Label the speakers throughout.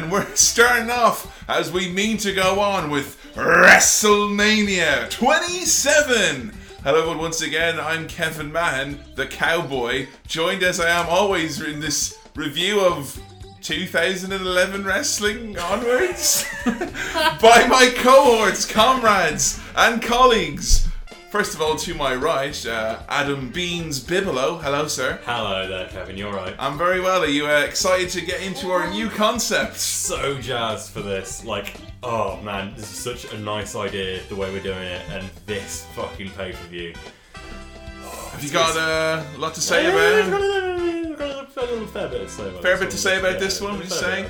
Speaker 1: and
Speaker 2: we're starting off as we mean to go on with WrestleMania 27. Hello, everyone. Once again, I'm Kevin Mahan, the cowboy, joined as I am always in this review of 2011 wrestling onwards by my cohorts, comrades, and colleagues. First of all, to my right, uh, Adam Beans Bibelo. Hello, sir.
Speaker 3: Hello there, Kevin. You're right.
Speaker 2: I'm very well. Are you uh, excited to get into our new concept?
Speaker 3: So jazzed for this. Like, oh man, this is such a nice idea the way we're doing it, and this fucking pay per view.
Speaker 2: Have you got uh, a lot to say about it?
Speaker 3: Fair bit to say about
Speaker 2: Fair
Speaker 3: this
Speaker 2: bit to say about
Speaker 3: Yeah,
Speaker 2: this one, would you say?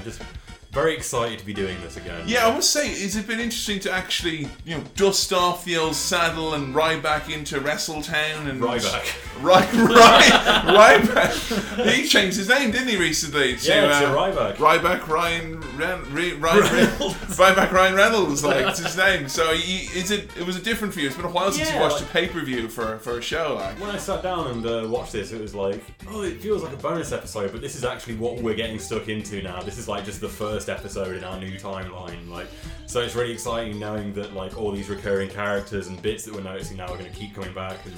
Speaker 3: Bit. I'm just very excited to be doing this again.
Speaker 2: Yeah, I must say, has it been interesting to actually, you know, dust off the old saddle and ride back into Wrestletown and
Speaker 3: Ryback.
Speaker 2: Right, right, Ryback. He changed his name, didn't he, recently? To,
Speaker 3: Yeah, to
Speaker 2: uh,
Speaker 3: Ryback.
Speaker 2: Ryback Ryan Ren, Re, Ryan,
Speaker 3: Reynolds.
Speaker 2: Ryback Ryan Reynolds, like it's his name. So he, is it? It was a different for you. It's been a while since you watched
Speaker 3: like-
Speaker 2: a pay per view for for a show. Like,
Speaker 3: When I sat down and uh, watched this, it was like, oh, it feels like a bonus episode, but this is actually what we're getting stuck into now. This is like just the first episode in our new timeline. Like, so it's really exciting knowing that like all these recurring characters and bits that we're noticing now are going to keep coming back. And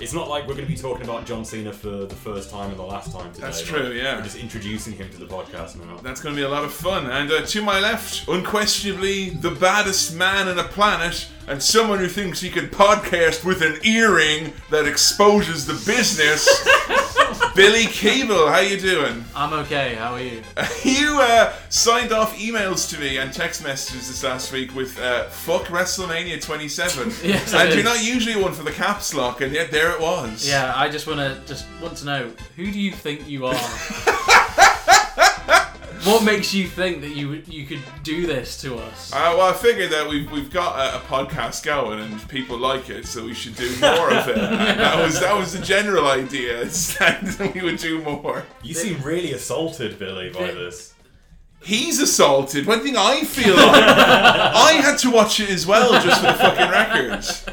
Speaker 3: it's not like we're going to be talking about John Cena for the first time and the last time today.
Speaker 2: That's
Speaker 3: Like,
Speaker 2: true, yeah.
Speaker 3: We're just introducing him to the podcast now.
Speaker 2: That's going to be a lot of fun. And uh, to my left, unquestionably the baddest man on the planet, and someone who thinks he can podcast with an earring that exposes the business. Billy Keeble, how you doing?
Speaker 4: I'm okay. How are you?
Speaker 2: You uh, signed off emails to me and text messages this last week with uh, "fuck WrestleMania 27,"
Speaker 4: Yes,
Speaker 2: and you're not usually one for the caps lock, and yet there it was.
Speaker 4: Yeah, I just want to just want to know who do you think you are? What makes you think that you you could do this to us?
Speaker 2: Uh, well, I figured that we've, we've got a, a podcast going and people like it, so we should do more of it. And that was that was the general idea. is that we would do more.
Speaker 3: You seem really assaulted, Billy, by this.
Speaker 2: He's assaulted. One thing I feel like I had to watch it as well, just for the fucking records.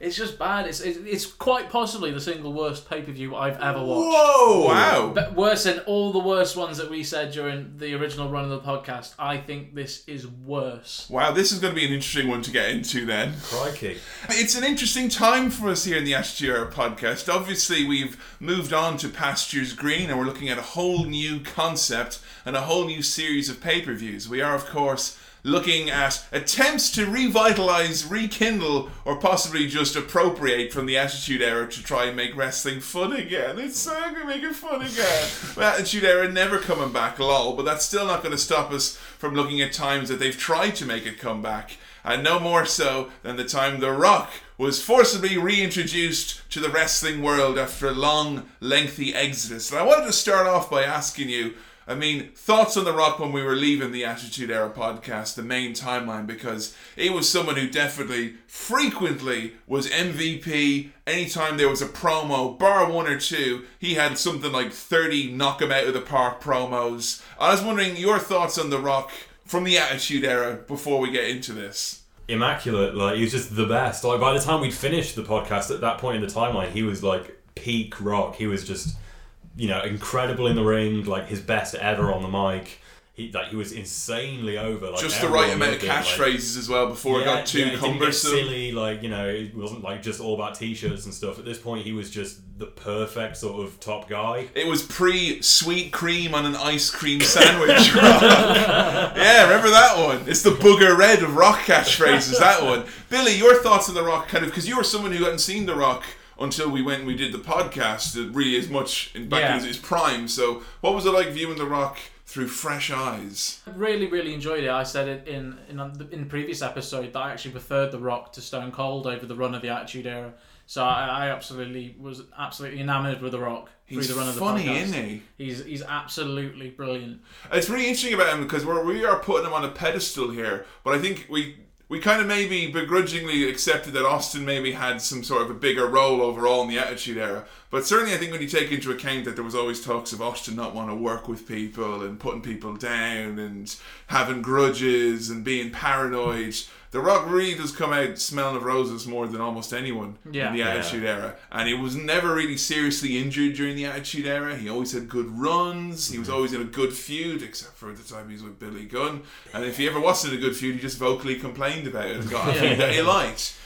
Speaker 4: It's just bad. It's it's, it's quite possibly the single worst pay per view I've ever watched.
Speaker 3: Whoa!
Speaker 2: Wow.
Speaker 4: But worse than all the worst ones that we said during the original run of the podcast. I think this is worse.
Speaker 2: Wow, this is going to be an interesting one to get into then.
Speaker 3: Crikey.
Speaker 2: It's an interesting time for us here in the Attitude Era podcast. Obviously, we've moved on to Pastures Green and we're looking at a whole new concept and a whole new series of pay per views. We are, of course, looking at attempts to revitalize, rekindle, or possibly just appropriate from the Attitude Era to try and make wrestling fun again. It's so going to make it fun again. The Attitude Era never coming back, lol, but that's still not going to stop us from looking at times that they've tried to make it come back and no more so than the time The Rock was forcibly reintroduced to the wrestling world after a long, lengthy exodus. And I wanted to start off by asking you, I mean, thoughts on The Rock when we were leaving the Attitude Era podcast, the main timeline, because he was someone who definitely, frequently was MVP. Anytime there was a promo, bar one or two, he had something like 30 knock him out of the park promos. I was wondering your thoughts on The Rock from the Attitude Era before we get into this.
Speaker 3: immaculate. Like he was just the best. Like by the time we'd finished the podcast, at that point in the timeline, he was like peak rock. He was just, you know, incredible in the ring. Like his best ever on the mic. He like he was insanely over. Like
Speaker 2: Just the right amount of
Speaker 3: him, like-
Speaker 2: catchphrases as well before it got too
Speaker 3: yeah,
Speaker 2: cumbersome.
Speaker 3: silly, like you know, it wasn't like just all about t-shirts and stuff. At this point, he was just the perfect sort of top guy.
Speaker 2: It was pre sweet cream on an ice cream sandwich. Yeah, remember that one? It's the booger red of rock catchphrases. That one. Billy, your thoughts on the rock, kind of, because you were someone who hadn't seen the rock until we went and we did the podcast. uh, Really, as much in back
Speaker 4: Yeah.
Speaker 2: in his prime. So, what was it like viewing the rock through fresh eyes?
Speaker 4: I really, really enjoyed it. I said it in in in the previous episode that I actually preferred The Rock to Stone Cold over the run of the Attitude Era So I, I absolutely was absolutely enamored with The Rock
Speaker 2: He's
Speaker 4: through the run of the
Speaker 2: funny,
Speaker 4: podcast.
Speaker 2: isn't he?
Speaker 4: He's he's absolutely brilliant.
Speaker 2: It's really interesting about him because we're, we are putting him on a pedestal here, but I think we we kind of maybe begrudgingly accepted that Austin maybe had some sort of a bigger role overall in the Attitude Era. But certainly, I think when you take into account that there was always talks of Austin not want to work with people and putting people down and having grudges and being paranoid. The Rock really does come out smelling of roses more than almost anyone
Speaker 4: Yeah.
Speaker 2: in the
Speaker 3: Yeah.
Speaker 2: Attitude Era. And he was never really seriously injured during the Attitude Era. He always had good runs. He was mm-hmm. always in a good feud, except for the time he was with Billy Gunn. And if he ever wasn't in a good feud, he just vocally complained about it and got a feud that he liked.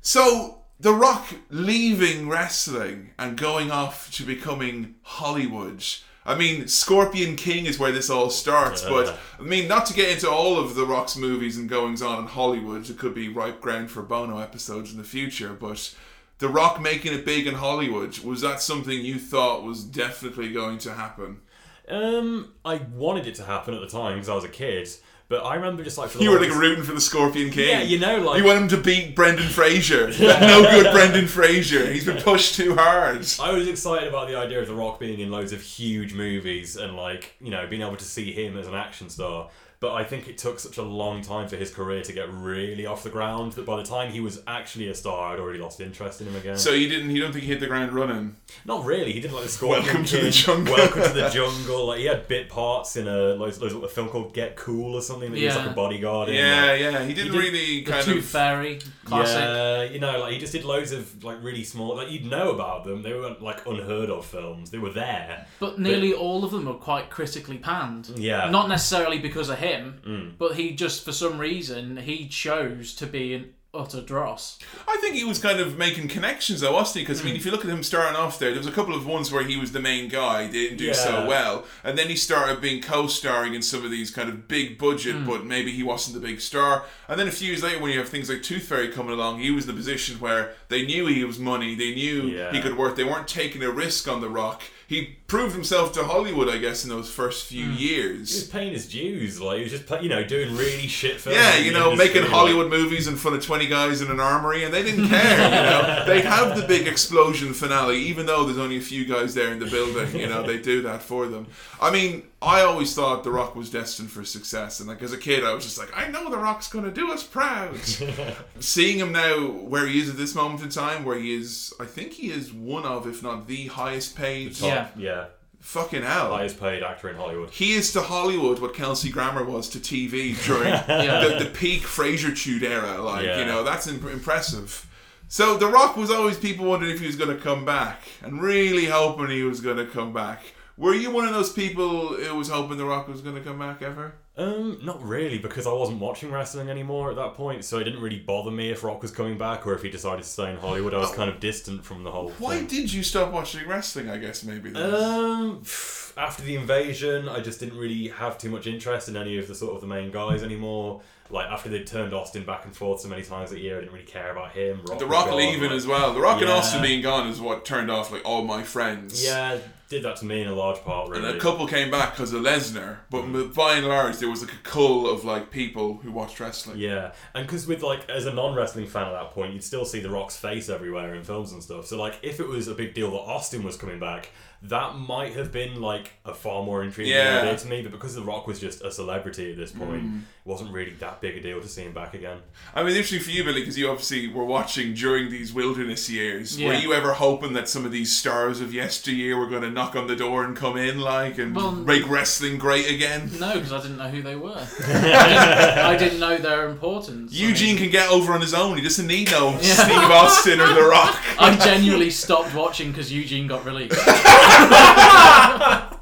Speaker 2: So, The Rock leaving wrestling and going off to becoming Hollywood. I mean, Scorpion King is where this all starts, but I mean, not to get into all of The Rock's movies and goings on in Hollywood, it could be ripe ground for Bono episodes in the future, but The Rock making it big in Hollywood, was that something you thought was definitely going to happen?
Speaker 3: Um, I wanted it to happen at the time because I was a kid, but I remember just like for the
Speaker 2: You were like rooting for the Scorpion King.
Speaker 3: Yeah, you know, like
Speaker 2: You want him to beat Brendan Fraser. No good Brendan Fraser. He's been pushed too hard.
Speaker 3: I was excited about the idea of The Rock being in loads of huge movies and like you know being able to see him as an action star. But I think it took such a long time for his career to get really off the ground that by the time he was actually a star, I'd already lost interest in him again.
Speaker 2: So you didn't. You don't think he hit the ground running?
Speaker 3: Not really. He did like the Scorpion
Speaker 2: Welcome to the jungle.
Speaker 3: Welcome to the jungle. Like he had bit parts in a, like, there's a film called Get Cool or something that he was like a bodyguard in.
Speaker 2: Yeah,
Speaker 3: like-
Speaker 2: yeah. He didn't
Speaker 3: did
Speaker 2: really
Speaker 4: The
Speaker 2: kind
Speaker 4: Tooth
Speaker 2: of.
Speaker 4: Fairy classic.
Speaker 3: Yeah, you know, like he just did loads of like really small. Like you'd know about them. They weren't like unheard of films. They were there.
Speaker 4: But nearly all of them were quite critically panned.
Speaker 3: Yeah.
Speaker 4: Not necessarily because of him,
Speaker 2: Mm.
Speaker 4: but he just, for some reason, he chose to be an utter dross.
Speaker 2: I think he was kind of making connections though, wasn't he? Because I
Speaker 3: Hmm.
Speaker 2: mean, if you look at him starting off there, there was a couple of ones where he was the main guy, they didn't do so well, and then he started being co-starring in some of these kind of big budget,
Speaker 3: Hmm.
Speaker 2: but maybe he wasn't the big star. And then a few years later, when you have things like Tooth Fairy coming along, he was in the position where they knew he was money, they knew
Speaker 3: Yeah.
Speaker 2: he could work, they weren't taking a risk on The Rock. He proved himself to Hollywood, I guess, in those first few
Speaker 3: hmm. years. He was paying his dues. Like he was just, pla- you know, doing really shit films.
Speaker 2: Yeah, you know,
Speaker 3: industry,
Speaker 2: making
Speaker 3: like-
Speaker 2: Hollywood movies in front of 20 guys in an armory, and they didn't care, you know. They'd have the big explosion finale, even though there's only a few guys there in the building, you know, they do that for them. I mean, I always thought The Rock was destined for success, and like as a kid, I was just like, I know The Rock's gonna do us proud. Seeing him now where he is at this moment in time, where he is, I think he is one of, if not the highest paid.
Speaker 3: Top,
Speaker 4: Yeah.
Speaker 3: yeah,
Speaker 2: Fucking hell.
Speaker 3: highest paid actor in Hollywood.
Speaker 2: He is to Hollywood what Kelsey Grammer was to TV during
Speaker 4: Yeah.
Speaker 2: the, the peak Frasier Tude era. Like,
Speaker 3: Yeah.
Speaker 2: you know, that's imp- impressive. So The Rock was always people wondering if he was going to come back and really hoping he was going to come back. Were you one of those people who was hoping The Rock was going to come back ever?
Speaker 3: Um, not really, because I wasn't watching wrestling anymore at that point, so it didn't really bother me if Rock was coming back or if he decided to stay in Hollywood. I was kind of distant from the whole
Speaker 2: Why
Speaker 3: thing.
Speaker 2: did you stop watching wrestling? I guess maybe. then?
Speaker 3: Um, after the invasion, I just didn't really have too much interest in any of the sort of the main guys anymore. Like after they turned Austin back and forth so many times a year, I didn't really care about him. Rock
Speaker 2: the Rock leaving
Speaker 3: like-
Speaker 2: as well. The Rock and Austin being gone is what turned off like all my friends.
Speaker 3: Yeah, did that to me in a large part. Really.
Speaker 2: And a couple came back because of Lesnar, but m- by and large, there was like a cull of like people who watched wrestling.
Speaker 3: Yeah, and because with like as a non-wrestling fan at that point, you'd still see The Rock's face everywhere in films and stuff. So like, if it was a big deal that Austin was coming back, that might have been like a far more intriguing
Speaker 2: Yeah.
Speaker 3: idea to me. But because The Rock was just a celebrity at this point,
Speaker 2: Mm.
Speaker 3: It wasn't really that big a deal to see him back again.
Speaker 2: I mean, interesting for you, Billy, because you obviously were watching during these wilderness years. Were you ever hoping that some of these stars of yesteryear were going to knock on the door and come in, like, and
Speaker 4: Well-
Speaker 2: make wrestling great again?
Speaker 4: No, because I didn't know who they were. I, didn't, I didn't know their importance. I
Speaker 2: Eugene
Speaker 4: mean,
Speaker 2: can get over on his own. He doesn't need no
Speaker 4: Yeah.
Speaker 2: Steve Austin or The Rock.
Speaker 4: I genuinely stopped watching because Eugene got released.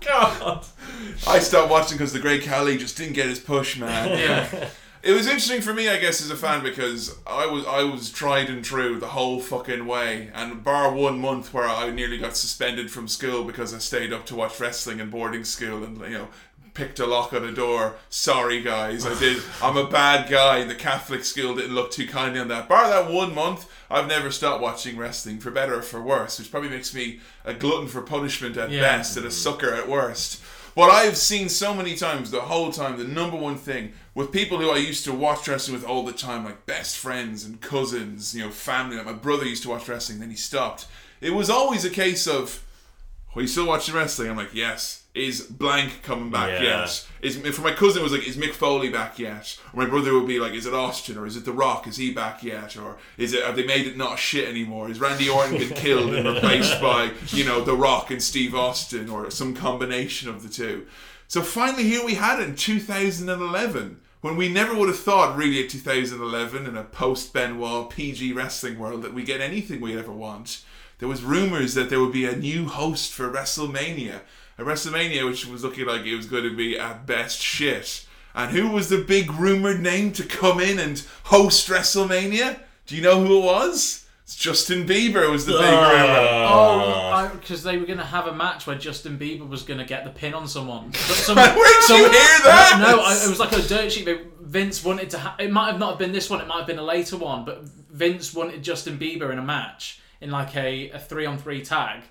Speaker 3: God.
Speaker 2: I stopped watching because the Great Khali just didn't get his push, man.
Speaker 4: Yeah.
Speaker 2: It was interesting for me, I guess, as a fan because I was I was tried and true the whole fucking way, and bar one month where I nearly got suspended from school because I stayed up to watch wrestling in boarding school, and you know picked a lock on a door. Sorry, guys, I did. I'm a bad guy. The Catholic school didn't look too kindly on that. Bar that one month, I've never stopped watching wrestling for better or for worse, which probably makes me a glutton for punishment at
Speaker 4: Yeah.
Speaker 2: best and a sucker at worst. What I've seen so many times, the whole time, the number one thing with people who I used to watch wrestling with all the time, like best friends and cousins, you know, family. Like my brother used to watch wrestling, then he stopped. It was always a case of, "Are you still watching wrestling?" I'm like, "Yes." Is blank coming back
Speaker 3: Yeah.
Speaker 2: yet? Is for my cousin it was like, "Is Mick Foley back yet?" Or my brother would be like, "Is it Austin or is it The Rock? Is he back yet? Or is it have they made it not shit anymore? Is Randy Orton been killed and replaced by you know The Rock and Steve Austin or some combination of the two? So finally, here we had it in 2011 when we never would have thought really at 2011 in a post Benoit PG wrestling world that we get anything we ever want. There was rumors that there would be a new host for WrestleMania, a WrestleMania which was looking like it was going to be at best shit. And who was the big rumored name to come in and host WrestleMania? Do you know who it was? It's Justin Bieber was the big ah. rumor.
Speaker 4: Oh, because they were going to have a match where Justin Bieber was going to get the pin on someone. But some,
Speaker 2: Where'd you hear that?
Speaker 4: No, I, it was like a dirt sheet. They- Vince wanted to. Ha- it might have not have been this one. It might have been a later one. But Vince wanted Justin Bieber in a match in like a, a three on three tag,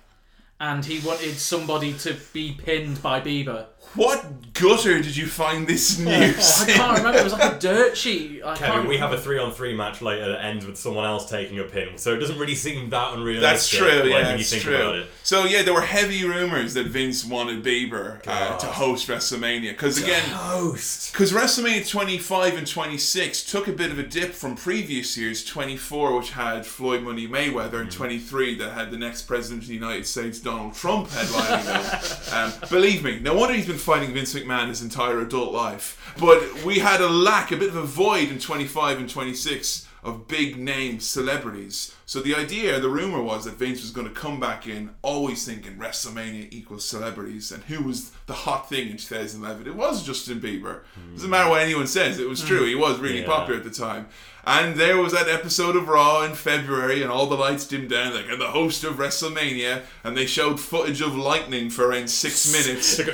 Speaker 4: and he wanted somebody to be pinned by Bieber.
Speaker 2: What gutter did you find this news?
Speaker 4: I can't remember. It was like a dirt sheet. I
Speaker 3: Kevin,
Speaker 4: can't
Speaker 3: we have a three on three match later that ends with someone else taking a pin, so it doesn't really seem that unrealistic.
Speaker 2: That's true,
Speaker 3: like,
Speaker 2: yeah,
Speaker 3: when you
Speaker 2: that's
Speaker 3: think
Speaker 2: true.
Speaker 3: about it.
Speaker 2: So yeah, there were heavy rumors that Vince wanted Bieber uh, to host WrestleMania because again, because WrestleMania 25 and 26 took a bit of a dip from previous years, 24 which had Floyd Money Mayweather and 23 that had the next president of the United States, Donald Trump, headlining them. Um, believe me, no wonder he's been fighting Vince McMahon his entire adult life. But we had a lack, a bit of a void in 25 and 26 of big name celebrities. So the idea, the rumor was that Vince was going to come back in, always thinking WrestleMania equals celebrities, and who was the hot thing in 2011? It was Justin Bieber. Doesn't matter what anyone says, it was true. Mm. He was really
Speaker 3: Yeah.
Speaker 2: popular at the time. And there was that episode of Raw in February, and all the lights dimmed down, like, and the host of WrestleMania, and they showed footage of lightning for around six minutes.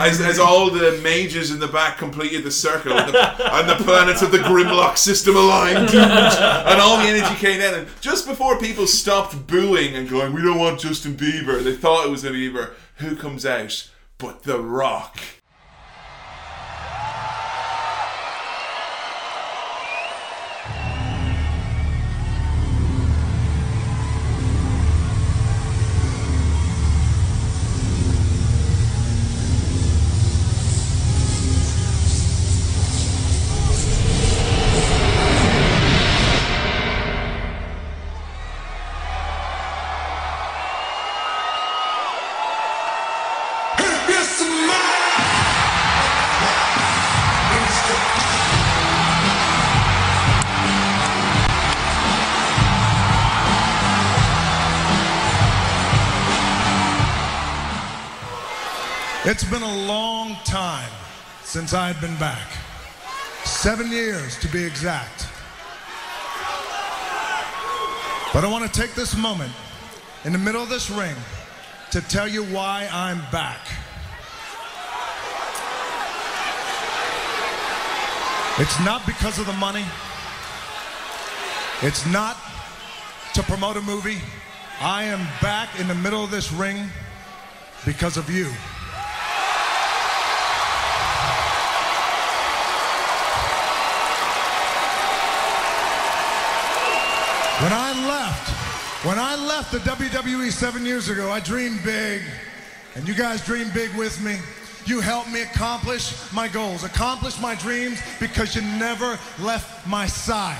Speaker 2: as, as all the mages in the back completed the circle and the, and the planets of the Grimlock system aligned. And all the energy came down. And just before people stopped booing and going we don't want Justin Bieber they thought it was be Bieber. Who comes out but The Rock
Speaker 5: since I had been back. Seven years to be exact. But I want to take this moment in the middle of this ring to tell you why I'm back. It's not because of the money. It's not to promote a movie. I am back in the middle of this ring because of you. When I left, when I left the WWE seven years ago, I dreamed big, and you guys dreamed big with me. You helped me accomplish my goals, accomplish my dreams because you never left my side.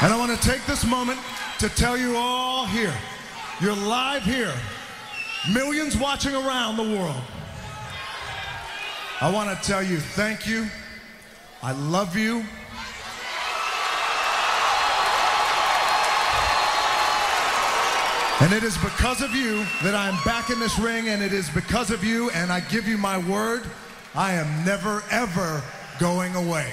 Speaker 5: And I want to take this moment to tell you all here, you're live here, millions watching around the world. I want to tell you thank you. I love you. And it is because of you that I am back in this ring, and it is because of you, and I give you my word, I am never, ever going away.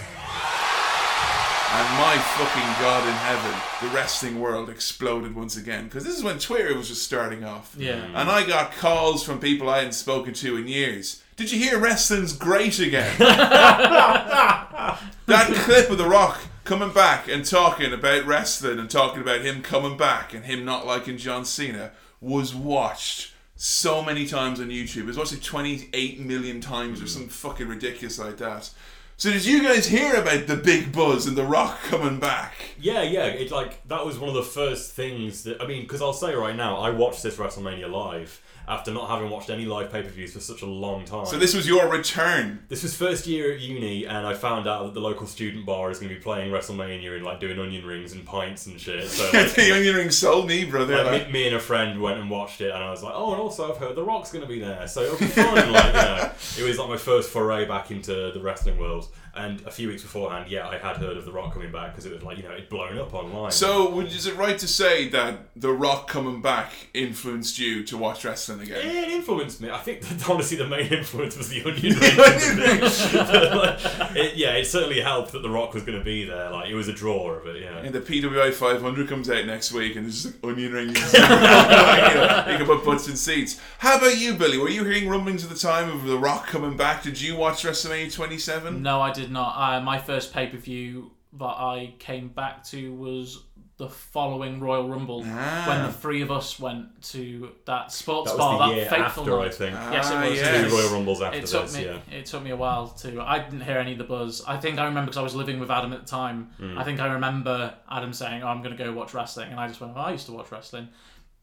Speaker 2: and my fucking god in heaven the wrestling world exploded once again because this is when Twitter was just starting off
Speaker 4: Yeah.
Speaker 2: and I got calls from people I hadn't spoken to in years did you hear wrestling's great again that clip of The Rock coming back and talking about wrestling and talking about him coming back and him not liking John Cena was watched so many times on YouTube. It was watched like 28 million times or something fucking ridiculous like that. So did you guys hear about the big buzz and The Rock coming back?
Speaker 3: Yeah, yeah. It like that was one of the first things that I mean, because I'll say right now, I watched this WrestleMania live after not having watched any live pay per views for such a long time.
Speaker 2: So this was your return.
Speaker 3: This was first year at uni, and I found out that the local student bar is going to be playing WrestleMania and like doing onion rings and pints and shit. So like,
Speaker 2: the onion rings sold me, brother.
Speaker 3: like,
Speaker 2: Like,
Speaker 3: me, me and a friend went and watched it, and I was like, oh, and also I've heard The Rock's going to be there, so it'll be fun. like, you know, it was like my first foray back into the wrestling world. And a few weeks beforehand, yeah, I had heard of The Rock coming back because it was like, you know, it'd blown up online.
Speaker 2: So, would, is it right to say that The Rock coming back influenced you to watch wrestling again?
Speaker 3: It influenced me. I think that honestly the main influence was the onion ring. Like, it, yeah, it certainly helped that The Rock was going to be there. Like it was a draw of it. Yeah.
Speaker 2: And the PWI 500 comes out next week, and there's just like onion rings. you, know, you can put butts in seats. How about you, Billy? Were you hearing rumblings at the time of The Rock coming back? Did you watch WrestleMania 27?
Speaker 4: No, I did not. Uh, my first pay per view that I came back to was the following Royal Rumble
Speaker 2: Ah.
Speaker 4: when the three of us went to that sports
Speaker 3: That
Speaker 4: bar,
Speaker 3: was the
Speaker 4: that
Speaker 3: year
Speaker 4: fateful
Speaker 3: after, I
Speaker 4: night.
Speaker 3: think.
Speaker 4: Yes, it
Speaker 2: Ah,
Speaker 4: was.
Speaker 2: yes.
Speaker 3: Two Royal Rumbles after
Speaker 4: It took
Speaker 3: this.
Speaker 4: me.
Speaker 3: Yeah.
Speaker 4: It took me a while to. I didn't hear any of the buzz. I think I remember because I was living with Adam at the time.
Speaker 3: Hmm.
Speaker 4: I think I remember Adam saying, "Oh, I'm going to go watch wrestling," and I just went, oh, "I used to watch wrestling."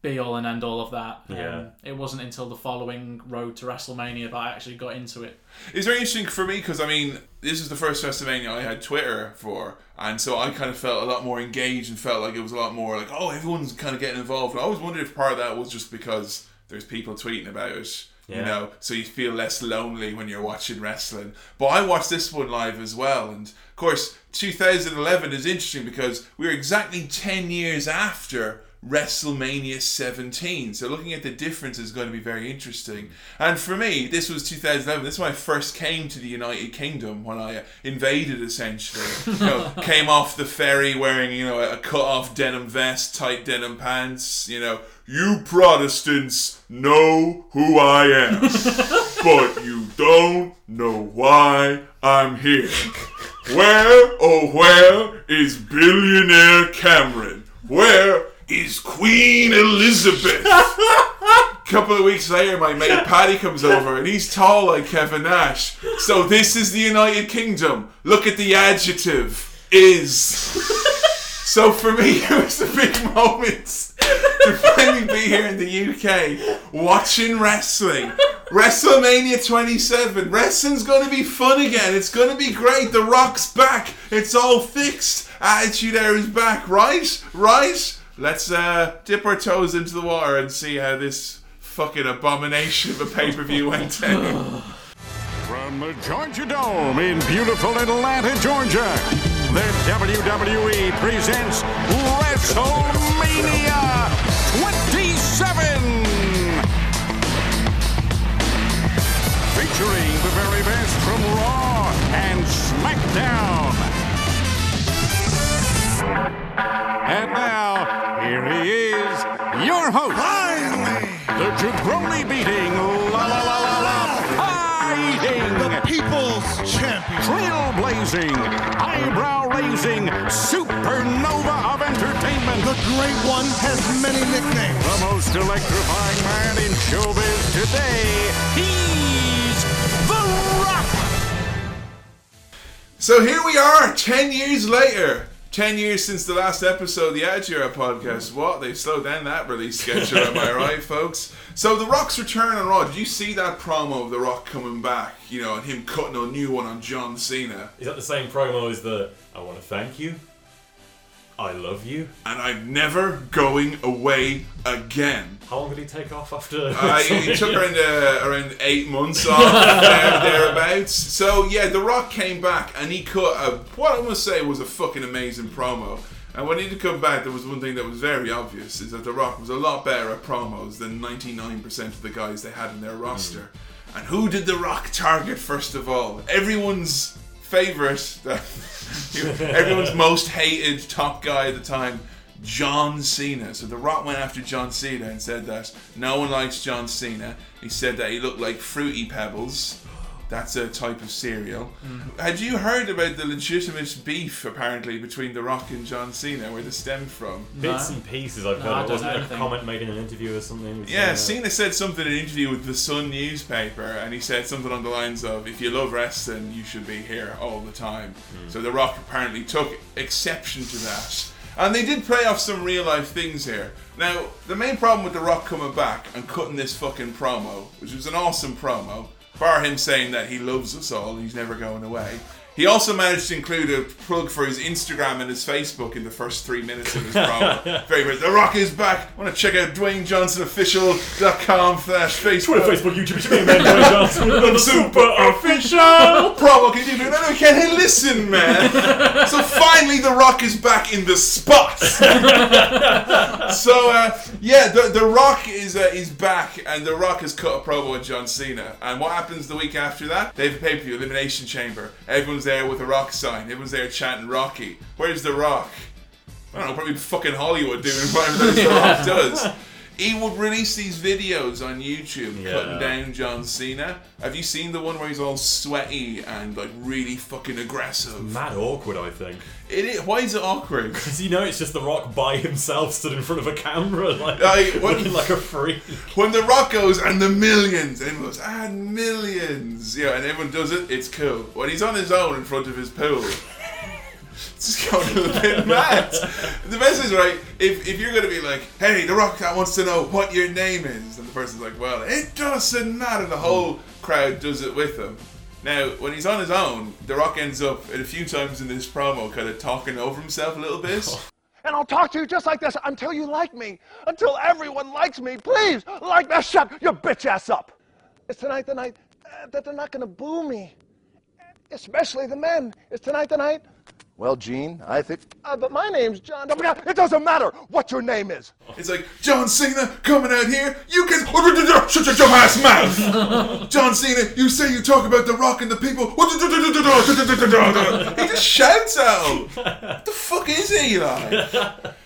Speaker 4: Be all and end all of that. Um,
Speaker 3: Yeah.
Speaker 4: it wasn't until the following road to WrestleMania that I actually got into it.
Speaker 2: It's very interesting for me because I mean, this is the first WrestleMania I had Twitter for, and so I kind of felt a lot more engaged and felt like it was a lot more like, oh, everyone's kind of getting involved. And I always wondered if part of that was just because there's people tweeting about it, you know, so you feel less lonely when you're watching wrestling. But I watched this one live as well, and of course, 2011 is interesting because we're exactly 10 years after. WrestleMania 17. So looking at the difference is going to be very interesting. And for me, this was 2011. This is when I first came to the United Kingdom when I uh, invaded essentially. You know, came off the ferry wearing, you know, a cut off denim vest, tight denim pants, you know, you Protestants know who I am, but you don't know why I'm here. Where, oh, where is billionaire Cameron? Where is Queen Elizabeth? A couple of weeks later, my mate Paddy comes over and he's tall like Kevin Nash. So this is the United Kingdom. Look at the adjective is. So for me, it was a big moment to finally be here in the UK watching wrestling. WrestleMania 27. Wrestling's gonna be fun again. It's gonna be great. The Rock's back. It's all fixed. Attitude Era is back. Right? Right? Let's uh, dip our toes into the water and see how this fucking abomination of a pay per view went down.
Speaker 6: From the Georgia Dome in beautiful Atlanta, Georgia, the WWE presents WrestleMania 27. Featuring the very best from Raw and SmackDown. And now, here he is, your host.
Speaker 5: Finally,
Speaker 6: The jabroni beating, la la la la la, fighting,
Speaker 5: the people's champion.
Speaker 6: trailblazing, eyebrow raising, supernova of entertainment.
Speaker 5: The great one has many nicknames.
Speaker 6: The most electrifying man in showbiz today. He's The Rock.
Speaker 2: So here we are, 10 years later. 10 years since the last episode of the Era podcast. What? They've slowed down that release schedule, am I right, folks? So, The Rock's return on Raw. Did you see that promo of The Rock coming back? You know, and him cutting a new one on John Cena.
Speaker 3: Is that the same promo as the I want to thank you? I love you?
Speaker 2: And I'm never going away again.
Speaker 3: How long did he take off after?
Speaker 2: Uh, took around, uh, around eight months off, there, thereabouts. So, yeah, The Rock came back and he cut a, what I must say was a fucking amazing promo. And when he did come back, there was one thing that was very obvious is that The Rock was a lot better at promos than 99% of the guys they had in their roster. And who did The Rock target first of all? Everyone's favorite, everyone's most hated top guy at the time, John Cena. So The Rock went after John Cena and said that no one likes John Cena. He said that he looked like Fruity Pebbles. That's a type of cereal. Mm. Had you heard about the legitimate beef apparently between The Rock and John Cena, where this stemmed from?
Speaker 3: Bits and pieces I've
Speaker 4: No,
Speaker 3: heard.
Speaker 4: I don't
Speaker 3: Wasn't a
Speaker 4: anything.
Speaker 3: comment made in an interview or something?
Speaker 2: Yeah,
Speaker 3: Cena?
Speaker 2: Cena said something in an interview with the Sun newspaper, and he said something on the lines of, "If you love wrestling, you should be here all the time." Mm. So The Rock apparently took exception to that, and they did play off some real life things here. Now, the main problem with The Rock coming back and cutting this fucking promo, which was an awesome promo, bar him saying that he loves us all, he's never going away. He also managed to include a plug for his Instagram and his Facebook in the first three minutes of his promo. Very much. The Rock is back. I Want to check out DwayneJohnsonOfficial.com slash Facebook.
Speaker 3: Twitter, Facebook, YouTube, me, man, Dwayne Johnson, the super official.
Speaker 2: promo. Can you do that? Okay, hey, listen, man. so finally, The Rock is back in the spot. so uh, yeah, the, the Rock is uh, is back, and The Rock has cut a promo with John Cena. And what happens the week after that? They have a pay per view, Elimination Chamber. Everyone's there with a Rock sign. Everyone's there chanting Rocky. Where's The Rock? I don't know, probably fucking Hollywood doing whatever The Rock does. He would release these videos on YouTube
Speaker 3: Yeah.
Speaker 2: cutting down John Cena. Have you seen the one where he's all sweaty and like really fucking aggressive?
Speaker 3: Mad awkward, I think.
Speaker 2: It is, why is it awkward?
Speaker 3: Because you know it's just The Rock by himself stood in front of a camera, like
Speaker 2: Like, what-
Speaker 3: looking like a freak.
Speaker 2: When the rock goes and the millions, and goes, ah, millions. Yeah, and everyone does it, it's cool. When he's on his own in front of his pool, it's just going a little bit mad. The best is, right, if, if you're going to be like, hey, the rock wants to know what your name is, and the person's like, well, it doesn't matter. The whole crowd does it with him. Now, when he's on his own, The Rock ends up, at a few times in this promo, kind of talking over himself a little bit.
Speaker 7: And I'll talk to you just like this until you like me. Until everyone likes me. Please, like that. Shut your bitch ass up. It's tonight the night uh, that they're not gonna boo me? Especially the men. It's tonight the night? Well, Gene, I think. Uh, but my name's John. Don't forget, it doesn't matter what your name is.
Speaker 2: It's like John Cena coming out here. You can shut your dumb ass mouth. John Cena, you say you talk about the Rock and the people. He just shouts out. What the fuck is he like?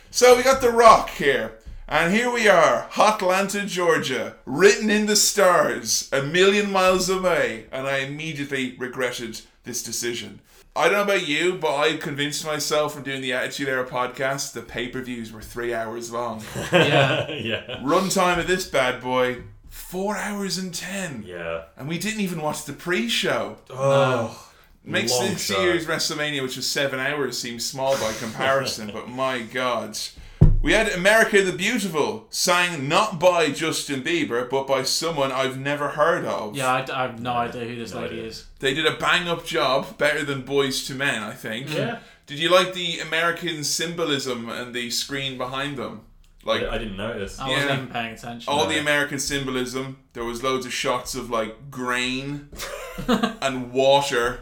Speaker 2: So we got the Rock here. And here we are, Hotlanta, Georgia, written in the stars, a million miles away, and I immediately regretted this decision. I don't know about you, but I convinced myself from doing the Attitude Era podcast the pay per views were three hours long.
Speaker 4: Yeah.
Speaker 3: yeah.
Speaker 2: Runtime of this bad boy, four hours and ten.
Speaker 3: Yeah.
Speaker 2: And we didn't even watch the pre show.
Speaker 3: Oh.
Speaker 2: Makes
Speaker 3: long
Speaker 2: this
Speaker 3: show.
Speaker 2: year's WrestleMania, which was seven hours, seem small by comparison, but my god. We had America the Beautiful, sang not by Justin Bieber, but by someone I've never heard of.
Speaker 4: Yeah, I have no idea who this lady
Speaker 3: idea.
Speaker 4: is.
Speaker 2: They did a bang up job, better than Boyz II Men, I think.
Speaker 3: Yeah.
Speaker 2: Did you like the American symbolism and the screen behind them? Like
Speaker 3: I didn't notice.
Speaker 4: I wasn't
Speaker 2: Yeah.
Speaker 4: even paying attention.
Speaker 2: all the American symbolism. There was loads of shots of like grain and water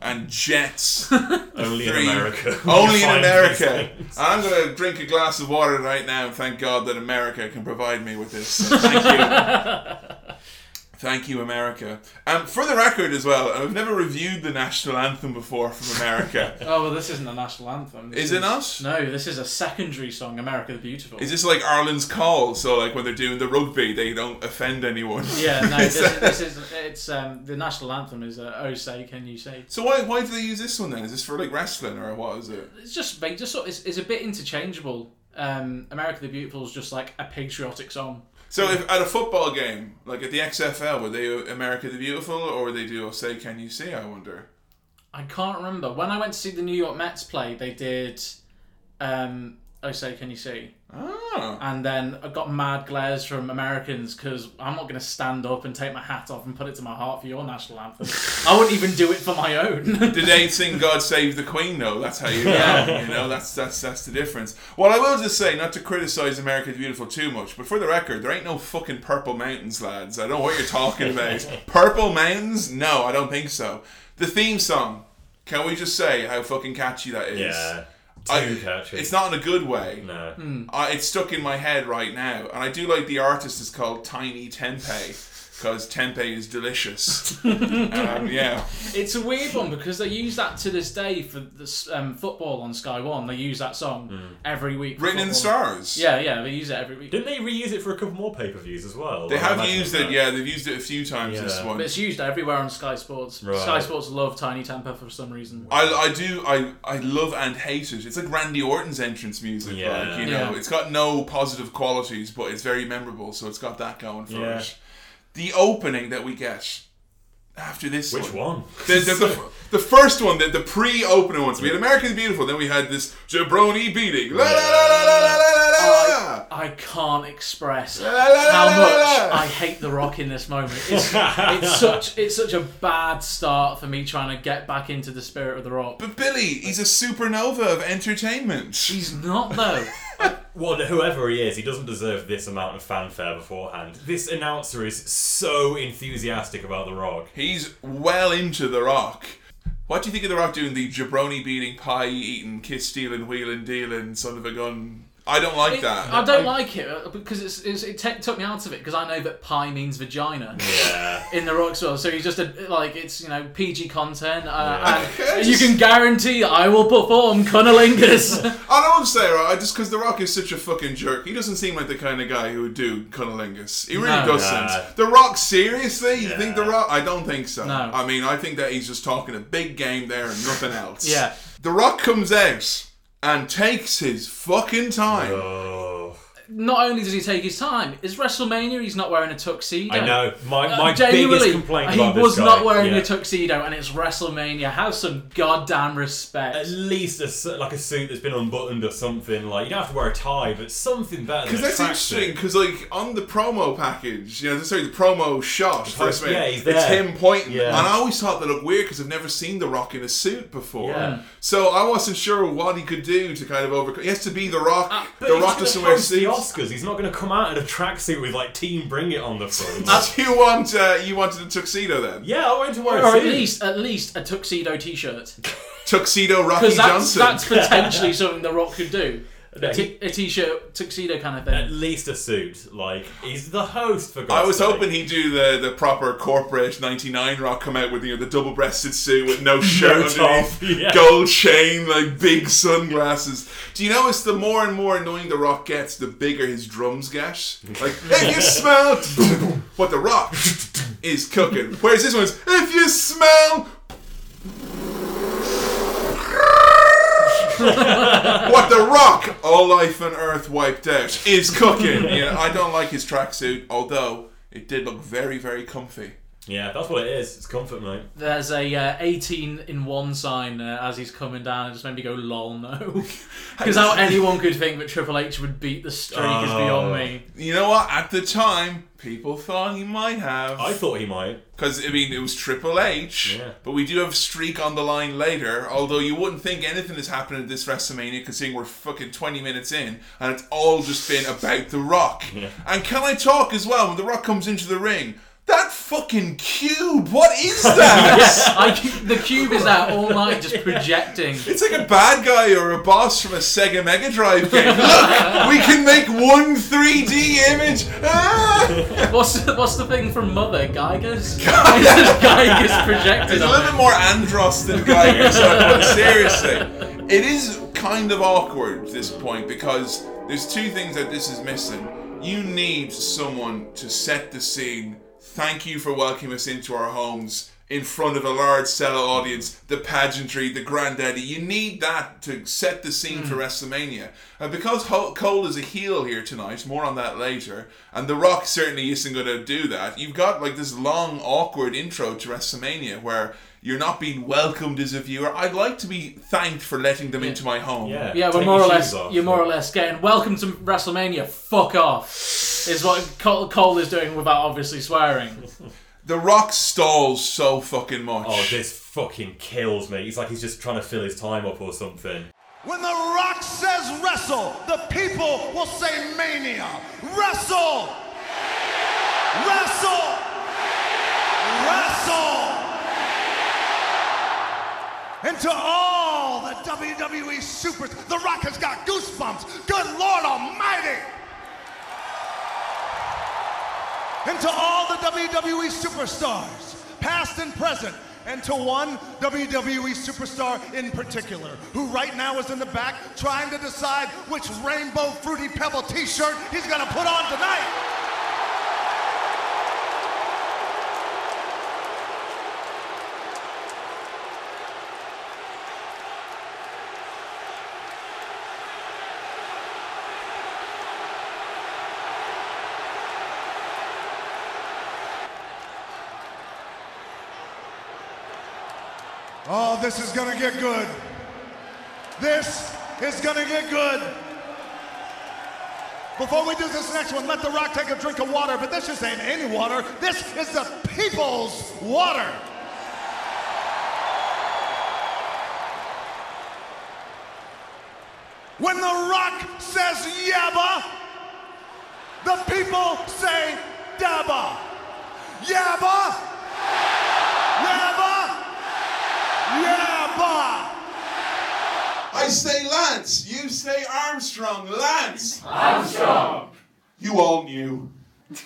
Speaker 2: and jets.
Speaker 3: Only in America.
Speaker 2: Only in America. And I'm gonna drink a glass of water right now and thank God that America can provide me with this. So thank you. Thank you, America. Um, for the record, as well, I've never reviewed the national anthem before from America.
Speaker 4: Oh well, this isn't a national anthem. This
Speaker 2: Is it not?
Speaker 4: No, this is a secondary song, "America the Beautiful."
Speaker 2: Is this like Ireland's call? So, like when they're doing the rugby, they don't offend anyone.
Speaker 4: Yeah, no, this, is- this is it's um the national anthem is uh, "Oh Say Can You Say."
Speaker 2: So why why do they use this one then? Is this for like wrestling or what is it?
Speaker 4: It's just just sort it's, it's a bit interchangeable. Um, "America the Beautiful" is just like a patriotic song.
Speaker 2: So if at a football game, like at the XFL, would they do America the Beautiful or would they do Say Can You See? I wonder.
Speaker 4: I can't remember when I went to see the New York Mets play. They did um, "Oh Say Can You See,"
Speaker 2: Ah.
Speaker 4: and then I got mad glares from Americans because I'm not going to stand up and take my hat off and put it to my heart for your national anthem. I wouldn't even do it for my own.
Speaker 2: Did they sing "God Save the Queen"? though? that's how you know.
Speaker 4: Yeah.
Speaker 2: You know, that's that's that's the difference. Well, I will just say, not to criticize America the Beautiful too much, but for the record, there ain't no fucking Purple Mountains, lads. I don't know what you're talking about. Purple Mountains? No, I don't think so. The theme song. Can we just say how fucking catchy that is?
Speaker 3: Yeah. Too
Speaker 2: I-
Speaker 3: catchy.
Speaker 2: It's not in a good way.
Speaker 3: No.
Speaker 2: Uh, it's stuck in my head right now, and I do like the artist is called Tinie Tempah. Because tempeh is delicious. um, yeah.
Speaker 4: It's a weird one because they use that to this day for this um, football on Sky One. They use that song every week. for
Speaker 2: Written in the stars.
Speaker 4: Yeah, yeah, they use it every week.
Speaker 3: Didn't they reuse it for a couple more pay per views as well?
Speaker 2: They have
Speaker 3: imagine
Speaker 2: used
Speaker 3: that.
Speaker 2: it, yeah, they've used it a few times this one.
Speaker 4: But it's used everywhere on Sky Sports.
Speaker 3: Right.
Speaker 4: Sky Sports love Tinie Tempah for some reason.
Speaker 2: I, I do I, I love and hate it. It's like Randy Orton's entrance music.
Speaker 3: Yeah.
Speaker 2: Like, you know,
Speaker 4: Yeah.
Speaker 2: it's got no positive qualities, but it's very memorable, so it's got that going for
Speaker 3: Yeah.
Speaker 2: it the opening that we get after this.
Speaker 3: Which one? one?
Speaker 2: The, the, the, the, first one, the, the pre-opening ones. We had American Beautiful, then we had this jabroni beating. La, la, la, I,
Speaker 4: I, can't express how much I hate The Rock in this moment. It's, it's, such it's such a bad start for me trying to get back into the spirit of The Rock.
Speaker 2: But Billy, he's a supernova of entertainment.
Speaker 4: He's not though.
Speaker 3: Well, whoever he is, he doesn't deserve this amount of fanfare beforehand. This announcer is so enthusiastic about The Rock.
Speaker 2: He's well into The Rock. What do you think of The Rock doing the jabroni beating, pie eating, kiss stealing, wheeling, dealing, son of a gun? I don't like that.
Speaker 4: I don't like it uh, because it's, it's, it te- took me out of it because I know that pie means vagina.
Speaker 3: Yeah.
Speaker 4: in the Rock's world. So he's just a like it's you know PG content, uh,
Speaker 2: Yeah.
Speaker 4: and you can guarantee I will perform cunnilingus.
Speaker 2: I don't say right, just because The Rock is such a fucking jerk. He doesn't seem like the kind of guy who would do cunnilingus. He really
Speaker 4: No.
Speaker 2: doesn't.
Speaker 3: Nah.
Speaker 2: The Rock, seriously? You think The Rock? I don't think so.
Speaker 4: No.
Speaker 2: I mean, I think that he's just talking a big game there and nothing else.
Speaker 4: Yeah.
Speaker 2: The Rock comes out and takes his fucking time.
Speaker 4: Not only does he take his time, is WrestleMania he's not wearing a tuxedo.
Speaker 3: I know. My,
Speaker 4: Uh,
Speaker 3: my
Speaker 4: genuinely,
Speaker 3: biggest complaint
Speaker 4: he
Speaker 3: about
Speaker 4: was
Speaker 3: this guy,
Speaker 4: not wearing
Speaker 3: yeah.
Speaker 4: a tuxedo, and it's WrestleMania. Have some goddamn respect.
Speaker 3: At least a, like a suit that's been unbuttoned or something. Like you don't have to wear a tie, but something better.
Speaker 2: Because that's interesting. Because like on the promo package, you know, sorry, the promo shot for
Speaker 3: post-
Speaker 2: WrestleMania,
Speaker 3: yeah, he's
Speaker 2: it's him pointing,
Speaker 3: Yeah.
Speaker 2: and I always thought that looked weird because I've never seen The Rock in a suit before.
Speaker 3: Yeah.
Speaker 2: So I wasn't sure what he could do to kind of overcome. He has to be The Rock.
Speaker 3: Uh,
Speaker 2: the Rock
Speaker 3: gonna
Speaker 2: doesn't wear
Speaker 3: host the
Speaker 2: suits.
Speaker 3: Oscars. He's not going to come out in a tracksuit with like Team Bring It on the front.
Speaker 2: Do you want uh, you wanted a tuxedo then?
Speaker 3: yeah, I want to wear a
Speaker 4: or
Speaker 3: suit.
Speaker 4: at least, at least a tuxedo T-shirt,
Speaker 2: Tuxedo Rocky
Speaker 4: because that's
Speaker 2: Johnson.
Speaker 4: that's potentially something the Rock could do.
Speaker 3: No,
Speaker 4: A
Speaker 3: he-
Speaker 4: t- a t-shirt tuxedo kind of thing.
Speaker 3: At least a suit. Like he's the host for.
Speaker 2: I was
Speaker 3: sake.
Speaker 2: hoping he'd do the, the proper corporate '99 rock, come out with you know the double breasted suit with no shirt
Speaker 3: top,
Speaker 2: underneath,
Speaker 3: yeah.
Speaker 2: gold chain, like big sunglasses. Do you notice the more and more annoying the rock gets, the bigger his drums get? Like if you smell what the rock is cooking, whereas this one's if you smell. What the rock, all life on earth wiped out, is cooking. Yeah, I don't like his tracksuit, although it did look very, very comfy.
Speaker 3: Yeah, that's what it is. It's comfort, mate.
Speaker 4: There's a uh, 18 in one sign uh, as he's coming down. It just made me go, lol, no. Because how anyone could think that Triple H would beat the streak is beyond me.
Speaker 2: You know what? At the time, people thought he might have.
Speaker 3: I thought he might.
Speaker 2: Because, I mean, it was Triple H,
Speaker 3: Yeah.
Speaker 2: but we do have Streak on the line later, although you wouldn't think anything is happening at this WrestleMania, considering we're fucking 20 minutes in, and it's all just been about The Rock. And can I talk as well, when The Rock comes into the ring, that fucking cube, what is that?
Speaker 4: I, the cube is out all night just projecting.
Speaker 2: It's like a bad guy or a boss from a Sega Mega Drive game. Look, we can make one 3D image. Ah!
Speaker 4: What's the, what's the thing from Mother? Giygas? Giygas projected
Speaker 2: It's a little bit more Andross than Geiger, so, but seriously, it is kind of awkward at this point because there's two things that this is missing. You need someone to set the scene. Thank you for welcoming us into our homes in front of a large sellout audience. The pageantry, the granddaddy. You need that to set the scene for hmm. WrestleMania. And because Cole is a heel here tonight, more on that later, and The Rock certainly isn't going to do that, you've got like this long, awkward intro to WrestleMania where you're not being welcomed as a viewer. I'd like to be thanked for letting them into my home.
Speaker 3: Yeah.
Speaker 4: Yeah, we're more or less
Speaker 3: off.
Speaker 4: you're more or less getting welcome to WrestleMania. Fuck off, is what Cole, Cole is doing without obviously swearing.
Speaker 2: The Rock stalls so fucking much.
Speaker 3: Oh, this fucking kills me. He's like he's just trying to fill his time up or something.
Speaker 5: When The Rock says wrestle, the people will say mania. Wrestle! Wrestle! Wrestle! And to all the WWE supers, The Rock has got goosebumps. Good Lord Almighty! and to all the WWE superstars, past and present, and to one WWE superstar in particular, who right now is in the back trying to decide which Rainbow Fruity Pebble t shirt he's gonna put on tonight. Oh, this is gonna get good. This is gonna get good. Before we do this next one, let The Rock take a drink of water, but this just ain't any water. This is the people's water. When The Rock says yabba, the people say dabba. Yabba! Yabba! Yabba!
Speaker 2: I say Lance. You say Armstrong. Lance. Armstrong. You all knew.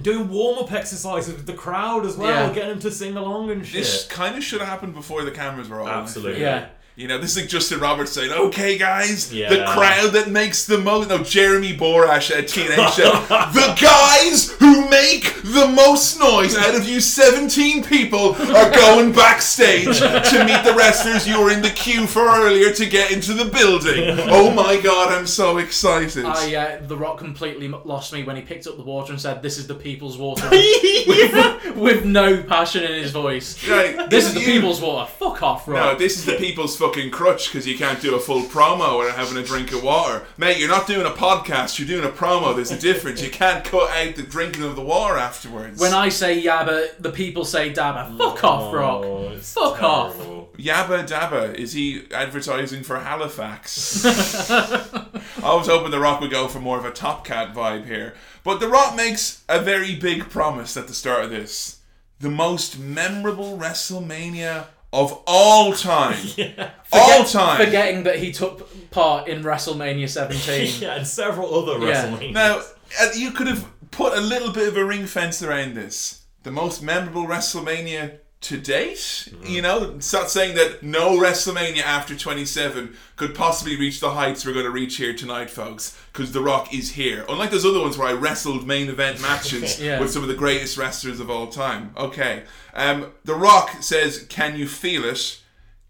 Speaker 3: Doing warm up exercises with the crowd as well,
Speaker 4: Yeah.
Speaker 3: getting them to sing along and shit.
Speaker 2: This kind of should have happened before the cameras were on.
Speaker 3: Absolutely.
Speaker 4: Yeah.
Speaker 2: You know, this is like Justin Roberts saying, "Okay, guys, the crowd that makes the most." No, Jeremy Borash at Teenage Show. the guys who make the most noise out of you seventeen people are going backstage to meet the wrestlers you were in the queue for earlier to get into the building. Oh my god, I'm so excited!
Speaker 4: I, uh, the Rock completely lost me when he picked up the water and said, "This is the people's water," with, with no passion in his voice.
Speaker 2: Right,
Speaker 4: This is the
Speaker 2: you-
Speaker 4: people's water. Fuck off, Rock.
Speaker 2: No, this is the people's fucking crutch because you can't do a full promo without having a drink of water. Mate, you're not doing a podcast, you're doing a promo. There's a difference. You can't cut out the drinking of the water afterwards.
Speaker 4: when I say yabba, the people say dabba. Fuck off, Rock.
Speaker 3: Oh, it's
Speaker 4: Fuck off.
Speaker 2: Yabba Dabba, is he advertising for Halifax? I was hoping The Rock would go for more of a Top Cat vibe here. But The Rock makes a very big promise at the start of this. The most memorable WrestleMania of all time. All time.
Speaker 4: Forgetting that he took part in WrestleMania 17.
Speaker 3: Yeah, and several other
Speaker 4: Yeah.
Speaker 3: WrestleManias.
Speaker 2: Now, uh, you could have put a little bit of a ring fence around this. The most memorable WrestleMania to date. You know, start saying that no WrestleMania after 27 could possibly reach the heights we're going to reach here tonight, folks, because The Rock is here. Unlike those other ones where I wrestled main event matches
Speaker 4: Yeah.
Speaker 2: with some of the greatest wrestlers of all time. Okay. Um, the Rock says, Can you feel it?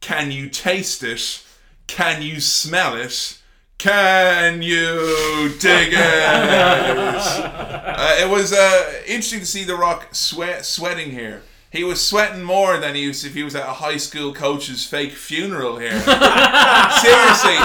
Speaker 2: Can you taste it? Can you smell it? Can you dig it? Uh, it was uh, interesting to see The Rock sweat sweating here. He was sweating more than he was if he was at a high school coach's fake funeral here. Seriously,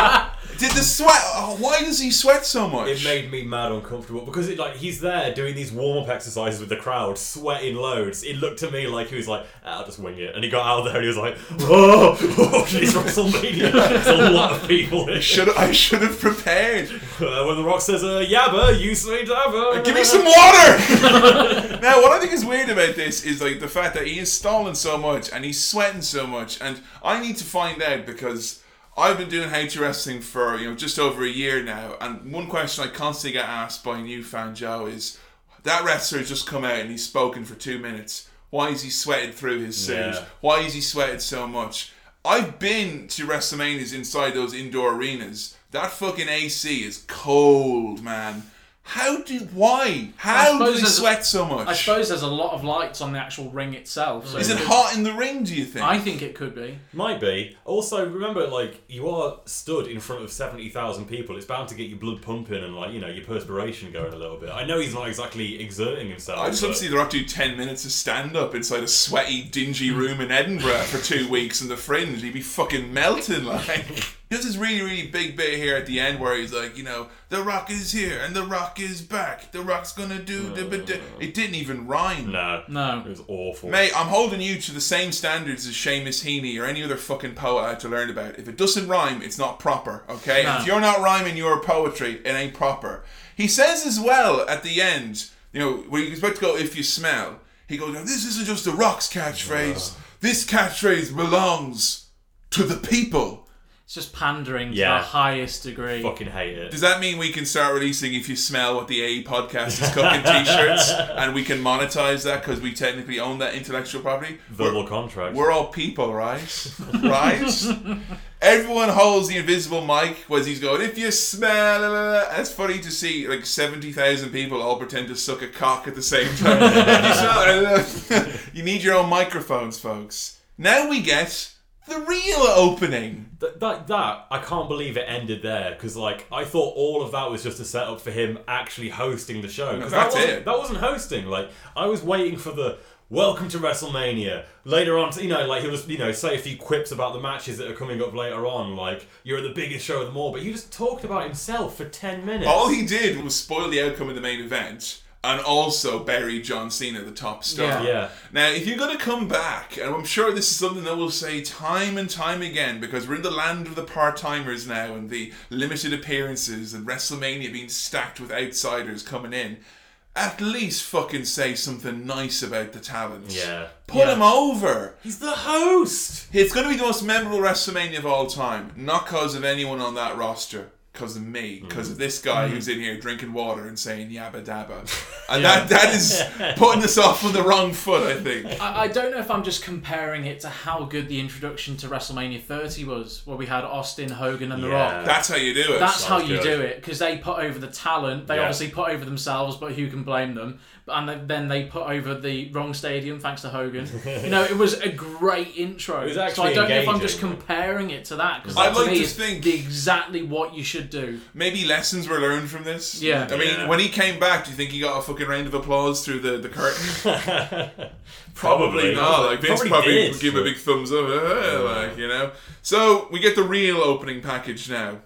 Speaker 2: did the sweat? oh, why does he sweat so much?
Speaker 3: It made me mad uncomfortable because it like he's there doing these warm up exercises with the crowd, sweating loads. It looked to me like he was like, "Ah, "I'll just wing it," and he got out there and he was like, "Oh, oh it's WrestleMania. There's a lot of people here."
Speaker 2: should I should have prepared.
Speaker 3: Uh, when the Rock says, uh, "Yabba," you say "Dabba."
Speaker 2: Give me some water. now, what I think is weird about this is like the fact that he is stalling so much and he's sweating so much, and I need to find out because I've been doing How to Wrestling for you know just over a year now, and one question I constantly get asked by a new fan Joe is that wrestler has just come out and he's spoken for two minutes. Why is he sweating through his suit?
Speaker 3: Yeah.
Speaker 2: Why is he sweating so much? I've been to WrestleManias inside those indoor arenas. That fucking AC is cold, man. How do why? How do
Speaker 4: suppose
Speaker 2: they sweat so much?
Speaker 4: I suppose there's a lot of lights on the actual ring itself. So
Speaker 2: Is it hot in the ring? Do you think?
Speaker 4: I think it could be.
Speaker 3: Might be. Also, remember, like, you are stood in front of 70,000 people. It's bound to get your blood pumping and, like, you know, your perspiration going a little bit. I know he's not exactly exerting himself.
Speaker 2: I just want
Speaker 3: but-
Speaker 2: to see The Rock do 10 minutes of stand up inside a sweaty, dingy hmm. room in Edinburgh for two weeks in the fringe. He'd be fucking melting, like. There's this really, really big bit here at the end where he's like, you know, The Rock is here and The Rock is back. The Rock's gonna do the. but the-" It didn't even rhyme.
Speaker 3: No.
Speaker 4: No.
Speaker 3: It was awful.
Speaker 2: Mate, I'm holding you to the same standards as Seamus Heaney or any other fucking poet I had to learn about. If it doesn't rhyme, it's not proper, okay?
Speaker 4: No.
Speaker 2: If you're not rhyming your poetry, it ain't proper. He says as well at the end, you know, when he's about to go, if you smell, he goes, this isn't just the Rock's catchphrase. This catchphrase belongs to the people.
Speaker 4: It's just pandering to
Speaker 3: Yeah.
Speaker 4: the highest degree.
Speaker 3: Fucking hate it.
Speaker 2: Does that mean we can start releasing if you smell what the AE podcast is cooking t-shirts and we can monetize that because we technically own that intellectual property?
Speaker 3: Verbal
Speaker 2: We're-
Speaker 3: contract.
Speaker 2: We're all people, right? right? Everyone holds the invisible mic was he's going, if you smell la, la, la." it's funny to see like seventy thousand people all pretend to suck a cock at the same time. If you, smell, la, la, you need your own microphones, folks. Now we get the real opening.
Speaker 3: Th- that that I can't believe it ended there because like I thought all of that was just a setup for him actually hosting the show.
Speaker 2: That's
Speaker 3: that wasn't,
Speaker 2: it.
Speaker 3: That wasn't hosting. Like I was waiting for the welcome to WrestleMania. Later on, you know, like he was, you know, say a few quips about the matches that are coming up later on. Like you're the biggest show of them all, but he just talked about himself for ten minutes.
Speaker 2: All he did was spoil the outcome of the main event and also bury John Cena, the top star.
Speaker 4: Yeah.
Speaker 3: Yeah.
Speaker 2: Now, if you're going to come back, and I'm sure this is something that we'll say time and time again, because we're in the land of the part timers now and the limited appearances and WrestleMania being stacked with outsiders coming in, at least fucking say something nice about the talent.
Speaker 3: Yeah.
Speaker 2: Put
Speaker 4: Yeah.
Speaker 2: him over.
Speaker 3: He's the host.
Speaker 2: It's going to be the most memorable WrestleMania of all time, not because of anyone on that roster. Because of me, because of mm. this guy who's mm. in here drinking water and saying yabba dabba, and that that is putting us off on the wrong foot. I think.
Speaker 4: I, I don't know if I'm just comparing it to how good the introduction to WrestleMania 30 was, where we had Austin, Hogan, and The Rock.
Speaker 2: That's how you do it.
Speaker 4: That's how
Speaker 3: Sounds
Speaker 4: you do it because they put over the talent. They
Speaker 3: Yeah.
Speaker 4: obviously put over themselves, but who can blame them? And then- then they put over the wrong stadium thanks to Hogan. you know, it was a great intro.
Speaker 3: It was
Speaker 4: so I don't know if I'm just comparing it to that because
Speaker 2: I'd
Speaker 4: to me
Speaker 2: to
Speaker 4: is
Speaker 2: think-
Speaker 4: exactly what you should do.
Speaker 2: Maybe lessons were learned from this.
Speaker 4: Yeah.
Speaker 2: I mean,
Speaker 3: Yeah.
Speaker 2: when he came back, do you think he got a fucking round of applause through the, the curtain?
Speaker 3: Probably
Speaker 2: not. Like Vince
Speaker 3: Probably
Speaker 2: probably,
Speaker 3: did,
Speaker 2: would give a big thumbs up. Like you know. So we get the real opening package now.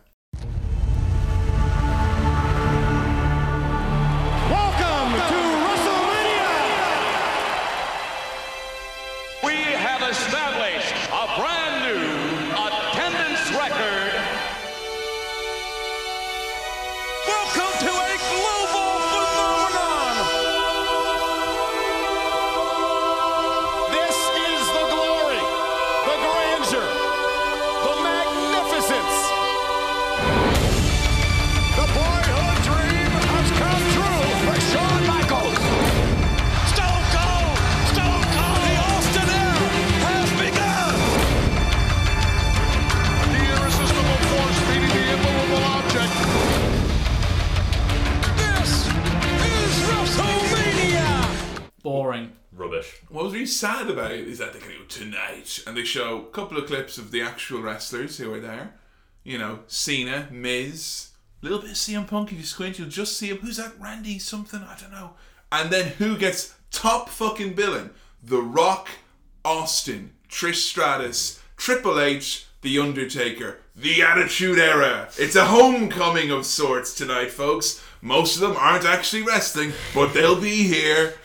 Speaker 2: What was really sad about it is that they do tonight, and they show a couple of clips of the actual wrestlers who are there. You know, Cena, Miz, a little bit of CM Punk. If you squint, you'll just see him. Who's that? Randy something? I don't know. And then who gets top fucking billing? The Rock, Austin, Trish Stratus, Triple H, The Undertaker, The Attitude Era. It's a homecoming of sorts tonight, folks. Most of them aren't actually wrestling, but they'll be here.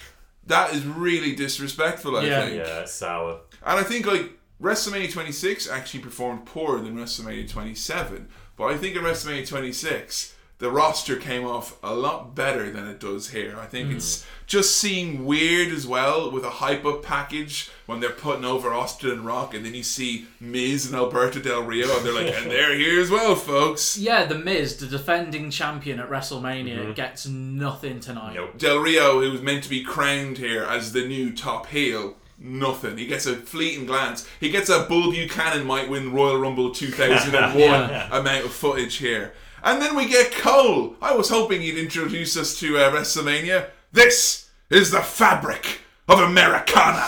Speaker 2: That is really disrespectful, I
Speaker 4: Yeah.
Speaker 2: think.
Speaker 3: Yeah, it's sour.
Speaker 2: And I think like WrestleMania 26 actually performed poorer than WrestleMania 27. But I think in WrestleMania 26, the roster came off a lot better than it does here. I think it's hmm. just seeing weird as well with a hype up package when they're putting over Austin and Rock, and then you see Miz and Alberto Del Rio, and they're like, and they're here as well, folks.
Speaker 4: Yeah, The Miz, the defending champion at WrestleMania, mm-hmm. gets nothing tonight.
Speaker 3: Nope.
Speaker 2: Del Rio, who was meant to be crowned here as the new top heel, nothing. He gets a fleeting glance. He gets a Bull Buchanan might win Royal Rumble 2001
Speaker 4: Yeah.
Speaker 2: amount of footage here. And then we get Cole. I was hoping he'd introduce us to uh, WrestleMania. This is the fabric of Americana.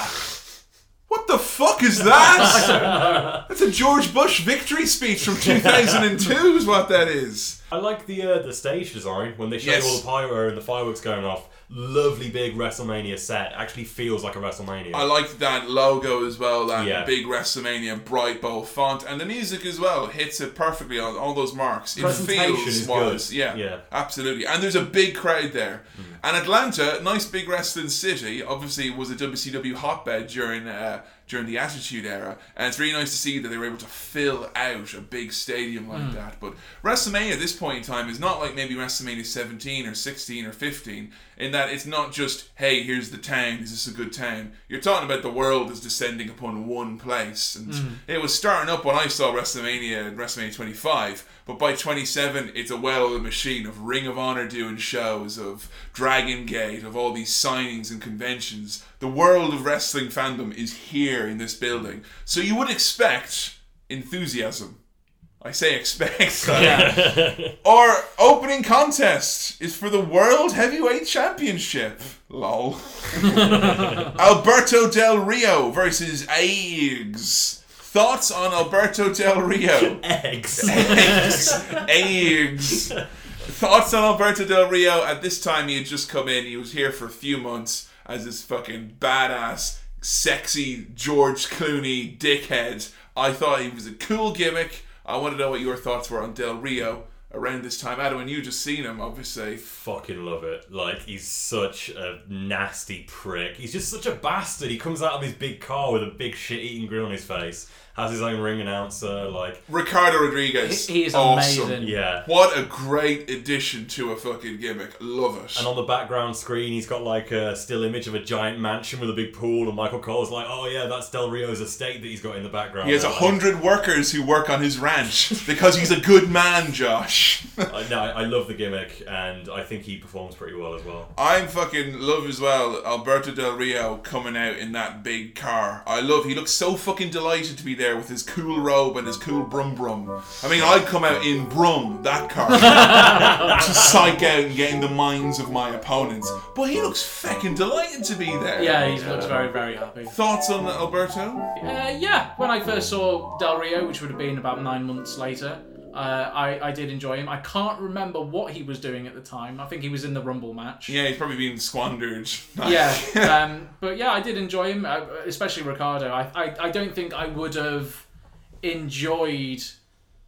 Speaker 2: What the fuck is that? That's a George Bush victory speech from 2002 is what that is.
Speaker 3: I like the uh, the stage design when they show
Speaker 2: Yes.
Speaker 3: all the pyro and the fireworks going off. Lovely big WrestleMania set. Actually feels like a WrestleMania.
Speaker 2: I liked that logo as well, that
Speaker 3: Yeah.
Speaker 2: big WrestleMania bright bold font, and the music as well hits it perfectly on all those marks. It
Speaker 3: Presentation
Speaker 2: feels
Speaker 3: is
Speaker 2: wise,
Speaker 3: good.
Speaker 2: yeah,
Speaker 3: Yeah.
Speaker 2: absolutely. And there's a big crowd there. And Atlanta, nice big wrestling city, obviously was a WCW hotbed during uh, during the Attitude Era, and it's really nice to see that they were able to fill out a big stadium like
Speaker 4: Hmm.
Speaker 2: that. But WrestleMania at this point in time is not like maybe WrestleMania 17 or 16 or 15, in that it's not just, hey, here's the town, is this a good town? You're talking about the world is descending upon one place. And
Speaker 4: Hmm.
Speaker 2: it was starting up when I saw WrestleMania and WrestleMania 25, but by 27, it's a well oiled machine of Ring of Honor doing shows, of Dragon Gate, of all these signings and conventions. The world of wrestling fandom is here in this building. So you would expect enthusiasm. I say expect.
Speaker 4: Yeah.
Speaker 2: Our opening contest is for the World Heavyweight Championship. Lol. Alberto Del Rio versus Eggs. Thoughts on Alberto Del Rio?
Speaker 3: Eggs.
Speaker 2: Eggs. Eggs. Thoughts on Alberto Del Rio? At this time, he had just come in. He was here for a few months as this fucking badass, sexy George Clooney dickhead. I thought he was a cool gimmick. I want to know what your thoughts were on Del Rio around this time. Adam, and you just seen him, obviously.
Speaker 3: Fucking love it. Like, he's such a nasty prick. He's just such a bastard. He comes out of his big car with a big shit eating grin on his face, has his own ring announcer, like,
Speaker 2: Ricardo Rodriguez.
Speaker 4: He- he is
Speaker 2: awesome.
Speaker 4: amazing.
Speaker 3: yeah.
Speaker 2: What a great addition to a fucking gimmick. Love it.
Speaker 3: And on the background screen, he's got like a still image of a giant mansion with a big pool, and Michael Cole's like, "Oh yeah, that's Del Rio's estate that he's got in the background."
Speaker 2: He has a
Speaker 3: Like,
Speaker 2: hundred workers who work on his ranch because he's a good man, Josh.
Speaker 3: I, no, I I love the gimmick, and I think he performs pretty well as well.
Speaker 2: I'm fucking love as well Alberto Del Rio coming out in that big car. I love he looks so fucking delighted to be there with his cool robe and his cool brum brum. I mean I'd come out in brum, that car. to psych out and get in the minds of my opponents. But he looks fucking delighted to be there.
Speaker 4: Yeah, he looks very, very happy.
Speaker 2: Thoughts on Alberto?
Speaker 4: Uh, yeah, when I first saw Del Rio, which would have been about nine months later, uh, I, I did enjoy him. I can't remember what he was doing at the time. I think he was in the Rumble match.
Speaker 2: Yeah, he's probably been squandered.
Speaker 4: Yeah, um, but yeah, I did enjoy him, uh, especially Ricardo. I, I, I don't think I would have enjoyed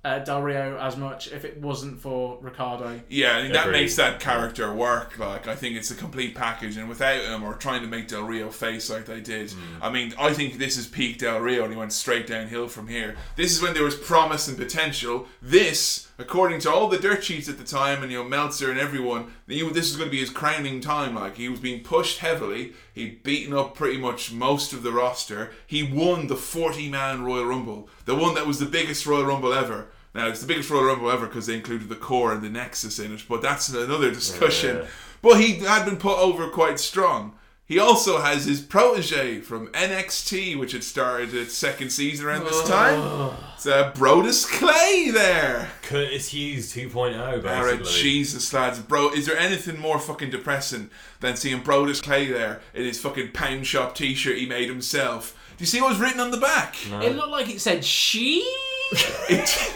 Speaker 4: uh, Del Rio as much if it wasn't for Ricardo.
Speaker 2: Yeah, I mean, that
Speaker 3: Agreed.
Speaker 2: makes that character work. Like, I think it's a complete package, and without him or trying to make Del Rio face like they did, I mean, I think this is peak Del Rio, and he went straight downhill from here. This is when there was promise and potential. This, according to all the dirt sheets at the time, and you know Meltzer and everyone, he, this is going to be his crowning time. Like, he was being pushed heavily. He'd beaten up pretty much most of the roster. He won the 40-man Royal Rumble, the one that was the biggest Royal Rumble ever. Now it's the biggest Royal Rumble ever because they included the Corre and the Nexus in it, but that's another discussion.
Speaker 3: Yeah.
Speaker 2: But he had been put over quite strong. He also has his protege from NXT, which had started its second season around this time. It's uh, Brodus Clay there.
Speaker 3: Curtis Hughes 2.0,
Speaker 2: Alright,
Speaker 3: basically.
Speaker 2: Jesus, lads, bro, is there anything more fucking depressing than seeing Brodus Clay there in his fucking pound shop T-shirt he made himself? Do you see what was written on the back?
Speaker 4: It looked like it said she. It's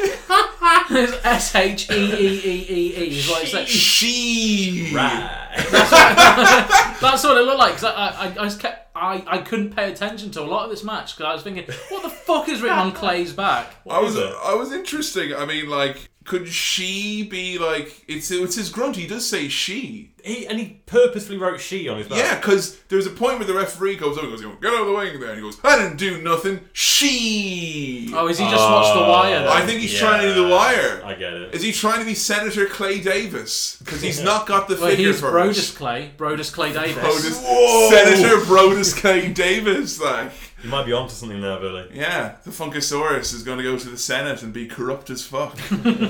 Speaker 4: S H E E E E E. is what it said.
Speaker 2: She.
Speaker 3: Right.
Speaker 4: That's what it looked like. Cause I, I, I, was kept, I, I couldn't pay attention to a lot of this match because I was thinking, what the fuck is written on Clay's back?
Speaker 2: I was
Speaker 3: it?
Speaker 2: I was interesting. I mean, like, could she be like? It's it's his grunt. He does say she.
Speaker 3: He, and he purposefully wrote she on his back.
Speaker 2: Yeah, because there's a point where the referee goes oh, over and goes, "Get out of the way there," and he goes, "I didn't do nothing." She.
Speaker 4: Oh, is he just watched The oh, Wire then?
Speaker 2: I think he's trying to do the wire.
Speaker 3: I get it.
Speaker 2: Is he trying to be Senator Clay Davis? Because he's not got the
Speaker 4: well,
Speaker 2: figure
Speaker 4: he's
Speaker 2: for
Speaker 4: Brodus
Speaker 2: it.
Speaker 4: Clay. Brodus Clay Davis.
Speaker 2: Brodus, Senator Brodus Clay Davis, like.
Speaker 3: You might be onto something there, Billy.
Speaker 2: Yeah, the Funkasaurus is going to go to the Senate and be corrupt as fuck.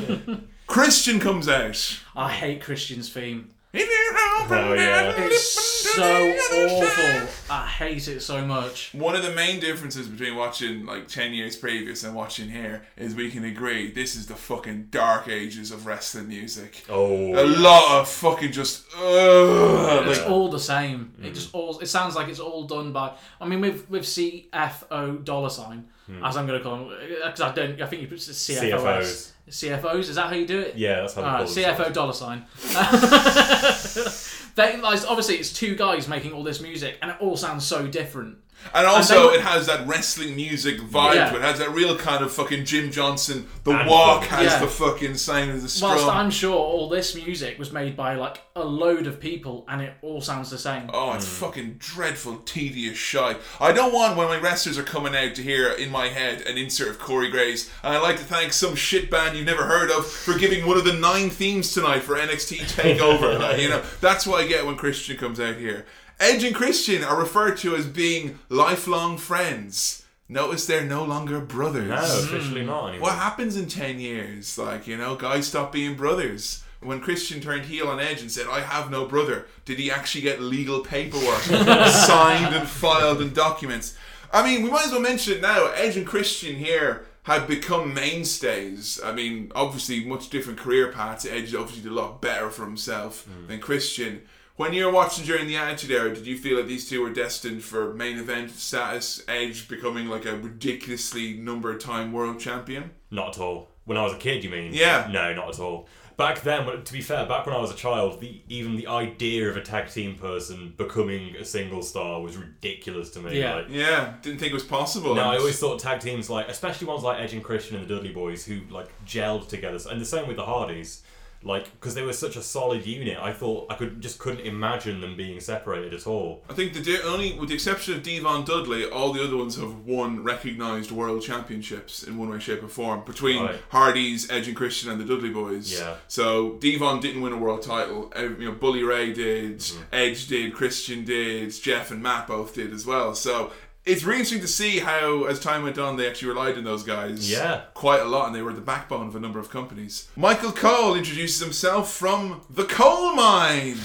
Speaker 2: Christian comes out.
Speaker 4: I hate Christian's theme.
Speaker 3: Oh, yeah.
Speaker 4: It's so awful. I hate it so much.
Speaker 2: One of the main differences between watching like 10 years previous and watching here is we can agree this is the fucking dark ages of wrestling music.
Speaker 3: Oh.
Speaker 2: A lot of fucking just. Ugh,
Speaker 4: It's
Speaker 2: like,
Speaker 4: all the same. It mm. just all. It sounds like it's all done by. I mean, with with CFO dollar sign, Hmm. as I'm going to call them, because uh, I don't. I think you put CFOs.
Speaker 3: CFOs.
Speaker 4: CFOs. Is that how you do it?
Speaker 3: Yeah, that's how call it.
Speaker 4: CFO dollar sign. they obviously it's two guys making all this music, and it all sounds so different.
Speaker 2: And also,
Speaker 4: they-
Speaker 2: it has that wrestling music vibe
Speaker 4: Yeah.
Speaker 2: to it. It has that real kind of fucking Jim Johnson. The
Speaker 3: And
Speaker 2: walk has
Speaker 4: Yeah.
Speaker 2: the fucking sound of the strum.
Speaker 4: Whilst I'm sure all this music was made by like a load of people and it all sounds the same.
Speaker 2: Oh, it's fucking dreadful, tedious shite. I don't want when my wrestlers are coming out to hear in my head an insert of Corey Graves. And I'd like to thank some shit band you've never heard of for giving one of the nine themes tonight for NXT Takeover. Like, you know, that's what I get when Christian comes out here. Edge and Christian are referred to as being lifelong friends. Notice they're no longer brothers.
Speaker 3: No, officially hmm. not anymore.
Speaker 2: What happens in 10 years? Like, you know, guys stop being brothers. When Christian turned heel on Edge and said, I have no brother, did he actually get legal paperwork signed and filed and documents? I mean, we might as well mention it now. Edge and Christian here have become mainstays. I mean, obviously, much different career paths. Edge obviously did a lot better for himself hmm. than Christian. When you were watching during the Attitude Era, did you feel that these two were destined for main event status? Edge becoming like a ridiculously number of time world champion?
Speaker 3: Not at all. When I was a kid, you mean?
Speaker 2: Yeah.
Speaker 3: No, not at all. Back then, to be fair, back when I was a child, the even the idea of a tag team person becoming a single star was ridiculous to me.
Speaker 4: Yeah.
Speaker 3: Like,
Speaker 2: Yeah, didn't think it was possible.
Speaker 3: No, I always thought tag teams like, especially ones like Edge and Christian and the Dudley Boyz, who like gelled together, and the same with the Hardys, like because they were such a solid unit. I thought I could just couldn't imagine them being separated at all.
Speaker 2: I think the di- only, with the exception of Devon Dudley, all the other ones have won recognised world championships in one way, shape, or form between
Speaker 3: Right.
Speaker 2: Hardy's, Edge and Christian, and the Dudley Boyz.
Speaker 3: Yeah.
Speaker 2: So Devon didn't win a world title. You know, Bully Ray did,
Speaker 3: Mm-hmm.
Speaker 2: Edge did, Christian did, Jeff and Matt both did as well. So. It's really interesting to see how, as time went on, they actually relied on those guys
Speaker 3: Yeah.
Speaker 2: quite a lot, and they were the backbone of a number of companies. Michael Cole introduces himself from the coal mine.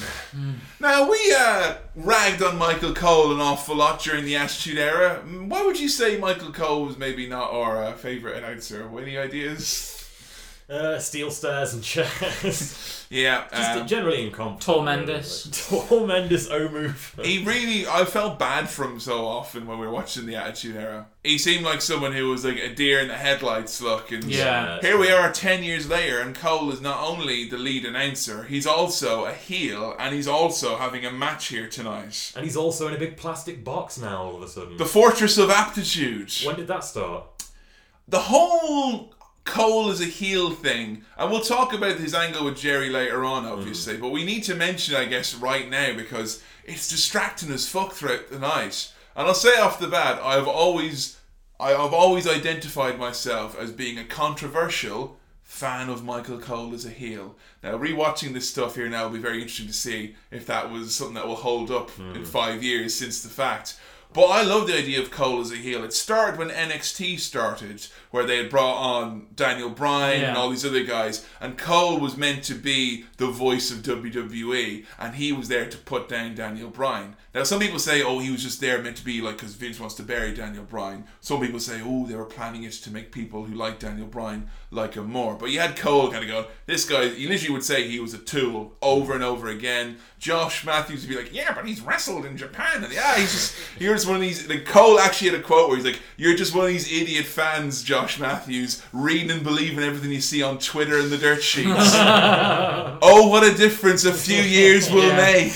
Speaker 2: Now we uh, ragged on Michael Cole an awful lot during the Attitude Era. Mm, Why would you say Michael Cole was maybe not our uh, favorite announcer? Any ideas?
Speaker 3: Uh, steel stairs and chairs.
Speaker 2: Yeah,
Speaker 3: Just
Speaker 2: um,
Speaker 3: generally incompetent.
Speaker 4: Tormendous.
Speaker 3: Tormendous O move.
Speaker 2: he really. I felt bad for him so often when we were watching the Attitude Era. He seemed like someone who was like a deer in the headlights look, and
Speaker 4: Yeah.
Speaker 2: Here we are 10 years later, and Cole is not only the lead announcer, he's also a heel, and he's also having a match here tonight.
Speaker 3: And he's also in a big plastic box now. All of a sudden.
Speaker 2: The Fortress of Aptitude.
Speaker 3: when did that start?
Speaker 2: The whole Cole is a heel thing, and we'll talk about his angle with Jerry later on, mm. obviously, but we need to mention, I guess, right now because it's distracting as fuck throughout the night. And I'll say off the bat, I've always, I have always identified myself as being a controversial fan of Michael Cole as a heel. Now, rewatching this stuff here now will be very interesting to see if that was something that will hold up in mm. five years since the fact. But I love the idea of Cole as a heel. It started when NXT started, where they had brought on Daniel Bryan and all these other guys, and Cole was meant to be the voice of WWE, and he was there to put down Daniel Bryan. Now, some people say, oh, he was just there meant to be like because Vince wants to bury Daniel Bryan. Some people say, oh, they were planning it to make people who like Daniel Bryan like him more. But you had Cole kind of going, this guy, you literally would say he was a tool over and over again. Josh Matthews would be like, yeah, but he's wrestled in Japan. And yeah, he's just, you're just one of these, like Cole actually had a quote where he's like, you're just one of these idiot fans, Josh Matthews, reading and believing everything you see on Twitter and the dirt sheets. oh, what a difference a few years will
Speaker 4: Yeah.
Speaker 2: make.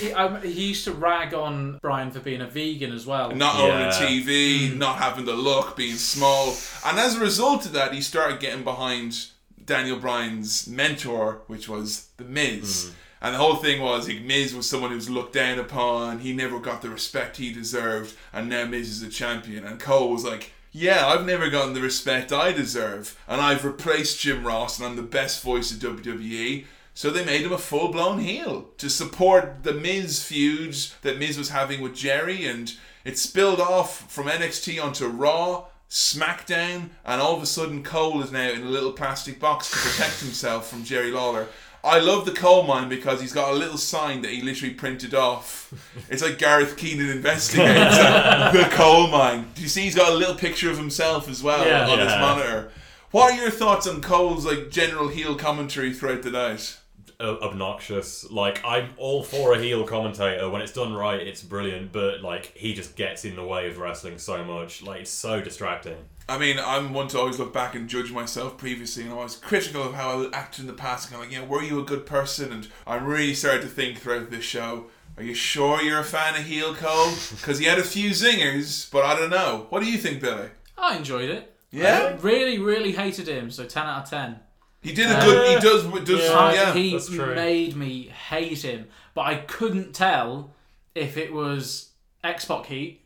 Speaker 4: He, um, he used to rag on Bryan for being a vegan as well.
Speaker 2: not
Speaker 3: Yeah.
Speaker 2: owning TV, not having the look, being small. And as a result of that, he started getting behind Daniel Bryan's mentor, which was The Miz. And the whole thing was like, Miz was someone who was looked down upon. He never got the respect he deserved. And now Miz is a champion. And Cole was like, yeah, I've never gotten the respect I deserve. And I've replaced Jim Ross and I'm the best voice of WWE. So they made him a full blown heel to support the Miz feuds that Miz was having with Jerry, and it spilled off from NXT onto Raw, SmackDown, and all of a sudden Cole is now in a little plastic box to protect himself from Jerry Lawler. I love the coal mine because he's got a little sign that he literally printed off. It's like Gareth Keenan investigates the coal mine. Do you see he's got a little picture of himself as well
Speaker 4: Yeah.
Speaker 2: on his monitor? What are your thoughts on Cole's like general heel commentary throughout the night?
Speaker 3: O- obnoxious. Like I'm all for a heel commentator when it's done right. It's brilliant, but like he just gets in the way of wrestling so much. Like it's so distracting.
Speaker 2: I mean, I'm one to always look back and judge myself previously, and I was critical of how I acted in the past. And I'm like, you know, were you a good person? And I'm really starting to think throughout this show, Are you sure you're a fan of heel Cole? Because he had a few zingers, but I don't know. What do you think, Billy?
Speaker 4: I enjoyed it.
Speaker 2: Yeah?
Speaker 4: I really, really hated him. So ten out of ten.
Speaker 2: He did a good. He does. does
Speaker 4: I-
Speaker 2: yeah.
Speaker 4: he
Speaker 3: that's true.
Speaker 4: made me hate him, but I couldn't tell if it was X-Pac heat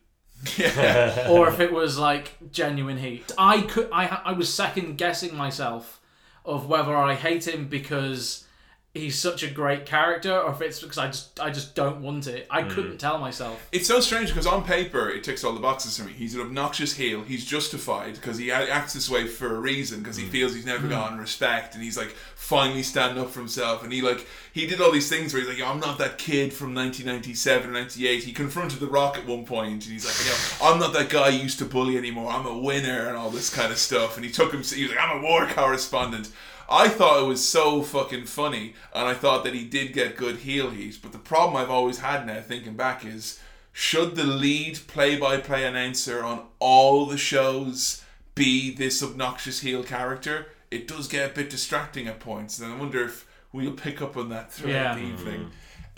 Speaker 2: yeah.
Speaker 4: or if it was like genuine heat. I could. I I was second guessing myself of whether I hate him because he's such a great character or if it's because I just I just don't want it. I hmm. couldn't tell myself.
Speaker 2: It's so strange because on paper it ticks all the boxes for me. He's an obnoxious heel. He's justified because he acts this way for a reason because he hmm. feels he's never hmm. gotten respect and he's like finally standing up for himself. And he like he did all these things where he's like, I'm not that kid from 1997 or 98. He confronted The Rock at one point and he's like, you know, I'm not that guy you used to bully anymore. I'm a winner and all this kind of stuff. And he took him. He was like, I'm a war correspondent. I thought it was so fucking funny, and I thought that he did get good heel heat. But the problem I've always had now, thinking back, is should the lead play-by-play announcer on all the shows be this obnoxious heel character? It does get a bit distracting at points, and I wonder if we'll pick up on that throughout
Speaker 4: Yeah.
Speaker 2: the evening. Mm.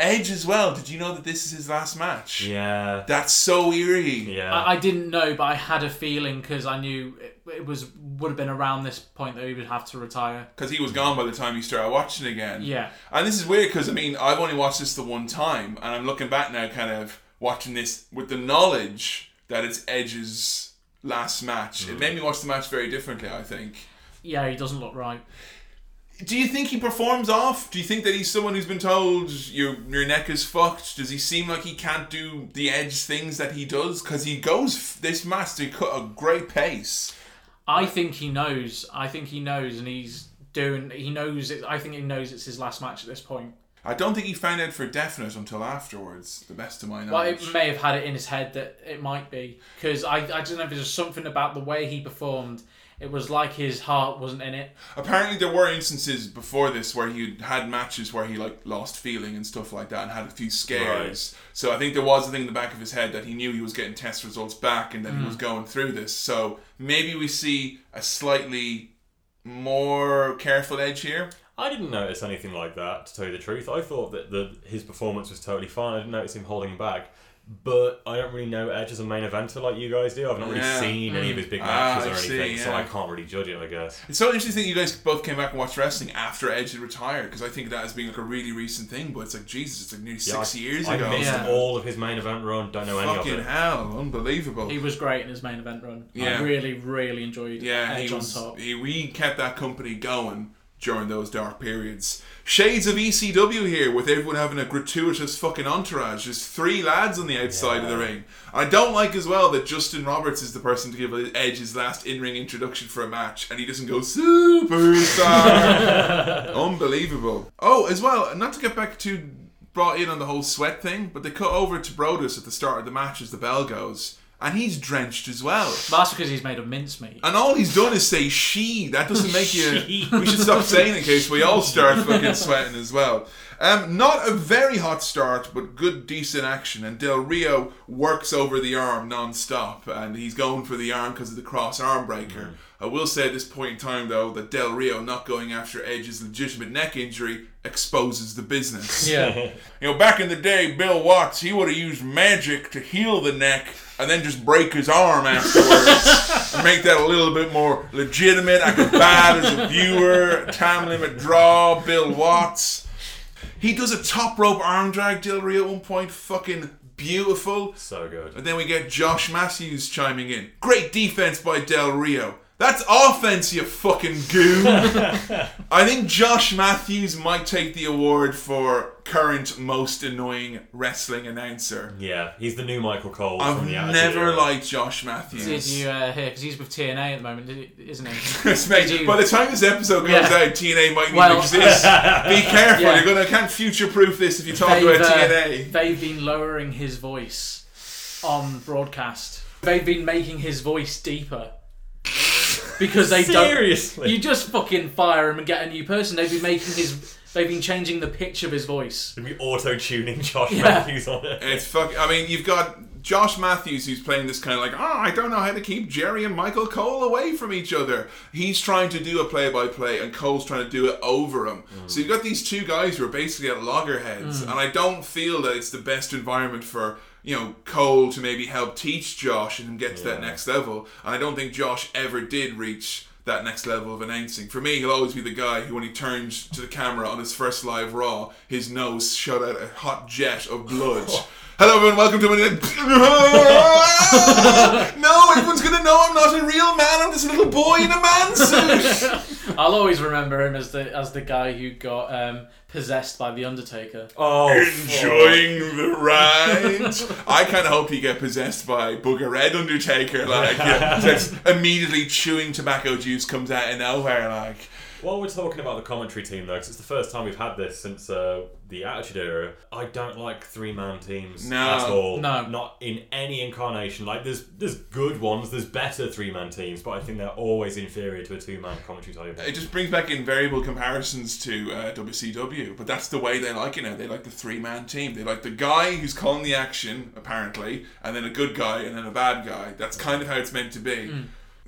Speaker 2: Edge as well. Did you know that this is his last match?
Speaker 3: Yeah.
Speaker 2: That's so eerie.
Speaker 3: Yeah.
Speaker 4: I, I didn't know, but I had a feeling because I knew it, it was would have been around this point that he would have to retire.
Speaker 2: because he was gone by the time you started watching again.
Speaker 4: Yeah.
Speaker 2: And this is weird because I mean I've only watched this the one time, and I'm looking back now, kind of watching this with the knowledge that it's Edge's last match. It mm. made me watch the match very differently. I think.
Speaker 4: Yeah, he doesn't look right.
Speaker 2: Do you think he performs off? Do you think that he's someone who's been told your your neck is fucked? Does he seem like he can't do the Edge things that he does? Because he goes f- this to cut a great pace.
Speaker 4: I think he knows. I think he knows, and he's doing. He knows. It, I think he knows it's his last match at this point.
Speaker 2: I don't think he found out for definite until afterwards. The best of my knowledge.
Speaker 4: Well, it may have had it in his head that it might be because I, I don't know if there's something about the way he performed. It was like his heart wasn't in it.
Speaker 2: Apparently, there were instances before this where he had matches where he like lost feeling and stuff like that, and had a few scares. So I think there was a thing in the back of his head that he knew he was getting test results back, and that he hmm. was going through this. So maybe we see a slightly more careful edge here.
Speaker 3: I didn't notice anything like that, to tell you the truth. I thought that the, his performance was totally fine. I didn't notice him holding back. But I don't really know Edge as a main eventer like you guys do. I've not really
Speaker 2: Yeah.
Speaker 3: seen any of his big
Speaker 2: Ah,
Speaker 3: matches
Speaker 2: I
Speaker 3: or
Speaker 2: see,
Speaker 3: anything, so. I can't really judge it, I guess.
Speaker 2: It's so interesting that you guys both came back and watched wrestling after Edge had retired because I think that has been like a really recent thing. But it's like Jesus, it's like nearly
Speaker 3: Yeah,
Speaker 2: six
Speaker 3: I,
Speaker 2: years
Speaker 3: I
Speaker 2: ago.
Speaker 3: missed
Speaker 4: Yeah.
Speaker 3: all of his main event run. Don't know any
Speaker 2: Fucking
Speaker 3: of it.
Speaker 2: hell, unbelievable.
Speaker 4: He was great in his main event run.
Speaker 2: Yeah.
Speaker 4: I really, really enjoyed
Speaker 2: Yeah,
Speaker 4: Edge
Speaker 2: he was.
Speaker 4: on top.
Speaker 2: He, we kept that company going during those dark periods. Shades of ECW here, with everyone having a gratuitous fucking entourage. There's three lads on the outside of the ring. I don't like as well that Justin Roberts is the person to give Edge his last in-ring introduction for a match, and he doesn't go superstar. Unbelievable. Oh, as well, not to get back to brought in on the whole sweat thing, but they cut over to Brodus at the start of the match as the bell goes, and he's drenched as well.
Speaker 4: But that's because he's made of mincemeat.
Speaker 2: And all he's done is say she. That doesn't make you. We should stop saying in case we all start fucking sweating as well. Um, not a very hot start, but good, decent action. And Del Rio works over the arm non-stop, and he's going for the arm because of the cross arm breaker. I will say at this point in time, though, that Del Rio not going after Edge's legitimate neck injury exposes the business.
Speaker 4: Yeah.
Speaker 2: You know, back in the day, Bill Watts, he would have used magic to heal the neck and then just break his arm afterwards and make that a little bit more legitimate. I could buy it as a viewer. Time limit draw, Bill Watts. He does a top rope arm drag, Del Rio, at one point. Fucking beautiful.
Speaker 3: So good.
Speaker 2: And then we get Josh Matthews chiming in. Great defense by Del Rio. That's offense, you fucking goon. I think Josh Matthews might take the award for current most annoying wrestling announcer.
Speaker 3: Yeah, he's the new Michael Cole
Speaker 2: I've
Speaker 3: from the Attitude
Speaker 2: never
Speaker 3: Era.
Speaker 2: liked Josh Matthews.
Speaker 4: Did you uh, hear? Because he's with TNA at the moment, did- isn't he?
Speaker 2: Mate,
Speaker 4: Did you-
Speaker 2: by the time this episode goes
Speaker 4: Yeah.
Speaker 2: out, TNA might need
Speaker 4: Well-
Speaker 2: to exist. Be careful,
Speaker 4: Yeah.
Speaker 2: you're gonna can't future proof this if you talk
Speaker 4: They've,
Speaker 2: about
Speaker 4: uh,
Speaker 2: TNA.
Speaker 4: they've been lowering his voice on broadcast. They've been making his voice deeper. Because they
Speaker 3: Seriously?
Speaker 4: don't. You just fucking fire him and get a new person. They've been making his. They've been changing the pitch of his voice.
Speaker 3: Should be auto tuning Josh
Speaker 4: Yeah.
Speaker 3: Matthews on it.
Speaker 2: It's fuck. I mean, you've got Josh Matthews, who's playing this kind of like, oh, I don't know how to keep Jerry and Michael Cole away from each other. He's trying to do a play-by-play, and Cole's trying to do it over him. Mm. So you've got these two guys who are basically at loggerheads, mm. and I don't feel that it's the best environment for you know Cole to maybe help teach Josh and get to that next level. And I don't think Josh ever did reach that next level of announcing. For me, he'll always be the guy who, when he turned to the camera on his first live Raw, his nose shot out a hot jet of blood. Hello, everyone. Welcome to my. no, everyone's gonna know I'm not a real man. I'm just a little boy in a man suit.
Speaker 4: I'll always remember him as the as the guy who got um, possessed by the Undertaker.
Speaker 3: Oh,
Speaker 2: Enjoying the ride. I kind of hope you get possessed by Booger Red Undertaker. Like, yeah, just immediately chewing tobacco juice comes out of nowhere. Like,
Speaker 3: While we're talking about the commentary team, though, 'cause it's the first time we've had this since uh, the Attitude Era, I don't like three-man teams
Speaker 2: No.
Speaker 3: at all.
Speaker 4: No.
Speaker 3: not in any incarnation. Like, there's there's good ones, there's better three-man teams, but I think they're always inferior to a two-man commentary table.
Speaker 2: it just brings back invariable comparisons to uh, WCW, but that's the way they like it now. They like the three man team. They like the guy who's calling the action, apparently, and then a good guy and then a bad guy. That's kind of how it's meant to be.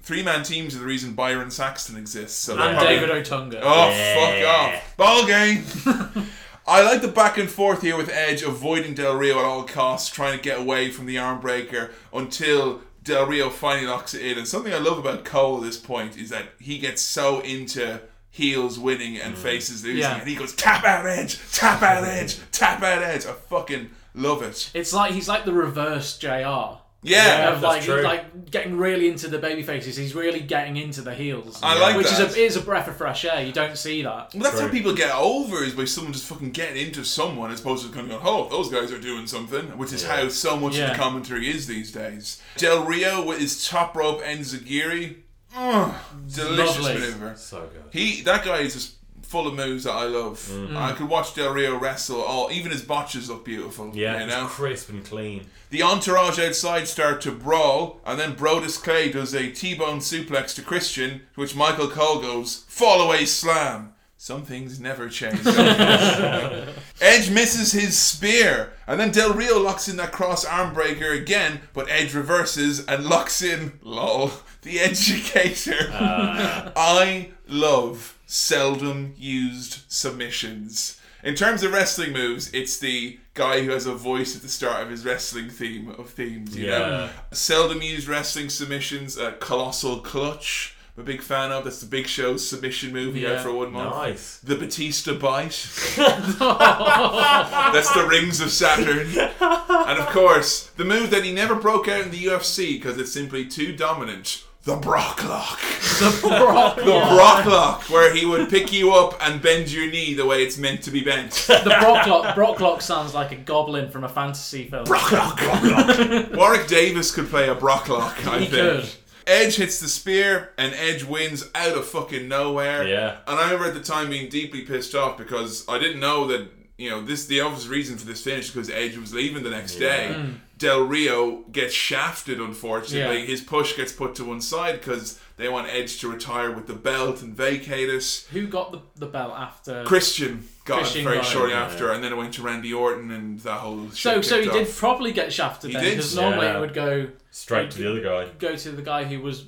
Speaker 2: Three man teams are the reason Byron Saxton exists. So they're
Speaker 4: And
Speaker 2: probably-
Speaker 4: David Otunga.
Speaker 2: Oh,
Speaker 3: Yeah.
Speaker 2: fuck off. Ball game. I like the back and forth here with Edge avoiding Del Rio at all costs, trying to get away from the arm breaker until Del Rio finally locks it in. And something I love about Cole at this point is that he gets so into heels winning and mm. faces losing.
Speaker 4: Yeah.
Speaker 2: And he goes, tap out Edge, tap out Edge, tap out Edge. I fucking love it.
Speaker 4: It's like he's like the reverse JR.
Speaker 2: Yeah.
Speaker 4: of
Speaker 3: that's
Speaker 4: like
Speaker 3: true.
Speaker 4: like getting really into the baby faces. He's really getting into the heels.
Speaker 2: I like
Speaker 4: which
Speaker 2: that.
Speaker 4: is a is a breath of fresh air. You don't see that.
Speaker 2: Well, that's how people get over is by someone just fucking getting into someone as opposed to kind of going, oh, those guys are doing something, which is how so much of the commentary is these days. Del Rio with his top rope enziguri, oh, mm, delicious
Speaker 4: Lovely.
Speaker 2: maneuver.
Speaker 3: So good.
Speaker 2: He that guy is just full of moves that I love.
Speaker 3: Mm-hmm.
Speaker 2: I could watch Del Rio wrestle. All even his botches look beautiful.
Speaker 3: Yeah,
Speaker 2: you know.
Speaker 3: crisp and clean.
Speaker 2: The entourage outside start to brawl, and then Brodus Clay does a T-bone suplex to Christian, which Michael Cole goes, fall away slam. Some things never change. Edge misses his spear, and then Del Rio locks in that cross arm breaker again, but Edge reverses and locks in, lol, the Edgecator. I love seldom used submissions. In terms of wrestling moves, it's the guy who has a voice at the start of his wrestling theme of themes. You know,
Speaker 3: Yeah.
Speaker 2: seldom used wrestling submissions. Uh, Colossal Clutch, I'm a big fan of. That's the Big Show submission move.
Speaker 4: Yeah.
Speaker 2: for one month.
Speaker 3: Nice.
Speaker 2: The Batista Bite. That's the Rings of Saturn. And of course, the move that he never broke out in the UFC because it's simply too dominant. The Brocklock.
Speaker 4: The Brock,
Speaker 2: The Brocklock, where he would pick you up and bend your knee the way it's meant to be bent.
Speaker 4: the Brocklock. Brocklock sounds like a goblin from a fantasy film. Brocklock.
Speaker 2: Warwick Davis could play a Brocklock, I
Speaker 4: He
Speaker 2: think.
Speaker 4: could.
Speaker 2: Edge hits the spear and Edge wins out of fucking nowhere.
Speaker 3: Yeah.
Speaker 2: And I remember at the time being deeply pissed off because I didn't know that, you know, this the obvious reason for this finish because Edge was leaving the next day. Mm. Del Rio gets shafted, unfortunately.
Speaker 4: Yeah.
Speaker 2: His push gets put to one side because they want Edge to retire with the belt and vacate it.
Speaker 4: Who got the, the belt after?
Speaker 2: Christian got
Speaker 4: Christian
Speaker 2: it very
Speaker 4: got it,
Speaker 2: shortly
Speaker 3: yeah.
Speaker 2: after, and then it went to Randy Orton and that whole shit
Speaker 4: So so he
Speaker 2: kicked
Speaker 4: did probably get shafted
Speaker 2: He
Speaker 4: then
Speaker 2: did,
Speaker 4: because normally
Speaker 3: yeah.
Speaker 4: it would go
Speaker 3: Straight to the other guy.
Speaker 4: go to the guy who was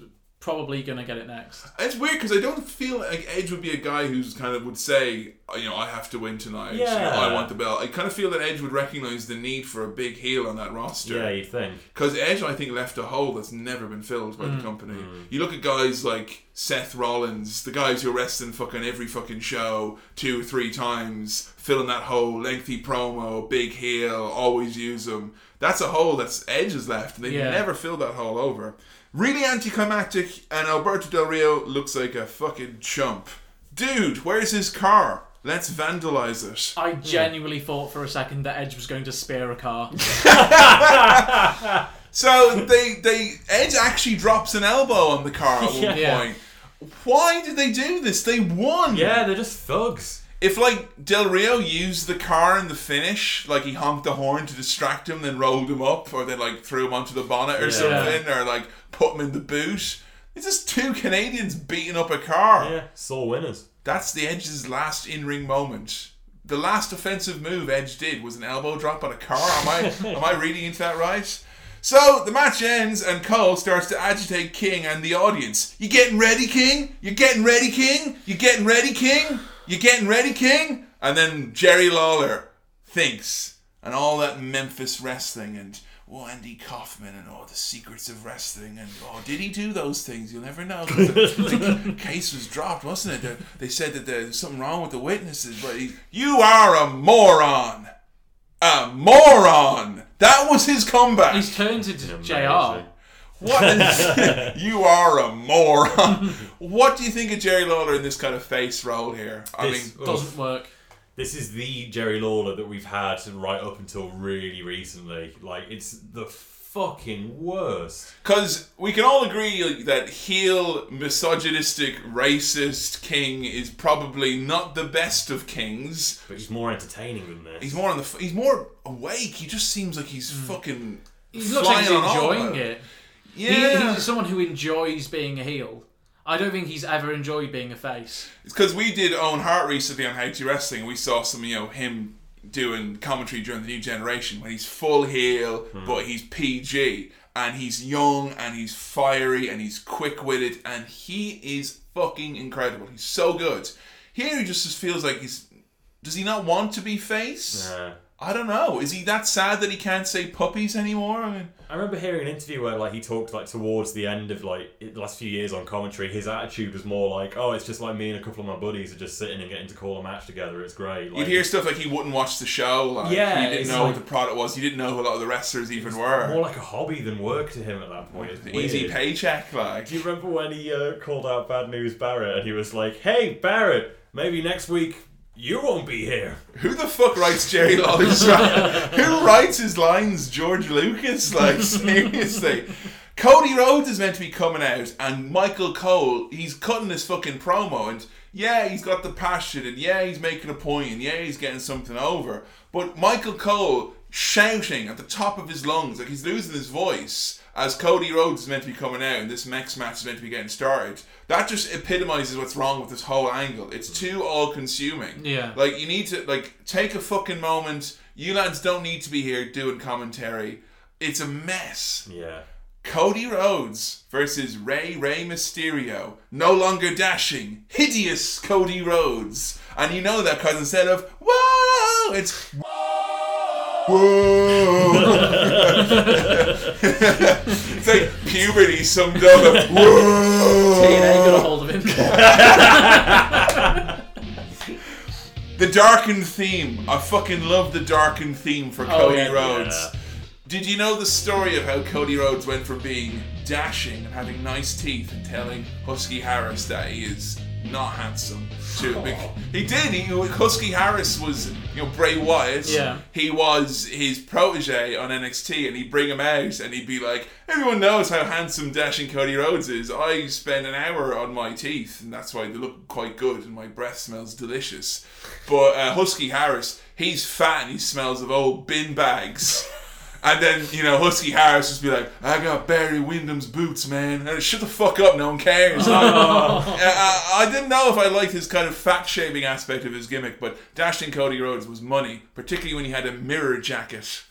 Speaker 4: probably gonna get it next.
Speaker 2: It's weird because I don't feel like Edge would be a guy who's kind of would say, you know, I have to win tonight. You know,
Speaker 3: Yeah.
Speaker 2: I want the belt. I kind of feel that Edge would recognize the need for a big heel on that roster.
Speaker 3: Yeah, you'd think.
Speaker 2: Because Edge, I think, left a hole that's never been filled by
Speaker 3: Mm.
Speaker 2: the company. You look at guys like Seth Rollins, the guys who are wrestling fucking every fucking show two three times, filling that hole, lengthy promo, big heel, always use them. That's a hole that's Edge has left, and they
Speaker 4: Yeah.
Speaker 2: never filled that hole over. Really anticlimactic, and Alberto Del Rio looks like a fucking chump. Dude, where's his car? Let's vandalize it.
Speaker 4: I genuinely thought for a second that Edge was going to spear a car.
Speaker 2: So they they Edge actually drops an elbow on the car at one
Speaker 4: Yeah.
Speaker 2: point. Why did they do this? They won.
Speaker 3: Yeah, they're just thugs.
Speaker 2: If like Del Rio used the car in the finish, like he honked the horn to distract him, then rolled him up, or then like threw him onto the bonnet or
Speaker 3: Yeah.
Speaker 2: something, or like put him in the boot. It's just two Canadians beating up a car.
Speaker 3: Yeah, sole winners.
Speaker 2: That's the Edge's last in-ring moment. The last offensive move Edge did was an elbow drop on a car. Am I am I reading into that right? So the match ends and Cole starts to agitate King and the audience. You getting ready, King? You getting ready, King? You getting ready, King? You getting ready, King? And then Jerry Lawler thinks, and all that Memphis wrestling and oh Andy Kaufman and all the secrets of wrestling and oh did he do those things? You'll never know. the, the case was dropped, wasn't it? They- They said that there's something wrong with the witnesses, but he, you are a moron, a moron. That was his comeback.
Speaker 4: He's turned into
Speaker 3: Amazing.
Speaker 4: JR.
Speaker 2: What? is- you are a moron. what do you think of Jerry Lawler in this kind of face role here? I
Speaker 3: This-
Speaker 2: mean,
Speaker 4: Doesn't work.
Speaker 3: This is the Jerry Lawler that we've had right up until really recently. Like, it's the fucking worst.
Speaker 2: because we can all agree that heel, misogynistic, racist King is probably not the best of kings.
Speaker 3: But he's more entertaining than this.
Speaker 2: He's more on the. f- He's more awake. He just seems like he's hmm. fucking.
Speaker 4: He looks like he's
Speaker 2: flying on
Speaker 4: enjoying
Speaker 2: autopilot.
Speaker 4: it. He-
Speaker 2: Yeah,
Speaker 4: he's someone who enjoys being a heel. I don't think he's ever enjoyed being a face.
Speaker 2: It's because we did Owen Hart recently on How to Wrestling. We saw some, you know, him doing commentary during the new generation when he's full heel, hmm. but he's PG and he's young and he's fiery and he's quick witted and he is fucking incredible. He's so good. Here he just, just feels like he's. Does he not want to be face?
Speaker 3: Nah.
Speaker 2: I don't know. Is he that sad that he can't say puppies anymore? I mean,
Speaker 3: I remember hearing an interview where like he talked like towards the end of like the last few years on commentary, his attitude was more like, "Oh, it's just like me and a couple of my buddies are just sitting and getting to call a match together. It's great." Like,
Speaker 2: you'd hear stuff like he wouldn't watch the show. Like,
Speaker 3: Yeah,
Speaker 2: he didn't know
Speaker 3: like-
Speaker 2: what the product was. He didn't know who a lot of the wrestlers even were.
Speaker 3: more like a hobby than work to him at that point. It's
Speaker 2: Easy paycheck, like.
Speaker 3: Do you remember when he uh, called out Bad News Barrett and he was like, "Hey Barrett, maybe next week you won't be here."
Speaker 2: Who the fuck writes Jerry Lawler's rap? Who writes his lines? George Lucas? Like, seriously. Cody Rhodes is meant to be coming out, and Michael Cole, he's cutting his fucking promo, and yeah, he's got the passion, and yeah, he's making a point, and yeah, he's getting something over. But Michael Cole shouting at the top of his lungs, like he's losing his voice, as Cody Rhodes is meant to be coming out, and this next match is meant to be getting started. That just epitomizes what's wrong with this whole angle. It's mm. too all-consuming.
Speaker 4: Yeah.
Speaker 2: Like you need to like take a fucking moment. You lads don't need to be here doing commentary. It's a mess.
Speaker 3: Yeah.
Speaker 2: Cody Rhodes versus Ray Rey Mysterio. No longer dashing. Hideous Cody Rhodes. And you know that because instead of whoa, it's whoa. it's like puberty summed up. Whoa.
Speaker 4: TNA got a hold of him.
Speaker 2: The darkened theme. I fucking love the darkened theme for
Speaker 4: Oh,
Speaker 2: Cody
Speaker 4: yeah,
Speaker 2: Rhodes.
Speaker 3: yeah.
Speaker 2: Did you know the story of how Cody Rhodes went from being dashing and having nice teeth and telling Husky Harris that he is not handsome to he did he Husky Harris was you know Bray Wyatt.
Speaker 4: Yeah.
Speaker 2: he was his protege on NXT and he'd bring him out and he'd be like everyone knows how handsome dashing Cody Rhodes is. I spend an hour on my teeth and that's why they look quite good and my breath smells delicious. But uh, Husky Harris he's fat and he smells of old bin bags and then, you know, Husky Harris just be like, I got Barry Windham's boots, man. And shut the fuck up, no one cares. I, I, I didn't know if I liked his kind of fact shaming aspect of his gimmick, but Dashing Cody Rhodes was money, particularly when he had a mirror jacket.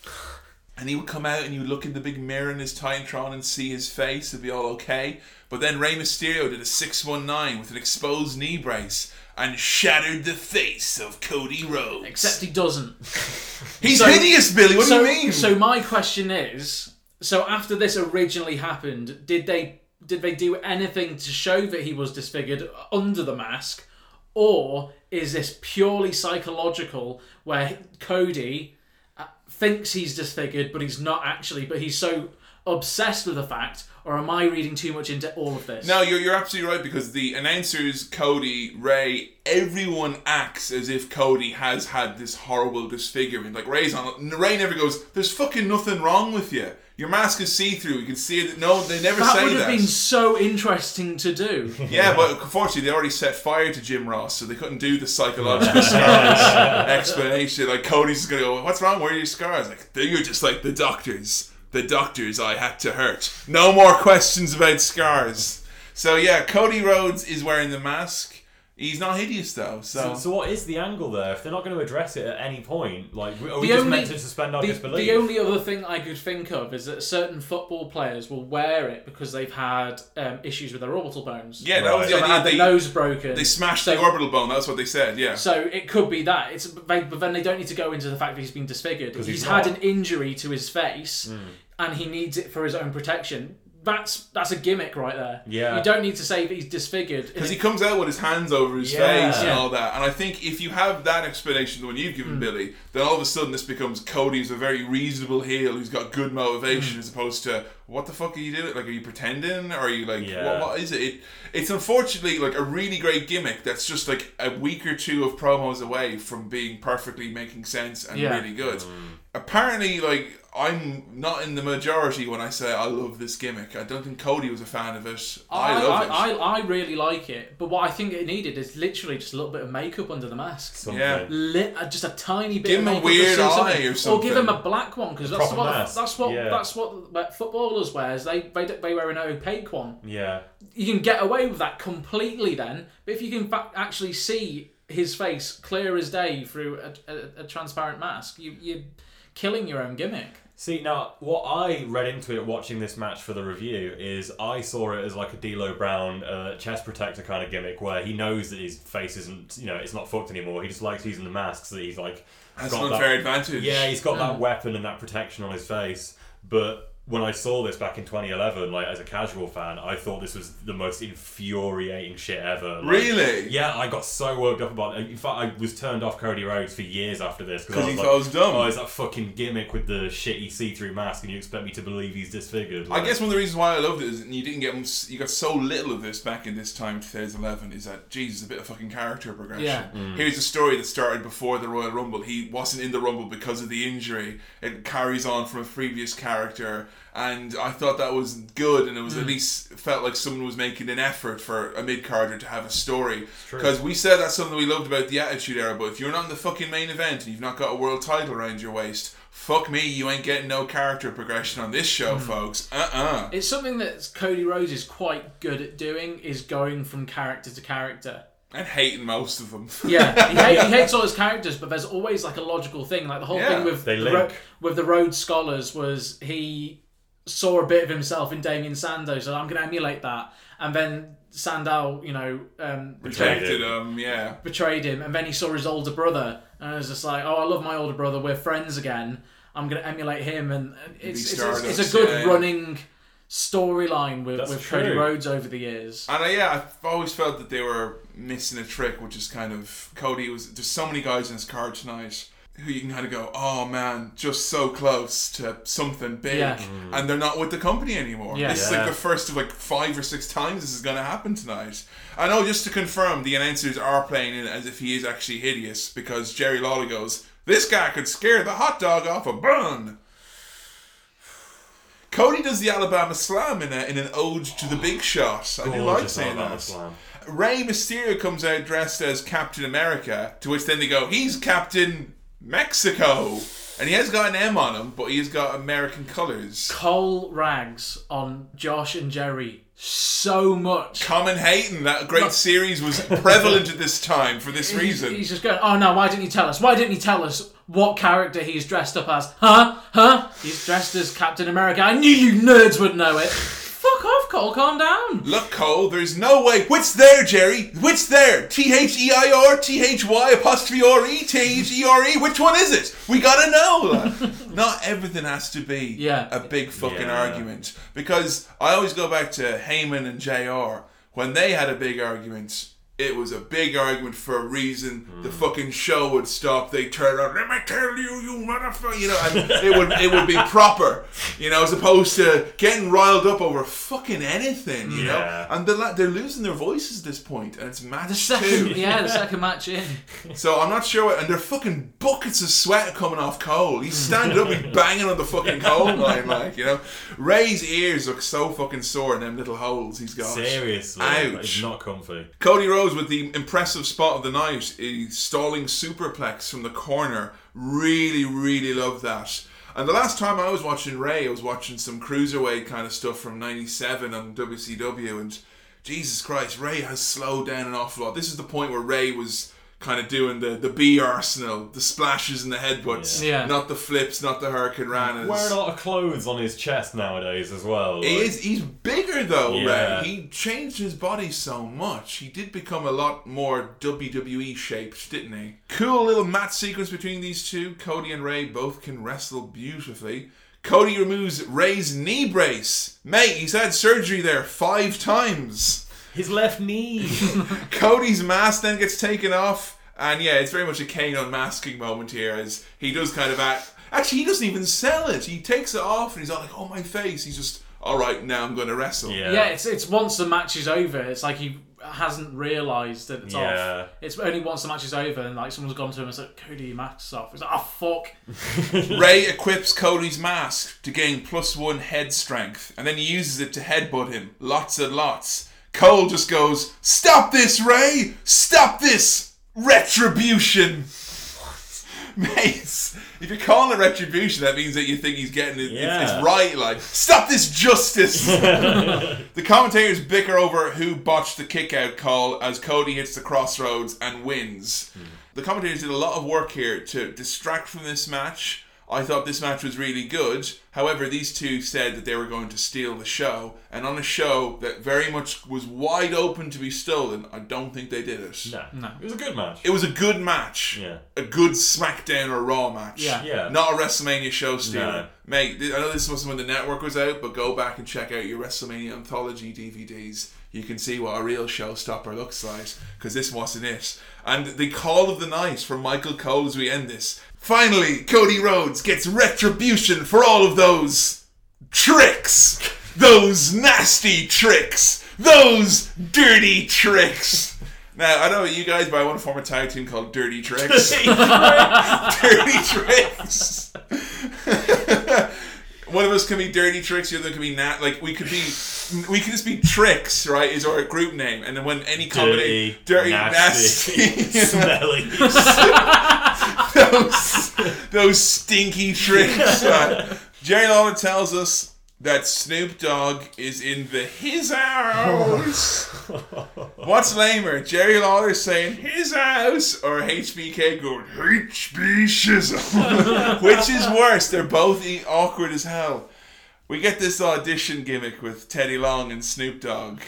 Speaker 2: And he would come out and you look in the big mirror in his Titantron and see his face, it'd be all okay. But then Rey Mysterio did a 619 with an exposed knee brace and shattered the face of Cody Rhodes.
Speaker 4: Except he doesn't.
Speaker 2: He's
Speaker 4: So-
Speaker 2: hideous, Billy. What
Speaker 4: so,
Speaker 2: do you mean?
Speaker 4: So my question is: so after this originally happened, did they did they do anything to show that he was disfigured under the mask, or is this purely psychological, where Cody uh, thinks he's disfigured but he's not actually, but he's so obsessed with the fact, or am I reading too much into all of this?
Speaker 2: No, you're, you're absolutely right because the announcers, Cody, Ray, everyone acts as if Cody has had this horrible disfigurement. Like Ray's on, Ray never goes, "There's fucking nothing wrong with you. Your mask is see through. You can see it." No, they never say
Speaker 4: that
Speaker 2: say
Speaker 4: would have
Speaker 2: that.
Speaker 4: been so interesting to do.
Speaker 2: Yeah, but unfortunately, they already set fire to Jim Ross, so they couldn't do the psychological scars explanation. Like Cody's just gonna go, "What's wrong? Where are your scars?" Like you're just like the doctors. The doctors I had to hurt. No more questions about scars. So yeah, Cody Rhodes is wearing the mask. He's not hideous though, so,
Speaker 3: So, so what is the angle there? If they're not going to address it at any point, like, are we
Speaker 4: The
Speaker 3: just
Speaker 4: only-
Speaker 3: meant to suspend our
Speaker 4: The,
Speaker 3: disbelief?
Speaker 4: the only other thing I could think of is that certain football players will wear it because they've had um, issues with their orbital bones.
Speaker 2: yeah, that was the
Speaker 4: So they
Speaker 2: idea.
Speaker 4: had the
Speaker 2: They,
Speaker 4: nose broken.
Speaker 2: they smashed
Speaker 4: so,
Speaker 2: the orbital bone. That's what they said. Yeah.
Speaker 4: So it could be that. It's but then they don't need to go into the fact that he's been disfigured. He's,
Speaker 3: he's
Speaker 4: had
Speaker 3: not.
Speaker 4: an injury to his face,
Speaker 2: Hmm.
Speaker 4: And he needs it for his own protection. That's that's a gimmick right there.
Speaker 3: Yeah.
Speaker 4: You don't need to say that he's disfigured.
Speaker 2: Because he comes out with his hands over his
Speaker 3: Yeah.
Speaker 2: face and
Speaker 4: Yeah.
Speaker 2: all that. And I think if you have that explanation, the one you've
Speaker 4: Mm.
Speaker 2: given Billy, then all of a sudden this becomes Cody's a very reasonable heel who's got good
Speaker 4: Mm.
Speaker 2: motivation as opposed to, what the fuck are you doing? Like, are you pretending? Or are you like,
Speaker 3: Yeah.
Speaker 2: what, what is it? it? It's unfortunately like a really great gimmick that's just like a week or two of promos away from being perfectly making sense and
Speaker 4: Yeah.
Speaker 2: really good. Apparently, like, I'm not in the majority when I say I love this gimmick. I don't think Cody was a fan of it. I,
Speaker 4: I,
Speaker 2: love
Speaker 4: I,
Speaker 2: it.
Speaker 4: I, I really like it, but what I think it needed is literally just a little bit of makeup under the mask.
Speaker 3: Something.
Speaker 2: Yeah.
Speaker 4: Lit, uh, just a tiny bit
Speaker 2: Give
Speaker 4: of
Speaker 2: him a
Speaker 4: makeup
Speaker 2: weird
Speaker 4: or
Speaker 2: eye
Speaker 4: something.
Speaker 2: or something.
Speaker 4: give him a black one because that's
Speaker 3: proper
Speaker 4: what that's what
Speaker 3: yeah.
Speaker 4: that's what what footballers wears. They they they wear an opaque one.
Speaker 3: Yeah.
Speaker 4: You can get away with that completely then, but if you can fa- actually see his face clear as day through a, a, a transparent mask, you you're killing your own gimmick.
Speaker 3: See now, what I read into it watching this match for the review is I saw it as like a D'Lo Brown uh, chest protector kind of gimmick where he knows that his face isn't, you know, it's not fucked anymore. He just likes using the masks that he's like.
Speaker 2: That's
Speaker 3: got
Speaker 2: an
Speaker 3: that-
Speaker 2: unfair advantage.
Speaker 3: Yeah, he's got
Speaker 4: Mm.
Speaker 3: that weapon and that protection on his face. But when I saw this back in 2011, like as a casual fan, I thought this was the most infuriating shit ever. Like,
Speaker 2: Really?
Speaker 3: Yeah, I got so worked up about it. In fact, I was turned off Cody Rhodes for years after this
Speaker 2: 'Cause
Speaker 3: I
Speaker 2: you
Speaker 3: was like,
Speaker 2: it was dumb.
Speaker 3: Oh, it's that fucking gimmick with the shitty see-through mask, and you expect me to believe he's disfigured?
Speaker 2: I guess one of the reasons why I loved it is you didn't get you got so little of this back in this time 2011 is that Jesus a bit of fucking character progression.
Speaker 4: Yeah. Mm.
Speaker 2: Here's a story that started before the Royal Rumble. He wasn't in the Rumble because of the injury. It carries on from a previous character, and I thought that was good, and it was at least felt like someone was making an effort for a mid carder to have a story. Because we said that's something we loved about the Attitude Era, but if you're not in the fucking main event and you've not got a world title around your waist. Fuck me, you ain't getting no character progression on this show, folks. Uh uh
Speaker 4: It's something that Cody Rhodes is quite good at doing is going from character to character.
Speaker 2: and hating most of them.
Speaker 4: Yeah, he, hate, he hates all his characters, but there's always like a logical thing. Like the whole
Speaker 2: Yeah,
Speaker 4: thing with
Speaker 3: they
Speaker 4: the Ro- with the Rhodes Scholars was he saw a bit of himself in Damien Sandow, so I'm going to emulate that. And then Sandow, you know, um,
Speaker 2: Protected him, yeah.
Speaker 4: betrayed him, and then he saw his older brother, and I was just like, "Oh, I love my older brother. We're friends again. I'm gonna emulate him." And it's it's, it's, it's a good
Speaker 2: yeah, yeah.
Speaker 4: running storyline with,
Speaker 3: That's
Speaker 4: with Cody. Rhodes over the years.
Speaker 2: And uh, yeah, I've always felt that they were missing a trick, which is kind of Cody was. There's so many guys in this card tonight who you can kind of go, oh man, just so close to something big,
Speaker 4: Yeah. Mm.
Speaker 2: and they're not with the company anymore.
Speaker 4: Yeah.
Speaker 2: This is like the first of like five or six times this is going to happen tonight. I know, oh, just to confirm, the announcers are playing it as if he is actually hideous because Jerry Lawler goes, "This guy could scare the hot dog off a bun." Cody does the Alabama Slam in, a, in an ode to the Big Shot. I do like
Speaker 3: Gorgeous
Speaker 2: saying
Speaker 3: Alabama
Speaker 2: that.
Speaker 3: Slam.
Speaker 2: Rey Mysterio comes out dressed as Captain America, to which then they go, he's Captain Mexico. And he has got an M on him, but he's got American colours.
Speaker 4: Cole rags on Josh and Jerry so much.
Speaker 2: Common hating that great series was prevalent at this time for this reason.
Speaker 4: he's just going, oh no, why didn't you tell us? Why didn't you tell us what character he's dressed up as? Huh? Huh? He's dressed as Captain America. I knew you nerds would know it. Fuck off, Cole, calm down.
Speaker 2: Look, Cole, there's no way. What's there, Jerry? What's there? T H E I R, T H Y apostrophe R E, T H E R E. Which one is it? We gotta know. Not everything has to be
Speaker 4: Yeah.
Speaker 2: a big fucking
Speaker 3: Yeah.
Speaker 2: argument. Because I always go back to Heyman and JR. When they had a big argument, it was a big argument for a reason. The hmm. fucking show would stop. They turn around. Let me tell you, you motherfucker. You know, and it would it would be proper. You know, as opposed to getting riled up over fucking anything. You
Speaker 3: Yeah.
Speaker 2: know, and they're la- they're losing their voices at this point, and it's match
Speaker 4: The second,
Speaker 2: two.
Speaker 4: yeah, the second match in.
Speaker 2: So I'm not sure, what, and they're fucking buckets of sweat coming off Cole. He's standing up, he's banging on the fucking coal line, like you know. Ray's ears look so fucking sore in them little holes he's got.
Speaker 3: Seriously,
Speaker 2: ouch.
Speaker 3: it's not comfy.
Speaker 2: Cody Rhodes with the impressive spot of the night, a stalling superplex from the corner. Really, really love that. And the last time I was watching Ray, I was watching some cruiserweight kind of stuff from '97 on WCW, and Jesus Christ, Ray has slowed down an awful lot. This is the point where Ray was kind of doing the the B arsenal, the splashes and the headbutts,
Speaker 4: Yeah. Yeah.
Speaker 2: not the flips, not the Hurricane Ranas.
Speaker 3: Wearing a lot of clothes on his chest nowadays as well.
Speaker 2: He is. He's bigger though,
Speaker 3: Yeah.
Speaker 2: Ray. He changed his body so much. He did become a lot more WWE shaped, didn't he? Cool little match sequence between these two. Cody and Ray both can wrestle beautifully. Cody removes Ray's knee brace. Mate, he's had surgery there five times.
Speaker 3: His left knee.
Speaker 2: Cody's mask then gets taken off, and yeah, it's very much a Kane unmasking moment here as he does kind of act. Actually, he doesn't even sell it. He takes it off and he's all like, "Oh my face." He's just, "All right, now I'm going to wrestle."
Speaker 3: Yeah.
Speaker 4: Yeah, it's it's once the match is over, it's like he hasn't realised that it's
Speaker 3: Yeah.
Speaker 4: off. It's only once the match is over and like someone's gone to him and said, Cody, your mask's off. He's like, oh fuck.
Speaker 2: Ray equips Cody's mask to gain plus one head strength, and then he uses it to headbutt him lots and lots. Cole just goes, "Stop this, Ray! Stop this retribution!" Mates, if you're calling it retribution, that means that you think he's getting it.
Speaker 3: Yeah.
Speaker 2: It's, it's right. Like, stop this justice. the commentators bicker over who botched the kick out call as Cody hits the crossroads and wins. Hmm. The commentators did a lot of work here to distract from this match. I thought this match was really good. However, these two said that they were going to steal the show, and on a show that very much was wide open to be stolen, I don't think they did it.
Speaker 3: no. It was a good match.
Speaker 2: It was a good match.
Speaker 3: Yeah.
Speaker 2: A good SmackDown or Raw match.
Speaker 4: Yeah.
Speaker 3: Yeah.
Speaker 2: Not a WrestleMania show stealer.
Speaker 3: No.
Speaker 2: Mate, I know this wasn't when the network was out, but go back and check out your WrestleMania anthology DVDs. You can see what a real showstopper looks like, because this wasn't it. And the call of the night from Michael Cole as we end this. Finally, Cody Rhodes gets retribution for all of those tricks! Those nasty tricks! Those dirty tricks! Now, I don't know you guys, but I want to form a tag team called Dirty Tricks. dirty tricks. One of us can be dirty tricks, the other can be nat. Like we could be, we could just be tricks, right? Is our group name, and then when any combination,
Speaker 3: Dirty,
Speaker 2: dirty,
Speaker 3: nasty,
Speaker 2: nasty,
Speaker 3: smelly.
Speaker 2: those, those stinky tricks. Uh, Jerry Lawler tells us that Snoop Dogg is in the his house. What's lamer, Jerry Lawler saying his house or HBK going HB shizzle? Which is worse? They're both e- awkward as hell. We get this audition gimmick with Teddy Long and Snoop Dogg.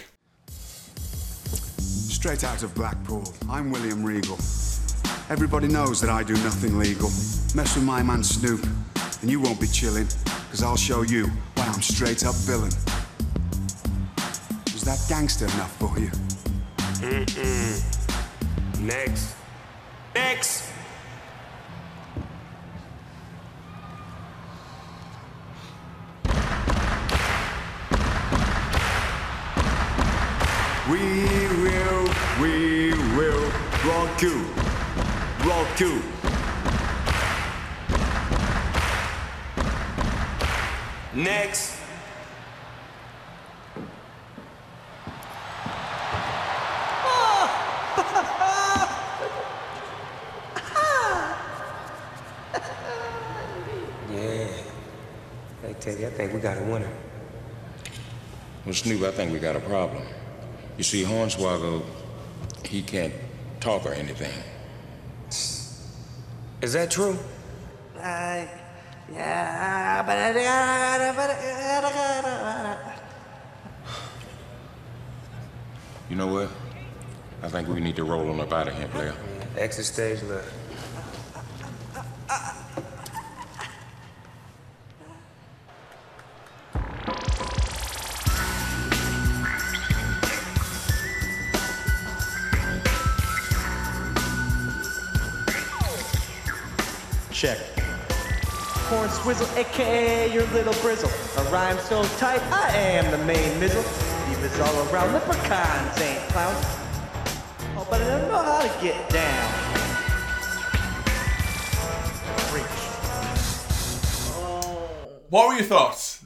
Speaker 8: Straight out of Blackpool, I'm William Regal. Everybody knows that I do nothing legal. Mess with my man Snoop, and you won't be chilling, because I'll show you why I'm straight up villain. Was that gangster enough for you? Mm-mm.
Speaker 9: Next. Next.
Speaker 8: We will, we will rock you, rock you.
Speaker 9: Next.
Speaker 10: Yeah. Hey, Teddy, I think we got a winner.
Speaker 11: Well, Snoop, I think we got a problem. You see, Hornswoggle, he can't talk or anything.
Speaker 10: Is that true?
Speaker 9: Uh, yeah, but
Speaker 11: You know what? I think we need to roll on up out of here, player.
Speaker 10: Exit stage left.
Speaker 12: Check. Corn Swizzle, aka your little brizzle. A rhyme so tight, I am the main mizzle. Divas all around, leprechauns ain't clowns. Oh, but I don't know how to get down. Oh.
Speaker 2: What were your thoughts?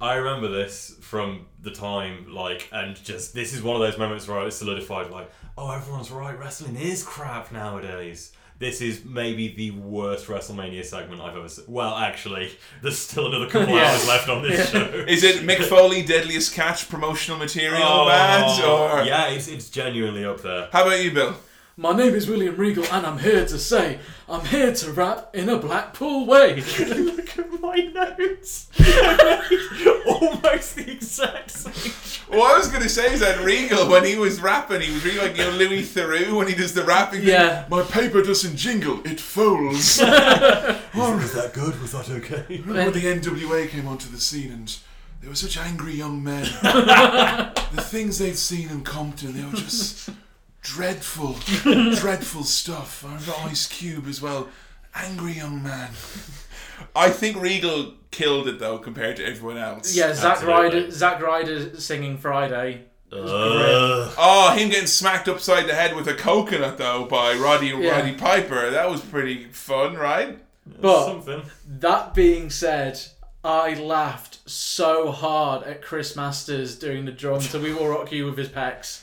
Speaker 3: I remember this from the time, like, and just this is one of those moments where I was solidified, like, oh, everyone's right, wrestling is crap nowadays. This is maybe the worst WrestleMania segment I've ever seen. Well, actually, there's still another couple
Speaker 2: Yeah.
Speaker 3: hours left on this show.
Speaker 2: Is it Mick Foley Deadliest Catch promotional material
Speaker 3: Oh,
Speaker 2: bad? Or
Speaker 3: yeah, it's, it's genuinely up there.
Speaker 2: How about you, Bill?
Speaker 4: My name is William Regal, and I'm here to say I'm here to rap in a Blackpool way.
Speaker 3: Look at my notes. Almost the exact same.
Speaker 2: What I was going to say is that Regal, when he was rapping, he was really like you know Louis Theroux when he does the rapping. thing.
Speaker 4: Yeah.
Speaker 2: My paper doesn't jingle; it folds.
Speaker 3: Oh, was that good? Was that okay?
Speaker 2: Remember when the NWA came onto the scene and they were such angry young men. the things they'd seen in Compton, they were just dreadful, dreadful stuff. I remember Ice Cube as well. Angry young man. I think Regal killed it though compared to everyone else.
Speaker 4: yeah, Zack
Speaker 3: Absolutely.
Speaker 4: Ryder, Zack Ryder singing Friday.
Speaker 3: Ugh.
Speaker 2: Oh, him getting smacked upside the head with a coconut though by Roddy
Speaker 4: Yeah.
Speaker 2: Roddy Piper. That was pretty fun, right?
Speaker 4: But
Speaker 3: Something.
Speaker 4: that being said, I laughed so hard at Chris Masters doing the drum to "We Will Rock You" with his pecs.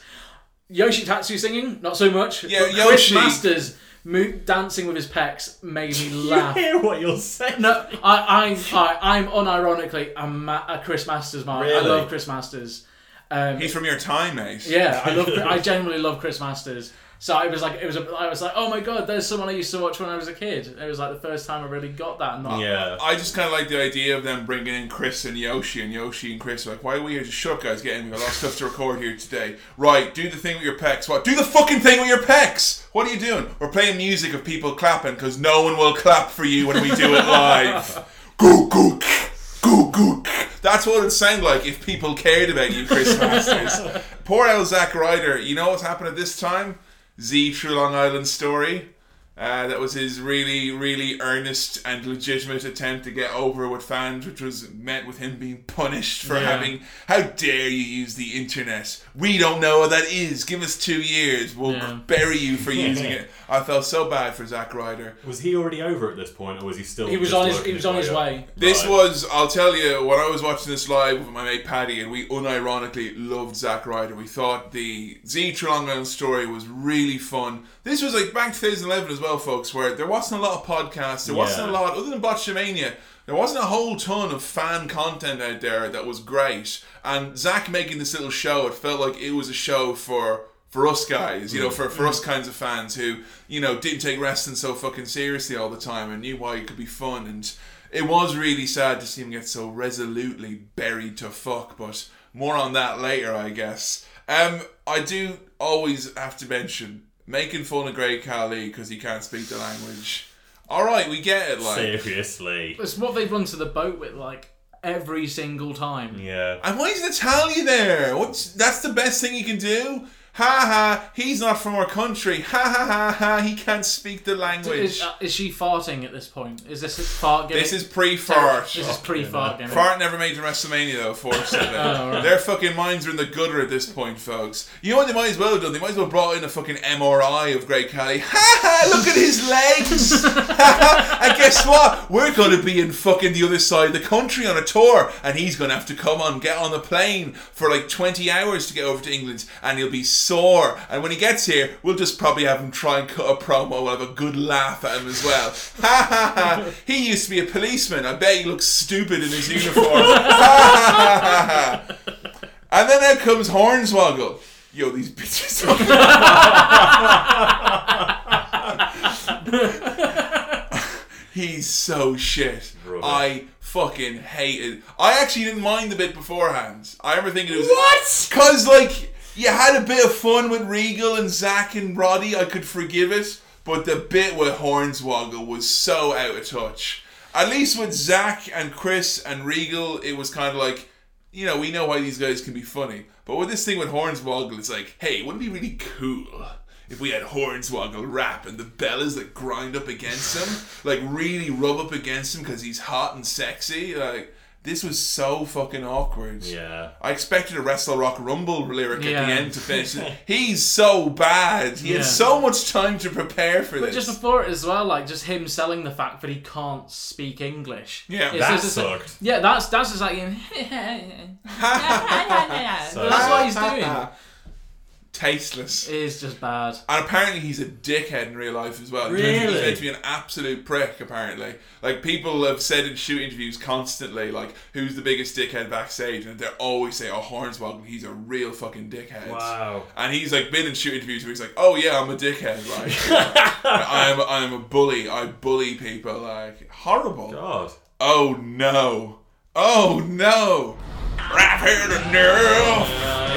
Speaker 4: Yoshi Tatsu singing, not so much.
Speaker 2: Yeah,
Speaker 4: but Chris
Speaker 2: Yoshi.
Speaker 4: Masters mo- dancing with his pecs made me laugh.
Speaker 3: hear what you're saying?
Speaker 4: No, I, I'm I, I'm unironically a, ma- a Chris Masters man. I
Speaker 3: Really?
Speaker 4: love Chris Masters. Um,
Speaker 2: He's from your time, mate.
Speaker 4: yeah, I love. I genuinely love Chris Masters. So it was like it was. A, I was like, oh my god, there's someone I used to watch when I was a kid. It was like the first time I really got that. Not,
Speaker 3: Yeah.
Speaker 2: I just kind of like the idea of them bringing in Chris and Yoshi, and Yoshi and Chris like, why are we here? Just shut up, guys. Get in. We got a lot of stuff to record here today. Right, do the thing with your pecs. What? Do the fucking thing with your pecs. What are you doing? We're playing music of people clapping because no one will clap for you when we do it live. Goo goo goo goo. That's what it'd sound like if people cared about you, Chris Masters. Poor old Zack Ryder. You know what's happened at this time? Z True Long Island Story. Uh, that was his really, really earnest and legitimate attempt to get over with fans, which was met with him being punished for
Speaker 4: Yeah.
Speaker 2: having. How dare you use the internet? We don't know what that is. Give us two years. We'll
Speaker 4: Yeah.
Speaker 2: bury you for using it. I felt so bad for Zack Ryder.
Speaker 3: Was he already over at this point, or was he still?
Speaker 4: He was on his. He was on his
Speaker 3: up?
Speaker 4: way.
Speaker 2: This
Speaker 3: Right.
Speaker 2: was, I'll tell you, when I was watching this live with my mate Paddy, and we unironically loved Zack Ryder. We thought the Z True Long Island story was really fun. This was like back 2011 as well, folks, where there wasn't a lot of podcasts. There wasn't a lot, other than Botchamania, there wasn't a whole ton of fan content out there that was great. And Zack making this little show, it felt like it was a show for. For us guys, you know, for, for us kinds of fans who, you know, didn't take wrestling so fucking seriously all the time and knew why it could be fun. And it was really sad to see him get so resolutely buried to fuck, but more on that later, I guess. Um, I do always have to mention making fun of Great Khali because he can't speak the language. All right, we get it. Like,
Speaker 3: Seriously.
Speaker 4: It's what they've run to the boat with like every single time.
Speaker 3: Yeah.
Speaker 2: and why isn't Natalya there? What's that's the best thing you can do? Ha ha! He's not from our country. Ha ha ha ha! He can't speak the language.
Speaker 4: Is, uh, is she farting at this point? Is this a fart gimmick?
Speaker 2: This is pre-fart.
Speaker 4: This is pre-fart gimmick.
Speaker 2: Fart never made it to WrestleMania though, fortunately.
Speaker 4: Oh, right.
Speaker 2: Their fucking minds are in the gutter at this point, folks. You know what they might as well have done? They might as well brought in a fucking MRI of Great Khali. Ha ha! Look at his legs! Ha ha! And guess what? We're gonna be in fucking the other side of the country on a tour, and he's gonna have to come on, get on the plane for like 20 hours to get over to England, and he'll be sore. And when he gets here, we'll just probably have him try and cut a promo. We'll have a good laugh at him as well. Ha ha ha! He used to be a policeman. I bet he looks stupid in his uniform. Ha ha ha ha! And then out comes Hornswoggle. Yo, these bitches. He's so shit.
Speaker 3: Rubbish.
Speaker 2: I fucking hated. it. I actually didn't mind the bit beforehand. I remember thinking it was
Speaker 3: What?
Speaker 2: Cause like you had a bit of fun with Regal and Zack and Roddy. I could forgive it, but the bit with Hornswoggle was so out of touch. At least with Zack and Chris and Regal, it was kind of like, you know, we know why these guys can be funny. But with this thing with Hornswoggle, it's like, hey, wouldn't it be really cool if we had Hornswoggle rap and the Bellas that grind up against him, like really rub up against him because he's hot and sexy? Like, this was so fucking awkward.
Speaker 3: Yeah.
Speaker 2: I expected a Wrestle Rock Rumble lyric at the end to finish. He's so bad. He
Speaker 4: Yeah.
Speaker 2: had so much time to prepare for
Speaker 4: But
Speaker 2: this.
Speaker 4: just before it as well, like just him selling the fact that he can't speak English.
Speaker 2: Yeah.
Speaker 4: It's
Speaker 3: That
Speaker 4: just- it's-
Speaker 3: sucked.
Speaker 4: Yeah, that's that's just like. that's what he's doing.
Speaker 2: Tasteless.
Speaker 4: It is just bad.
Speaker 2: And apparently he's a dickhead in real life as well. He's
Speaker 3: Really?
Speaker 2: meant to be an absolute prick, apparently. Like, people have said in shoot interviews constantly, like, who's the biggest dickhead backstage? And they always say, oh, Hornswoggle, he's a real fucking dickhead.
Speaker 3: Wow.
Speaker 2: And he's, like, been in shoot interviews where he's like, oh, yeah, I'm a dickhead. Like, I'm, I'm a bully. I bully people. Like, horrible.
Speaker 3: God.
Speaker 2: Oh, no. Oh, no. Here to nerve.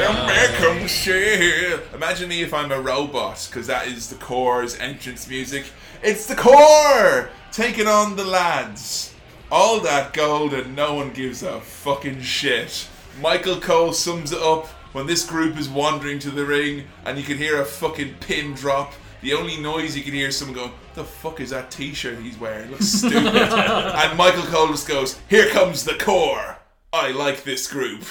Speaker 2: And make 'em share. Imagine me if I'm a robot, because that is the Corre's entrance music. It's the Corre taking on the lads. All that gold and no one gives a fucking shit. Michael Cole sums it up when this group is wandering to the ring and you can hear a fucking pin drop. The only noise you can hear is someone going, the fuck is that t-shirt he's wearing? It looks stupid. and Michael Cole just goes, here comes the Corre. I like this group.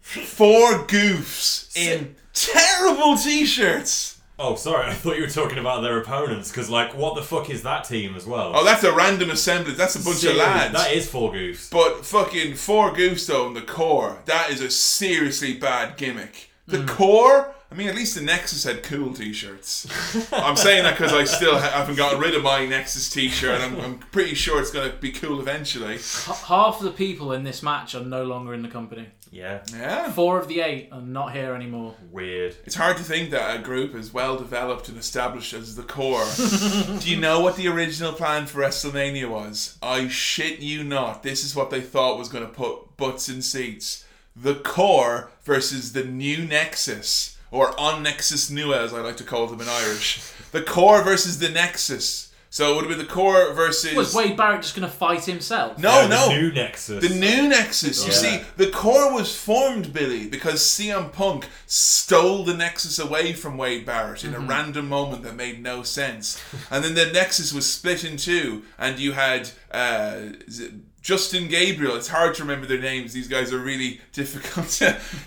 Speaker 2: Four goofs in terrible t-shirts.
Speaker 3: Oh, sorry. I thought you were talking about their opponents because, like, what the fuck is that team as well?
Speaker 2: Oh, that's a random assemblage. That's a bunch
Speaker 3: Seriously,
Speaker 2: of lads.
Speaker 3: That is four goofs.
Speaker 2: But fucking four goofs though in the Corre. That is a seriously bad gimmick. The
Speaker 3: Hmm.
Speaker 2: Corre. I mean, at least the Nexus had cool T-shirts. I'm saying that because I still ha- haven't gotten rid of my Nexus T-shirt. I'm, I'm pretty sure it's gonna be cool eventually.
Speaker 4: H- half of the people in this match are no longer in the company.
Speaker 3: Yeah.
Speaker 2: Yeah.
Speaker 4: Four of the eight are not here anymore.
Speaker 3: Weird.
Speaker 2: It's hard to think that a group as well developed and established as the Corre. Do you know what the original plan for WrestleMania was? I shit you not. This is what they thought was going to put butts in seats. The Corre versus the new Nexus, or on Nexus Nua as I like to call them in Irish. The Corre versus the Nexus. So it would have been the Corre versus.
Speaker 4: Was Wade Barrett just going to fight himself?
Speaker 2: No,
Speaker 3: Yeah, the
Speaker 2: no.
Speaker 3: new Nexus.
Speaker 2: The new Nexus. You
Speaker 3: Yeah.
Speaker 2: see, the Corre was formed, Billy, because CM Punk stole the Nexus away from Wade Barrett in a random moment that made no sense. and then the Nexus was split in two, and you had uh, is it Justin Gabriel. It's hard to remember their names. These guys are really difficult.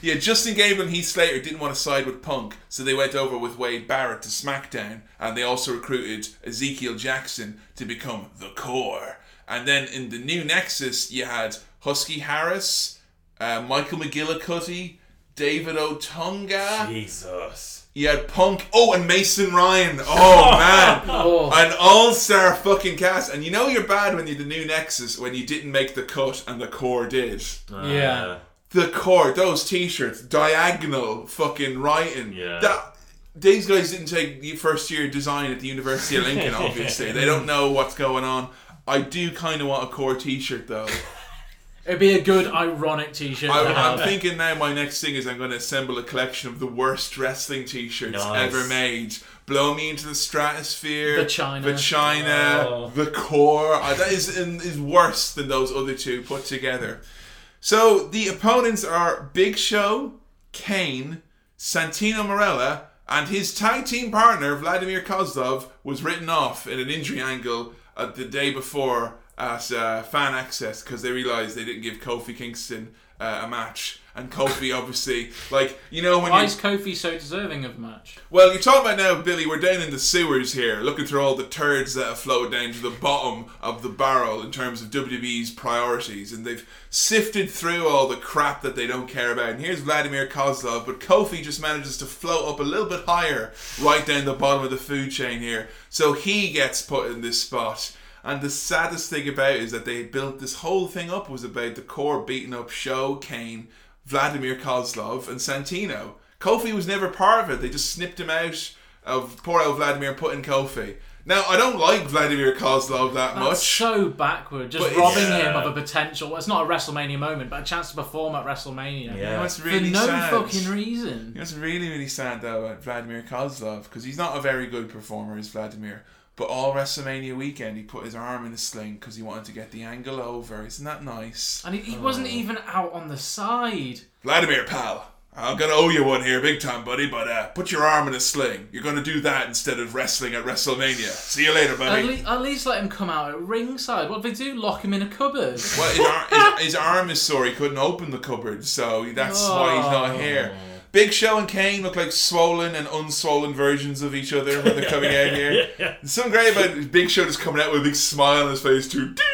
Speaker 2: yeah, Justin Gabriel and Heath Slater didn't want to side with Punk, so they went over with Wade Barrett to SmackDown, and they also recruited Ezekiel Jackson to become the Corre. And then in the new Nexus, you had Husky Harris, uh, Michael McGillicuddy, David Otunga.
Speaker 3: Jesus.
Speaker 2: You had Punk. Oh, and Mason Ryan. Oh, man.
Speaker 4: Oh.
Speaker 2: An all star fucking cast. And you know you're bad when you're the new Nexus when you didn't make the cut and the Corre did.
Speaker 4: Yeah.
Speaker 2: The Corre, those t shirts, diagonal fucking writing.
Speaker 3: Yeah.
Speaker 2: That, these guys didn't take the first year design at the University of Lincoln, obviously. they don't know what's going on. I do kind of want a Corre t shirt, though.
Speaker 4: It'd be a good ironic T-shirt. to
Speaker 2: I, I'm thinking now my next thing is I'm going to assemble a collection of the worst wrestling t-shirts
Speaker 3: Nice.
Speaker 2: ever made. Blow me into the stratosphere.
Speaker 4: Vagina.
Speaker 2: Vagina.
Speaker 3: Oh.
Speaker 2: The Corre. Uh, that is is worse than those other two put together. So the opponents are Big Show, Kane, Santino Marella, and his tag team partner Vladimir Kozlov was written off in an injury angle at the day before at uh, Fan Axxess because they realised they didn't give Kofi Kingston uh, a match. And Kofi, obviously, like you know when
Speaker 4: Why is Kofi so deserving of a match?
Speaker 2: well, you're talking about now, Billy. We're down in the sewers here, looking through all the turds that have flowed down to the bottom of the barrel in terms of WWE's priorities, and they've sifted through all the crap that they don't care about. And here's Vladimir Kozlov, but Kofi just manages to float up a little bit higher, right down the bottom of the food chain here, so he gets put in this spot. And the saddest thing about it is that they built this whole thing up was about the Corre beating up Show, Kane, Vladimir Kozlov, and Santino. Kofi was never part of it. They just snipped him out of poor old Vladimir and put in Kofi. Now I don't like Vladimir Kozlov that
Speaker 4: That's
Speaker 2: much.
Speaker 4: so backward. Just
Speaker 2: But
Speaker 4: robbing
Speaker 2: it's-
Speaker 4: him of a potential. well, It's not a WrestleMania moment, but a chance to perform at WrestleMania.
Speaker 2: You know what's really
Speaker 4: For no
Speaker 2: sad?
Speaker 4: fucking reason.
Speaker 2: You know really really sad though about Vladimir Kozlov because he's not a very good performer, is Vladimir. But all WrestleMania weekend, he put his arm in a sling because he wanted to get the angle over. Isn't that nice?
Speaker 4: And he, he wasn't
Speaker 2: Oh.
Speaker 4: even out on the side.
Speaker 2: Vladimir, pal, I'm gonna owe you one here, big time, buddy. But uh, put your arm in a sling. You're gonna do that instead of wrestling at WrestleMania. See you later,
Speaker 4: At,
Speaker 2: buddy.
Speaker 4: le- at least let him come out at ringside. What do they do? Lock him in a cupboard.
Speaker 2: Well, his, ar- his, his arm is sore. He couldn't open the cupboard, so that's why he's not
Speaker 4: Oh.
Speaker 2: here. Big Show and Kane look like swollen and unswollen versions of each other when they're coming out here. There's something great about Big Show just coming out with a big smile on his face too.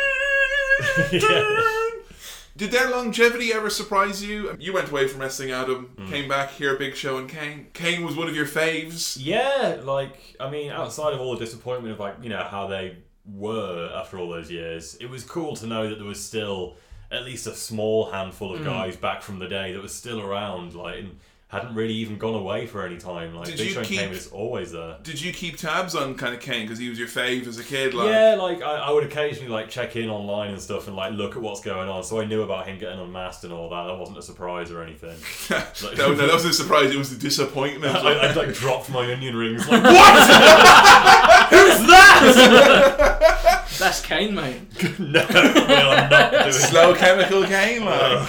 Speaker 2: Did their longevity ever surprise you? You went away from wrestling, Adam,
Speaker 3: Hmm.
Speaker 2: came back here, Big Show and Kane. Kane was one of your faves.
Speaker 3: Yeah, like I mean, outside of all the disappointment of like you know how they were after all those years, it was cool to know that there was still at least a small handful of
Speaker 2: Mm.
Speaker 3: guys back from the day that was still around, like and hadn't really even gone away for any time. Like
Speaker 2: Did
Speaker 3: Big
Speaker 2: you
Speaker 3: Show and
Speaker 2: keep-
Speaker 3: Kane was always there.
Speaker 2: Did you keep tabs on kind of Kane because he was your fave as a kid? Like,
Speaker 3: yeah, like I, I would occasionally like check in online and stuff and like look at what's going on. So I knew about him getting unmasked and all that. That wasn't a surprise or anything. Like-
Speaker 2: no, no, that wasn't a surprise. It was the disappointment.
Speaker 3: I, I like dropped my onion rings. Like what? Who's that?
Speaker 4: That's Kane, mate.
Speaker 3: no, I'm not doing
Speaker 2: Slow chemical Kane, like.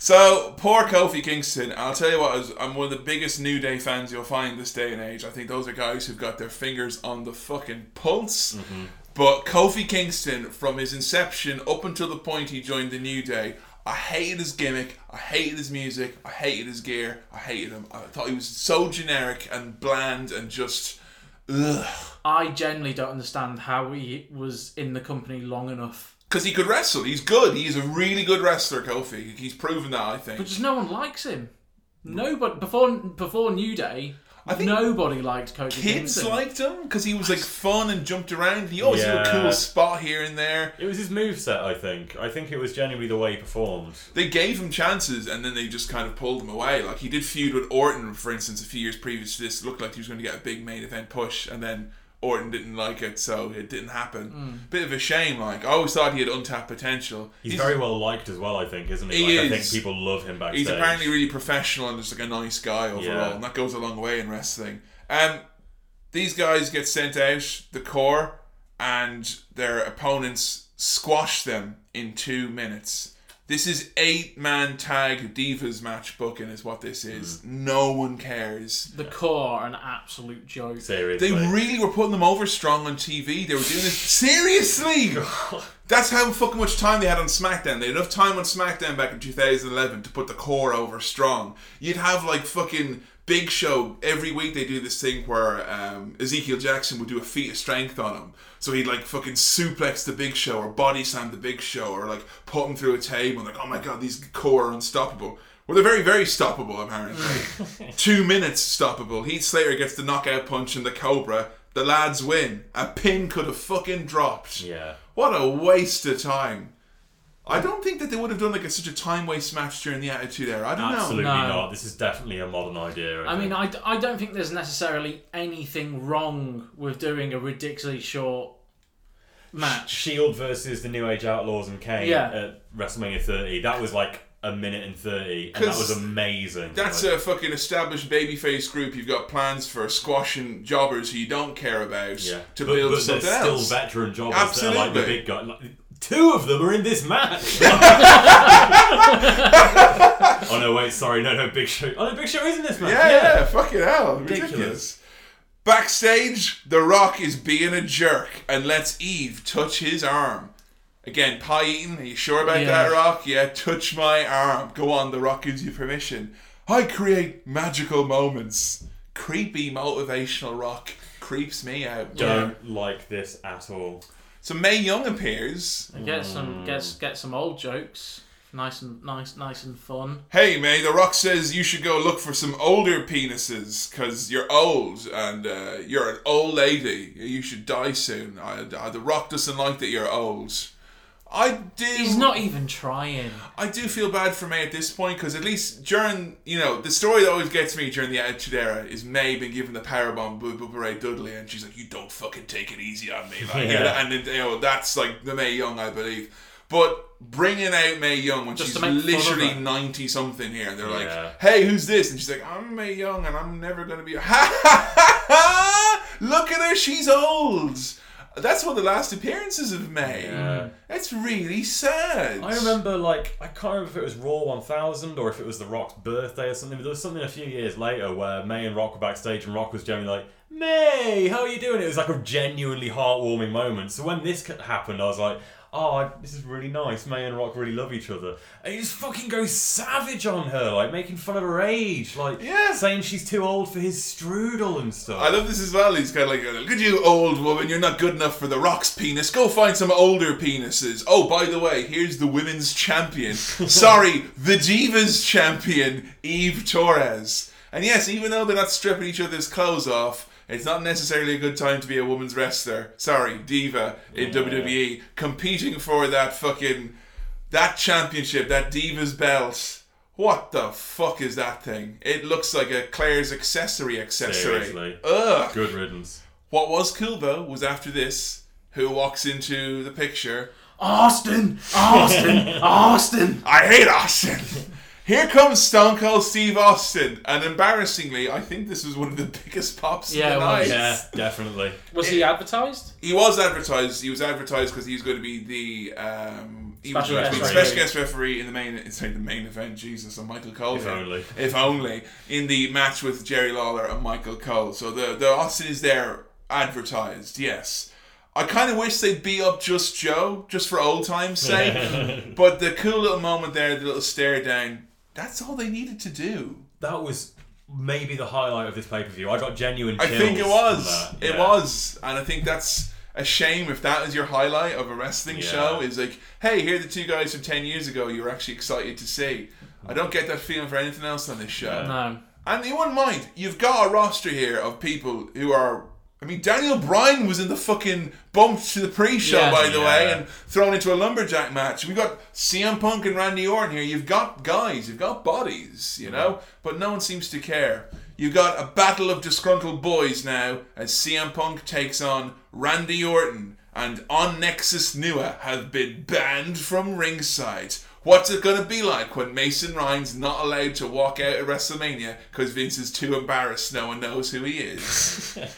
Speaker 2: So poor Kofi Kingston. I'll tell you what, I'm one of the biggest New Day fans you'll find this day and age. I think those are guys who've got their fingers on the fucking pulse.
Speaker 3: Mm-hmm.
Speaker 2: But Kofi Kingston, from his inception up until the point he joined the New Day, I hated his gimmick. I hated his music. I hated his gear. I hated him. I thought he was so generic and bland and just. Ugh.
Speaker 4: I generally don't understand how he was in the company long enough.
Speaker 2: Because he could wrestle. He's good. He's a really good wrestler, Kofi. He's proven that, I think.
Speaker 4: But just no one likes him. Nobody before before New Day.
Speaker 2: I think
Speaker 4: nobody liked Kofi
Speaker 2: Kids
Speaker 4: Kingston.
Speaker 2: liked him because he was like fun and jumped around. He always had a cool spot here and there.
Speaker 3: It was his moveset, I think. I think it was genuinely the way he performed.
Speaker 2: They gave him chances and then they just kind of pulled him away. Like he did feud with Orton, for instance, a few years previous to this. It looked like he was going to get a big main event push, and then Orton didn't like it, so it didn't happen.
Speaker 3: Mm.
Speaker 2: Bit of a shame. Like I always thought he had untapped potential.
Speaker 3: He's, very well liked as well, I think, isn't he?
Speaker 2: He
Speaker 3: like, I think people love him backstage.
Speaker 2: He's apparently really professional and just like a nice guy overall,
Speaker 3: Yeah.
Speaker 2: and that goes a long way in wrestling. Um, these guys get sent out the Corre, and their opponents squash them in two minutes. This is eight man tag divas match booking is what this hmm. is. No one cares.
Speaker 4: The Corre, an absolute joke.
Speaker 3: Seriously.
Speaker 2: They really were putting them over strong on TV. They were doing this seriously. That's how fucking much time they had on SmackDown. They had enough time on SmackDown back in 2011 to put the Corre over strong. You'd have like fucking Big Show every week. They do this thing where um, Ezekiel Jackson would do a feat of strength on him. So he'd like fucking suplex the Big Show or body slam the Big Show or like put him through a table. And like, oh my god, these Corre are unstoppable. Well, they're very, very stoppable, apparently. Two minutes stoppable. Heath Slater gets the knockout punch and the Cobra. The lads win. A pin could have fucking dropped.
Speaker 3: Yeah.
Speaker 2: What a waste of time. I don't think that they would have done like a, such a time waste match during the Attitude Era. I don't
Speaker 3: Absolutely
Speaker 2: know.
Speaker 4: No.
Speaker 3: not. This is definitely a modern idea.
Speaker 4: I mean, I, I don't think there's necessarily anything wrong with doing a ridiculously short match.
Speaker 3: Shield versus the New Age Outlaws and Kane
Speaker 4: Yeah.
Speaker 3: at WrestleMania 30. That was like a minute and 30, and that
Speaker 2: 'Cause
Speaker 3: was amazing.
Speaker 2: That's
Speaker 3: Like,
Speaker 2: a fucking established babyface group. You've got plans for squashing jobbers who you don't care about
Speaker 3: yeah.
Speaker 2: to
Speaker 3: but,
Speaker 2: build
Speaker 3: but
Speaker 2: something
Speaker 3: they're still
Speaker 2: else.
Speaker 3: veteran jobbers. They're like the
Speaker 2: Absolutely.
Speaker 3: big guy. Like, two of them are in this match. oh no, wait, sorry, no, no, Big Show. Oh no, Big Show is in this match.
Speaker 2: Yeah, yeah, fucking hell.
Speaker 3: Ridiculous.
Speaker 2: Ridiculous. Backstage, The Rock is being a jerk and lets Eve touch his arm. Again, pie eating. Are you sure about
Speaker 4: Yeah.
Speaker 2: that, Rock? Yeah, touch my arm. Go on, The Rock gives you permission. I create magical moments. Creepy motivational Rock creeps me out.
Speaker 3: Don't like this at all.
Speaker 2: So Mae Young appears.
Speaker 4: And get some get get some old jokes, nice and nice nice and fun.
Speaker 2: Hey, Mae, The Rock says you should go look for some older penises because you're old and uh, you're an old lady. You should die soon. I, I, the Rock doesn't like that you're old. I do.
Speaker 4: He's not even trying.
Speaker 2: I do feel bad for Mae at this point because at least during, you know, the story that always gets me during the Attitude Era is Mae being given the powerbomb by Bubba Ray Dudley and she's like, you don't fucking take it easy on me. Like,
Speaker 3: Yeah.
Speaker 2: And, you know, that's like the Mae Young, I believe. But bringing out Mae Young when
Speaker 4: Just
Speaker 2: she's
Speaker 4: to make fun of
Speaker 2: literally 90 something here and they're
Speaker 3: Yeah.
Speaker 2: like, hey, who's this? And she's like, I'm Mae Young and I'm never going to be. Ha ha ha ha! Look at her, she's old. That's one of the last appearances of Mae.
Speaker 3: Yeah.
Speaker 2: That's really sad.
Speaker 3: I remember, like, I can't remember if it was Raw 1000 or if it was The Rock's birthday or something, but there was something a few years later where Mae and Rock were backstage and Rock was generally like, Mae, how are you doing? It was like a genuinely heartwarming moment. So when this happened, I was like, oh, I- this is really nice. Mae and Rock really love each other, and he just fucking goes savage on her, like making fun of her age, like
Speaker 2: Yeah.
Speaker 3: saying she's too old for his strudel and stuff.
Speaker 2: I love this as well. He's kind of like, look at you, old woman. You're not good enough for the Rock's penis. Go find some older penises. Oh, by the way, here's the women's champion. Sorry, the Divas champion, Eve Torres. And yes, even though they're not stripping each other's clothes off, it's not necessarily a good time to be a woman's wrestler. Sorry, diva in WWE competing for that fucking that championship, that Divas belt. What the fuck is that thing? It looks like a Claire's accessory accessory.
Speaker 3: Seriously.
Speaker 2: Ugh.
Speaker 3: Good riddance.
Speaker 2: What was cool though was after this, who walks into the picture?
Speaker 4: Austin, Austin, Austin.
Speaker 2: I hate Austin. Here comes Stone Cold Steve Austin, and embarrassingly, I think this was one of the biggest pops
Speaker 4: Yeah,
Speaker 2: of the night.
Speaker 3: Yeah, definitely.
Speaker 4: Was he advertised?
Speaker 2: He was advertised. He was advertised because he was going to be the um, he was
Speaker 4: Special
Speaker 2: going to be
Speaker 4: guest
Speaker 2: the special
Speaker 4: referee.
Speaker 2: guest referee in the main sorry, the main event. Jesus, and Michael Cole.
Speaker 3: If only.
Speaker 2: If only in the match with Jerry Lawler and Michael Cole. So the the Austin is there advertised. Yes. I kind of wish they'd beat up just Joe, just for old times' sake. but the cool little moment there, the little stare down, that's all they needed to do.
Speaker 3: That was maybe the highlight of this pay per view. I got genuine.
Speaker 2: I think it was.
Speaker 3: that.
Speaker 2: It
Speaker 3: Yeah.
Speaker 2: was, and I think that's a shame if that is your highlight of a wrestling
Speaker 3: Yeah.
Speaker 2: show. Is like, hey, here are the two guys from ten years ago you were actually excited to see. I don't get that feeling for anything else on this show.
Speaker 4: No.
Speaker 2: And you wouldn't mind. You've got a roster here of people who are. I mean, Daniel Bryan was in the fucking bump to the pre-show,
Speaker 4: Yeah.
Speaker 2: by the way,
Speaker 3: Yeah.
Speaker 2: and thrown into a lumberjack match. We got CM Punk and Randy Orton here. You've got guys, you've got bodies, you know, but no one seems to care. You got a battle of disgruntled boys now as CM Punk takes on Randy Orton, and On Nexus Nua have been banned from ringside. What's it gonna be like when Mason Ryan's not allowed to walk out at WrestleMania because Vince is too embarrassed no one knows who he is?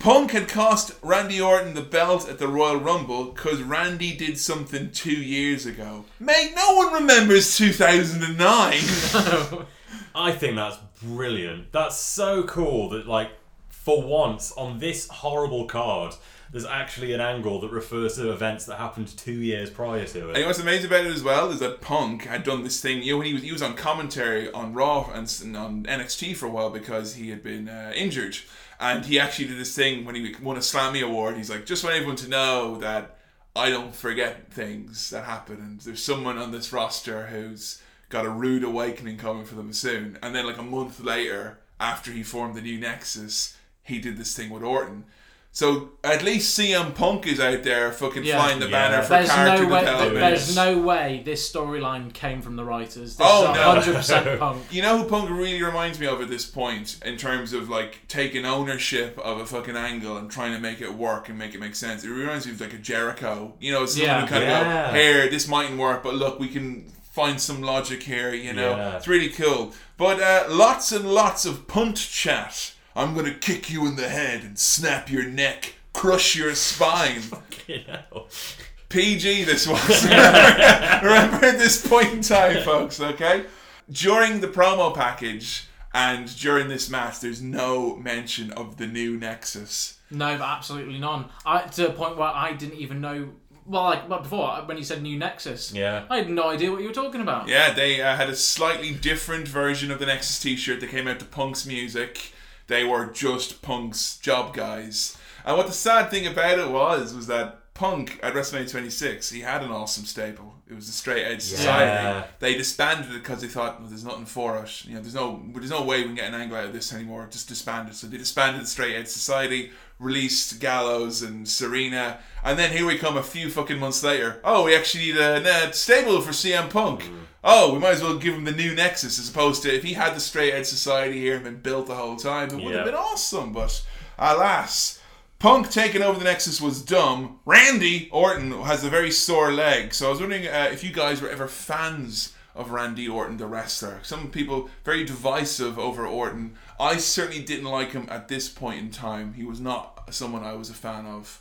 Speaker 2: Punk had cost Randy Orton the belt at the Royal Rumble because Randy did something two years ago. Mate, no one remembers 2009.
Speaker 3: I think that's brilliant. That's so cool that like for once on this horrible card, there's actually an angle that refers to events that happened two years prior to it.
Speaker 2: And you know
Speaker 3: it.
Speaker 2: what's amazing about it as well is that Punk had done this thing. You know, when he was he was on commentary on Raw and, and on NXT for a while because he had been uh, injured, and he actually did this thing when he won a Slammy award. He's like, just want everyone to know that I don't forget things that happen, and there's someone on this roster who's got a rude awakening coming for them soon. And then like a month later, after he formed the new Nexus, he did this thing with Orton. So at least CM Punk is out there fucking
Speaker 4: Yeah.
Speaker 2: flying the
Speaker 3: Yeah.
Speaker 2: banner for
Speaker 4: There's
Speaker 2: character
Speaker 4: no way.
Speaker 2: development.
Speaker 4: There's no way this storyline came from the writers. This
Speaker 2: Oh,
Speaker 4: is
Speaker 2: no.
Speaker 4: 100 percent punk.
Speaker 2: You know who Punk really reminds me of at this point in terms of like taking ownership of a fucking angle and trying to make it work and make it make sense. It reminds me of like a Jericho. You know, someone
Speaker 4: Yeah.
Speaker 2: who kind
Speaker 3: Yeah.
Speaker 2: of go, here, this mightn't work, but look, we can find some logic here. You know,
Speaker 3: Yeah.
Speaker 2: it's really cool. But uh, lots and lots of Punk chat. I'm gonna kick you in the head and snap your neck, crush your spine. PG this was. remember, remember at this point in time, folks, okay? During the promo package and during this match, there's no mention of the new Nexus.
Speaker 4: No, absolutely none. I to a point where I didn't even know. Well, like well, before when you said new Nexus,
Speaker 3: Yeah.
Speaker 4: I had no idea what you were talking about.
Speaker 2: Yeah, they uh, had a slightly different version of the Nexus t shirt. They came out to Punk's music. They were just Punk's job guys. And what the sad thing about it was, was that Punk at WrestleMania 26, he had an awesome stable. It was the Straight Edge Society. They disbanded it because they thought, well, there's nothing for us. You know, there's no, there's no way we can get an angle out of this anymore. Just disband it. So they disbanded the Straight Edge Society, released Gallows and Serena, and then here we come a few fucking months later. Oh, we actually need a, a stable for CM Punk. Mm. Oh, we might as well give him the new Nexus as opposed to if he had the Straight Edge Society here and been built the whole time, it would
Speaker 3: Yeah.
Speaker 2: have been awesome. But alas. Punk taking over the Nexus was dumb. Randy Orton has a very sore leg. So I was wondering uh, if you guys were ever fans of Randy Orton, the wrestler. Some people very divisive over Orton. I certainly didn't like him at this point in time. He was not someone I was a fan of.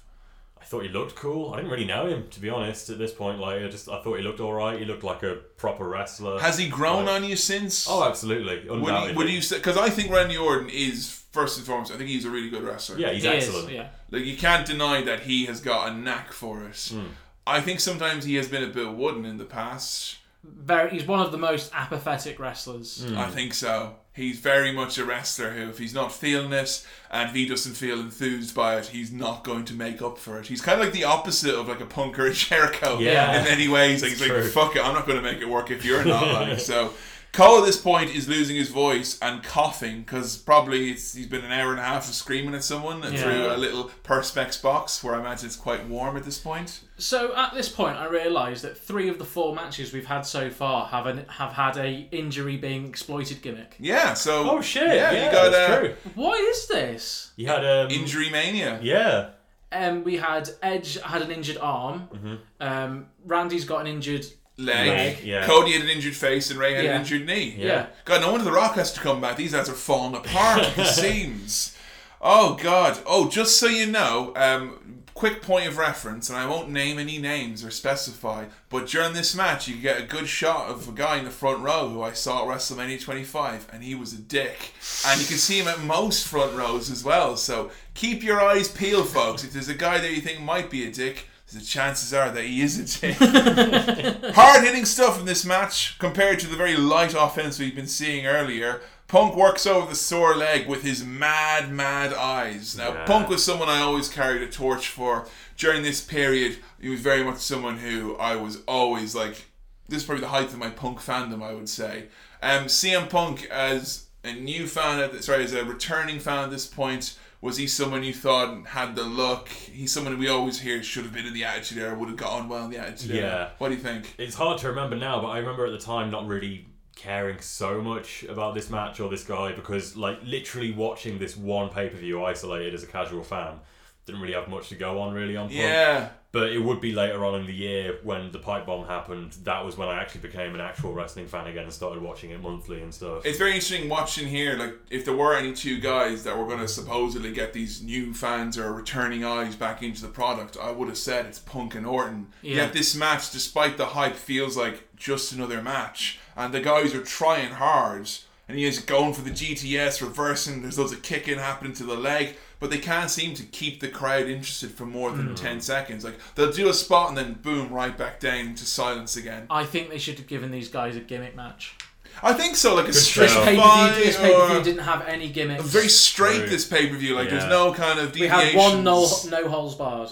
Speaker 3: I thought he looked cool. I didn't really know him to be honest. At this point, like I just I thought he looked all right. He looked like a proper wrestler.
Speaker 2: Has he grown
Speaker 3: Like-
Speaker 2: on you since?
Speaker 3: Oh, absolutely.
Speaker 2: would,
Speaker 3: Undoubtedly.
Speaker 2: would you say? Because I think Randy Orton is first and foremost. I think he's a really good wrestler.
Speaker 3: Yeah, he's
Speaker 4: He is,
Speaker 3: excellent.
Speaker 4: yeah.
Speaker 2: Like you can't deny that he has got a knack for it.
Speaker 3: Hmm.
Speaker 2: I think sometimes he has been a bit wooden in the past.
Speaker 4: Very, he's one of the most apathetic wrestlers.
Speaker 2: I think so. He's very much a wrestler who, if he's not feeling it and he doesn't feel enthused by it, he's not going to make up for it. He's kind of like the opposite of like a punk or a Jericho
Speaker 3: Yeah.
Speaker 2: in many ways. Like, he's
Speaker 3: It's
Speaker 2: like, fuck it, I'm not going to make it work if you're not. like, so. Cole at this point is losing his voice and coughing because probably it's, he's been an hour and a half of screaming at someone
Speaker 4: Yeah.
Speaker 2: through a little Perspex box where I imagine it's quite warm at this point.
Speaker 4: So at this point, I realise that three of the four matches we've had so far have an, have had a injury being exploited gimmick.
Speaker 2: Yeah, so
Speaker 3: Oh shit!
Speaker 2: Yeah,
Speaker 3: Yeah,
Speaker 2: you got
Speaker 3: that's
Speaker 2: uh,
Speaker 3: true.
Speaker 4: What is this?
Speaker 3: You had um,
Speaker 2: injury mania.
Speaker 3: Yeah.
Speaker 4: Um, we had Edge had an injured arm.
Speaker 3: Mm-hmm.
Speaker 4: Um, Randy's got an injured
Speaker 2: leg.
Speaker 4: Leg,
Speaker 3: yeah.
Speaker 2: Cody had an injured face and Ray had
Speaker 4: Yeah.
Speaker 2: an injured knee.
Speaker 4: Yeah.
Speaker 2: God, no wonder The Rock has to come back. These lads are falling apart, it seems. Oh, God. Oh, just so you know, um, quick point of reference, and I won't name any names or specify, but during this match, you get a good shot of a guy in the front row who I saw at WrestleMania 25, and he was a dick. And you can see him at most front rows as well, so keep your eyes peeled, folks. If there's a guy there you think might be a dick, the chances are that he is a dick. Hard hitting stuff in this match compared to the very light offense we've been seeing earlier. Punk works over the sore leg with his mad, mad eyes. Now,
Speaker 3: Yeah.
Speaker 2: Punk was someone I always carried a torch for during this period. He was very much someone who I was always like. This is probably the height of my Punk fandom, I would say. Um, CM Punk as a new fan, at sorry, as a returning fan at this point, was he someone you thought had the look? He's someone we always hear should have been in the Attitude Era, would have got on well in the Attitude Era.
Speaker 3: Yeah.
Speaker 2: What do you think?
Speaker 3: It's hard to remember now, but I remember at the time not really caring so much about this match or this guy because, like, literally watching this one pay per view isolated as a casual fan didn't really have much to go on really on. Punk.
Speaker 2: Yeah.
Speaker 3: But it would be later on in the year when the pipe bomb happened. That was when I actually became an actual wrestling fan again and started watching it monthly and stuff.
Speaker 2: It's very interesting watching here, like, if there were any two guys that were going to supposedly get these new fans or returning eyes back into the product, I would have said it's Punk and Orton.
Speaker 4: Yeah.
Speaker 2: Yet this match, despite the hype, feels like just another match. And the guys are trying hard. And he is going for the GTS, reversing, there's loads of kicking happening to the leg. But they can't seem to keep the crowd interested for more than hmm. 10 seconds. Like, they'll do a spot and then boom, right back down into silence again.
Speaker 4: I think they should have given these guys a gimmick match.
Speaker 2: I think so, like a
Speaker 4: This
Speaker 2: straight
Speaker 4: pay per view, this pay per view didn't have any gimmicks.
Speaker 2: very straight
Speaker 3: True.
Speaker 2: this pay per view. Like there's
Speaker 3: Yeah.
Speaker 2: no kind of
Speaker 4: We had one no no holes barred,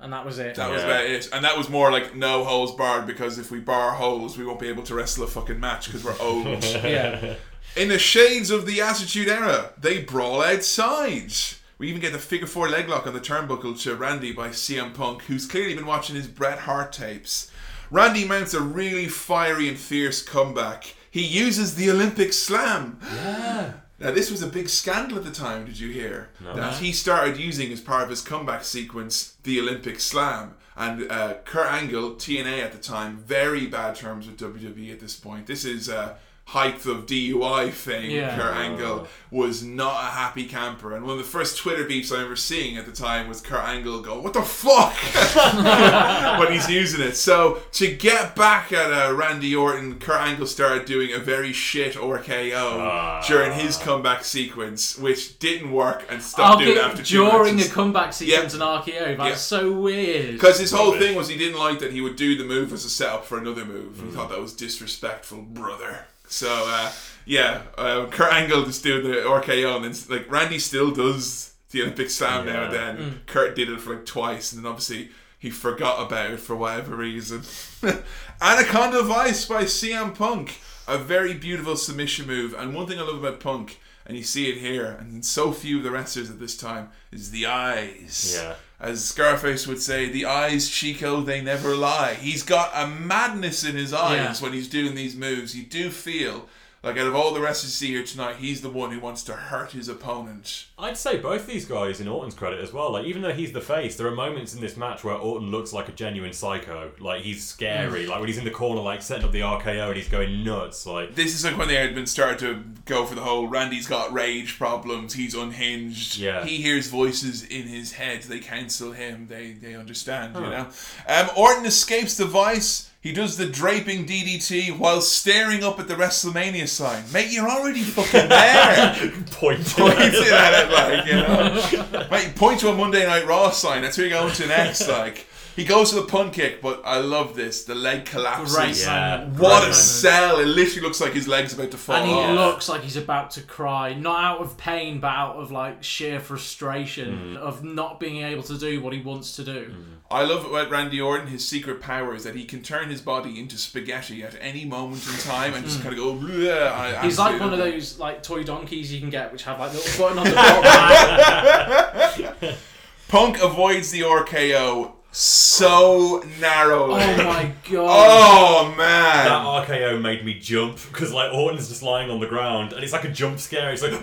Speaker 4: and that was it.
Speaker 2: That was
Speaker 3: Yeah.
Speaker 2: about it, and that was more like no holes barred because if we bar holes, we won't be able to wrestle a fucking match because we're old.
Speaker 4: yeah.
Speaker 2: In the shades of the Attitude Era, they brawl outside. We even get the figure four leg lock on the turnbuckle to Randy by CM Punk, who's clearly been watching his Bret Hart tapes. Randy mounts a really fiery and fierce comeback. He uses the Olympic Slam.
Speaker 3: yeah.
Speaker 2: Now, this was a big scandal at the time, did you hear? That he started using as part of his comeback sequence the Olympic Slam. And uh, Kurt Angle, TNA at the time, very bad terms with WWE at this point. This is uh, height of DUI thing.
Speaker 4: Yeah.
Speaker 2: Kurt Angle was not a happy camper. And one of the first Twitter beeps I remember seeing at the time was Kurt Angle go, What the fuck? when he's using it. So to get back at uh, Randy Orton, Kurt Angle started doing a very shit RKO during his comeback sequence, which didn't work and stopped
Speaker 4: I'll
Speaker 2: doing
Speaker 4: get
Speaker 2: it after two
Speaker 4: during a
Speaker 2: matches.
Speaker 4: comeback sequence
Speaker 2: Yeah.
Speaker 4: and RKO. That's
Speaker 2: Yeah.
Speaker 4: so weird.
Speaker 2: Because his whole thing was he didn't like that he would do the move as a setup for another move.
Speaker 3: Mm.
Speaker 2: He thought that was disrespectful, brother. So uh, yeah, uh, Kurt Angle just doing the RKO, and then like Randy still does the Olympic Slam now and then.
Speaker 4: Mm.
Speaker 2: Kurt did it for like twice, and then obviously he forgot about it for whatever reason. Anaconda Vice by CM Punk, a very beautiful submission move. And one thing I love about Punk, and you see it here, and so few of the wrestlers at this time, is the eyes.
Speaker 3: Yeah.
Speaker 2: As Scarface would say, the eyes, Chico, they never lie. He's got a madness in his eyes
Speaker 4: Yeah.
Speaker 2: when he's doing these moves. You do feel like out of all the wrestlers you see here tonight, he's the one who wants to hurt his opponent.
Speaker 3: I'd say both these guys in Orton's credit as well. Like even though he's the face, there are moments in this match where Orton looks like a genuine psycho. Like he's scary. Like when he's in the corner, like setting up the RKO and he's going nuts. Like
Speaker 2: This is like when they had been started to go for the whole Randy's got rage problems, he's unhinged.
Speaker 3: Yeah.
Speaker 2: He hears voices in his head, they cancel him, they they understand, you know. Um Orton escapes the vice. He does the draping DDT while staring up at the WrestleMania sign. Mate, you're already fucking there.
Speaker 3: pointing.
Speaker 2: Pointing at it like, you know. Mate, point to a Monday Night Raw sign. That's where you're going to next. Like, he He goes for the punt kick, but I love this. The leg collapses.
Speaker 4: Great moment.
Speaker 2: What
Speaker 4: Great
Speaker 2: a
Speaker 4: moment.
Speaker 2: sell! It literally looks like his leg's about to fall
Speaker 4: And he
Speaker 2: off.
Speaker 4: looks like he's about to cry, not out of pain, but out of like sheer frustration mm. of not being able to do what he wants to do. Mm.
Speaker 2: I love about Randy Orton. His secret power is that he can turn his body into spaghetti at any moment in time and just hmm. kind of go. "Bleh." I
Speaker 4: He's like one of those like toy donkeys you can get, which have like little button on the bottom.
Speaker 2: Punk avoids the RKO so narrowly.
Speaker 4: Oh my god!
Speaker 2: Oh man!
Speaker 3: That RKO made me jump because like Orton's just lying on the ground and it's like a jump scare. It's like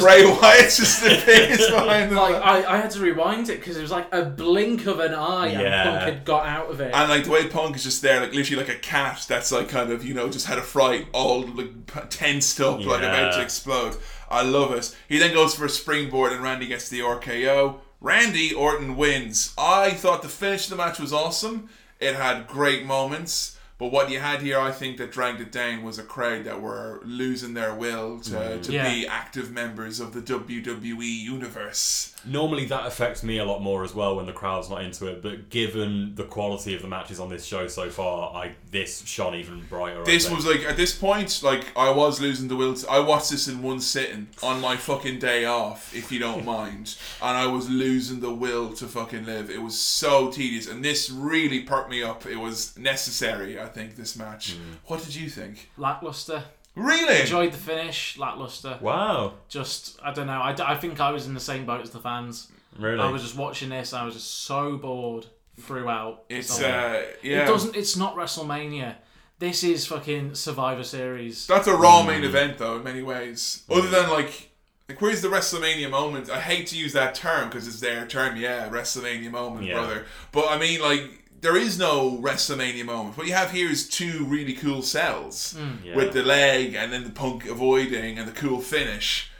Speaker 2: Bray Wyatt's just the biggest behind them.
Speaker 4: Like I, I had to rewind it because it was like a blink of an eye,
Speaker 2: Yeah.
Speaker 4: and Punk had got out of it.
Speaker 2: And like the way Punk is just there, like literally like a cat that's like kind of you know just had a fright, all like p- tensed up, like about to explode. I love it. He then goes for a springboard, and Randy gets the RKO. Randy Orton wins. I thought the finish of the match was awesome. It had great moments, but what you had here, I think, that dragged it down was a crowd that were losing their will to,
Speaker 3: Mm.
Speaker 2: to
Speaker 3: Yeah.
Speaker 2: be active members of the WWE universe.
Speaker 3: Normally that affects me a lot more as well when the crowd's not into it, but given the quality of the matches on this show so far, I this shone even brighter.
Speaker 2: This was like at this point, like I was losing the will. To, I watched this in one sitting on my fucking day off, if you don't mind, and I was losing the will to fucking live. It was so tedious, and this really perked me up. It was necessary, I think, this match. Mm. What did you think?
Speaker 4: lackluster.
Speaker 2: Really?
Speaker 4: Enjoyed the finish. Lackluster.
Speaker 3: Wow.
Speaker 4: Just I don't know. I, I think I was in the same boat as the fans.
Speaker 3: Really?
Speaker 4: I was just watching this. I was just so bored throughout.
Speaker 2: It's, uh, yeah.
Speaker 4: It doesn't. It's not WrestleMania. This is fucking Survivor Series.
Speaker 2: That's a raw main event, though, in many ways. Other than like, like where's the WrestleMania moment? I hate to use that term because it's their term. Yeah, WrestleMania moment,
Speaker 3: Yeah.
Speaker 2: brother. But I mean, like, there is no WrestleMania moment. What you have here is two really cool sells
Speaker 4: Mm.
Speaker 3: Yeah.
Speaker 2: with the leg and then the punk avoiding and the cool finish.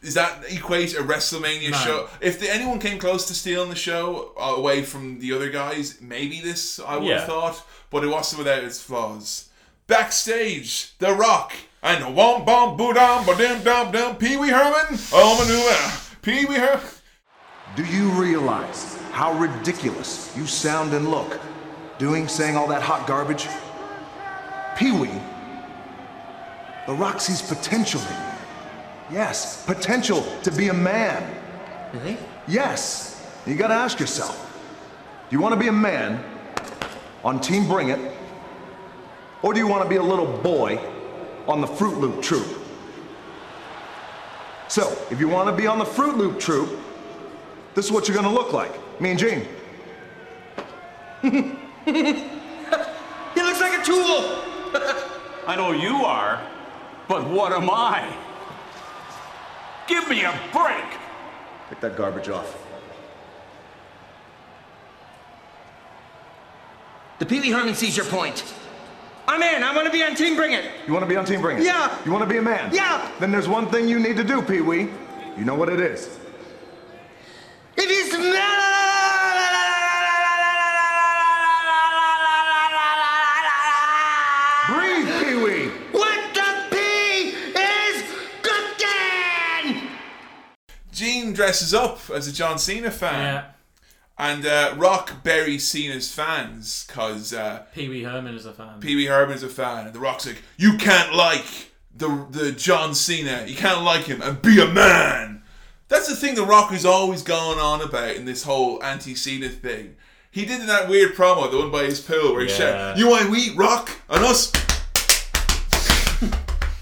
Speaker 2: Does that equate a WrestleMania
Speaker 4: No.
Speaker 2: show? If the, anyone came close to stealing the show away from the other guys, maybe this I would
Speaker 3: Yeah.
Speaker 2: have thought, but it wasn't without its flaws. Backstage, The Rock and the wom bom boo dum ba dim dum dum Pee Wee Herman. Oh my Pee Wee Herman.
Speaker 13: Do you realize how ridiculous you sound and look doing saying all that hot garbage? Pee Wee, the Rock sees potential in you. Yes, potential to be a man.
Speaker 9: Really?
Speaker 13: Yes. You gotta ask yourself do you wanna be a man on Team Bring It? Or do you wanna be a little boy on the Fruit Loop Troop? So, if you wanna be on the Fruit Loop Troop, this is what you're gonna look like. Me and Gene.
Speaker 9: He looks like a tool!
Speaker 14: I know you are, but what am I? Give me a break!
Speaker 13: Pick that garbage off.
Speaker 9: The Pee Wee Herman sees your point. I'm in. I want to be on Team Bring It.
Speaker 13: You wanna be on Team Bring It?
Speaker 9: Yeah.
Speaker 13: You wanna be a man?
Speaker 9: Yeah.
Speaker 13: Then there's one thing you need to do, Pee Wee. You know what it is.
Speaker 9: If he's
Speaker 13: Breathe,
Speaker 2: Gene dresses up as a John Cena fan.
Speaker 4: Yeah.
Speaker 2: And uh, Rock buries Cena's fans because uh,
Speaker 4: Pee Wee Herman is a fan.
Speaker 2: Pee Wee Herman is a fan, and The Rock's like, "You can't like the the John Cena. You can't like him and be a man." That's the thing The Rock is always going on about in this whole anti-Cena thing. He did that weird promo, the one by his pool, where he
Speaker 3: Yeah.
Speaker 2: said, "You want we Rock and us."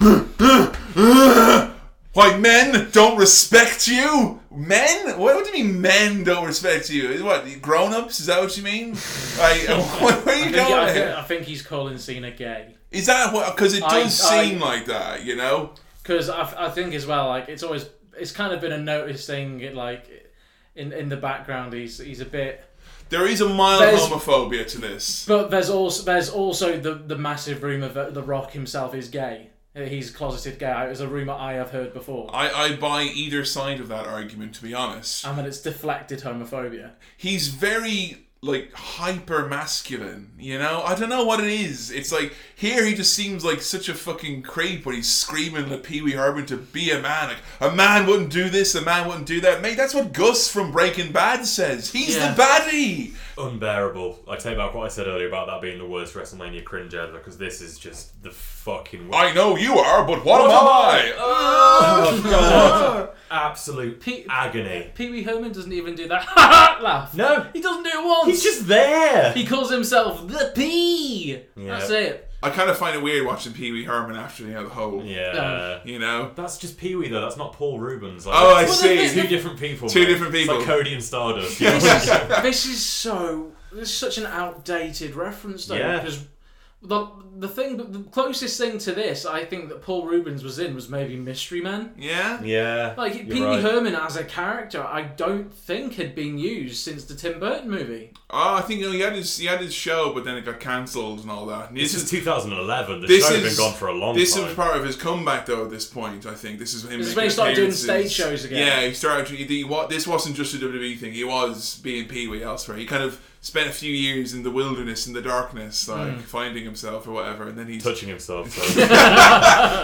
Speaker 2: Why men don't respect you? Men? What, what do you mean men don't respect you? Is What grown ups? Is that what you mean? Like, where are
Speaker 4: I
Speaker 2: you
Speaker 4: think,
Speaker 2: going?
Speaker 4: I, think, I think he's calling Cena gay.
Speaker 2: Is that what? Because it does
Speaker 4: I-
Speaker 2: seem like that, you know.
Speaker 4: Because I, I think as well, like it's always it's kind of been a noticed thing. it, Like in in the background, he's he's a bit.
Speaker 2: There is a mild
Speaker 4: There's-
Speaker 2: homophobia to this.
Speaker 4: But there's also there's also the the massive rumor that The Rock himself is gay. Uh, He's closeted gay. It's a rumor I have heard before.
Speaker 2: I, I buy either side of that argument, to be honest.
Speaker 4: and that it's deflected homophobia.
Speaker 2: He's very like hyper masculine. You know, I don't know what it is. It's like here he just seems like such a fucking creep when he's screaming at Pee Wee Herman to be a man. Like a man wouldn't do this, a man wouldn't do that. Mate, that's what Gus from Breaking Bad says. He's
Speaker 3: Yeah.
Speaker 2: the baddie.
Speaker 3: Unbearable. I take back what I said earlier about that being the worst WrestleMania cringe ever because this is just the fucking.
Speaker 2: I know you are, but what,
Speaker 3: What
Speaker 2: am
Speaker 3: am
Speaker 2: I?
Speaker 3: Oh, God. Absolute agony.
Speaker 4: Pee Wee Herman doesn't even do that laugh.
Speaker 3: No.
Speaker 4: He doesn't do it once.
Speaker 3: He's just there.
Speaker 4: He calls himself the P.
Speaker 2: Yeah.
Speaker 4: That's it.
Speaker 2: I kind of find it weird watching Pee Wee Herman after you know the whole.
Speaker 3: Yeah.
Speaker 2: You know.
Speaker 3: That's just Pee Wee though. That's not Paul Reubens. Like,
Speaker 2: Oh, I
Speaker 3: it's
Speaker 2: see.
Speaker 3: Two different people.
Speaker 2: Two
Speaker 3: mate.
Speaker 2: different
Speaker 3: It's like
Speaker 2: people.
Speaker 3: Cody and Stardust. you know what I mean?
Speaker 4: this is so. This is such an outdated reference, though.
Speaker 3: Yeah.
Speaker 4: Because the the thing, the closest thing to this, I think that Paul Reubens was in was maybe Mystery Men.
Speaker 2: Yeah.
Speaker 3: Yeah.
Speaker 4: Like Pee Wee
Speaker 3: right.
Speaker 4: Herman as a character, I don't think had been used since the Tim Burton movie.
Speaker 2: Oh, I think you know, he had his he had his show, but then it got cancelled and all that. And
Speaker 3: This is 2011. The
Speaker 2: this
Speaker 3: show had
Speaker 2: is-
Speaker 3: been gone for a long
Speaker 2: this
Speaker 3: time.
Speaker 2: This is part of his comeback, though. At this point, I think this is him.
Speaker 4: This is
Speaker 2: making
Speaker 4: when he started doing stage shows again.
Speaker 2: Yeah, he started. He, he, what this wasn't just a WWE thing. He was being Pee Wee elsewhere. He kind of spent a few years in the wilderness, in the darkness, like
Speaker 3: Mm.
Speaker 2: finding himself or whatever, and then he's
Speaker 3: touching himself.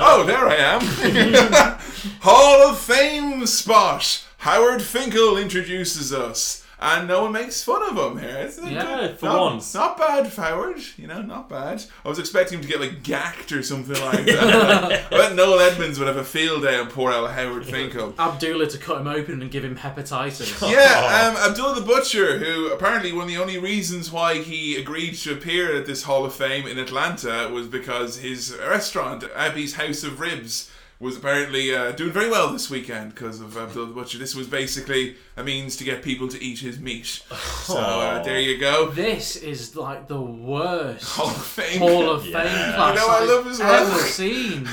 Speaker 2: Oh, there I am. Hall of Fame spot. Howard Finkel introduces us. And no one makes fun of him here. It's not-
Speaker 3: Yeah, for
Speaker 2: not,
Speaker 3: once.
Speaker 2: Not bad, Howard. You know, not bad. I was expecting him to get like gacked or something like that. I bet Noel Edmonds would have a field day on poor old Howard Finkel.
Speaker 4: Abdullah to cut him open and give him hepatitis.
Speaker 2: Yeah, um, Abdullah the Butcher, who apparently one of the only reasons why he agreed to appear at this Hall of Fame in Atlanta was because his restaurant, Abby's House of Ribs, was apparently uh, doing very well this weekend because of Abdullah the Butcher. This was basically a means to get people to eat his meat. So uh, there you go.
Speaker 4: This is like the worst
Speaker 2: Hall of Fame.
Speaker 4: Hall of Fame
Speaker 2: Yeah.
Speaker 4: class
Speaker 2: You know, I
Speaker 4: I've
Speaker 2: love his
Speaker 4: ever
Speaker 2: work.
Speaker 4: seen.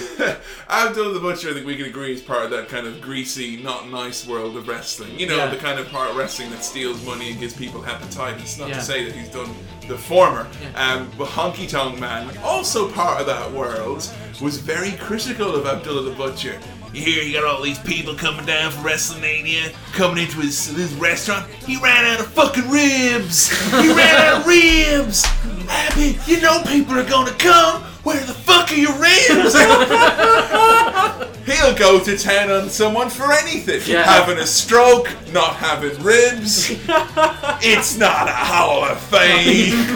Speaker 2: Abdullah the Butcher, I think we can agree, is part of that kind of greasy, not nice world of wrestling. You know,
Speaker 4: Yeah.
Speaker 2: the kind of part of wrestling that steals money and gives people hepatitis. Not
Speaker 4: Yeah.
Speaker 2: to say that he's done the former. Um, Honky Tonk Man, also part of that world, was very critical of Abdullah the Butcher. You hear you got all these people coming down from WrestleMania, coming into his, his restaurant. He ran out of fucking ribs. He ran out of ribs. Abby, you know people are gonna come. Where the fuck are your ribs? He'll go to town on someone for anything.
Speaker 4: Yeah.
Speaker 2: Having a stroke, not having ribs. it's not a Hall of Fame.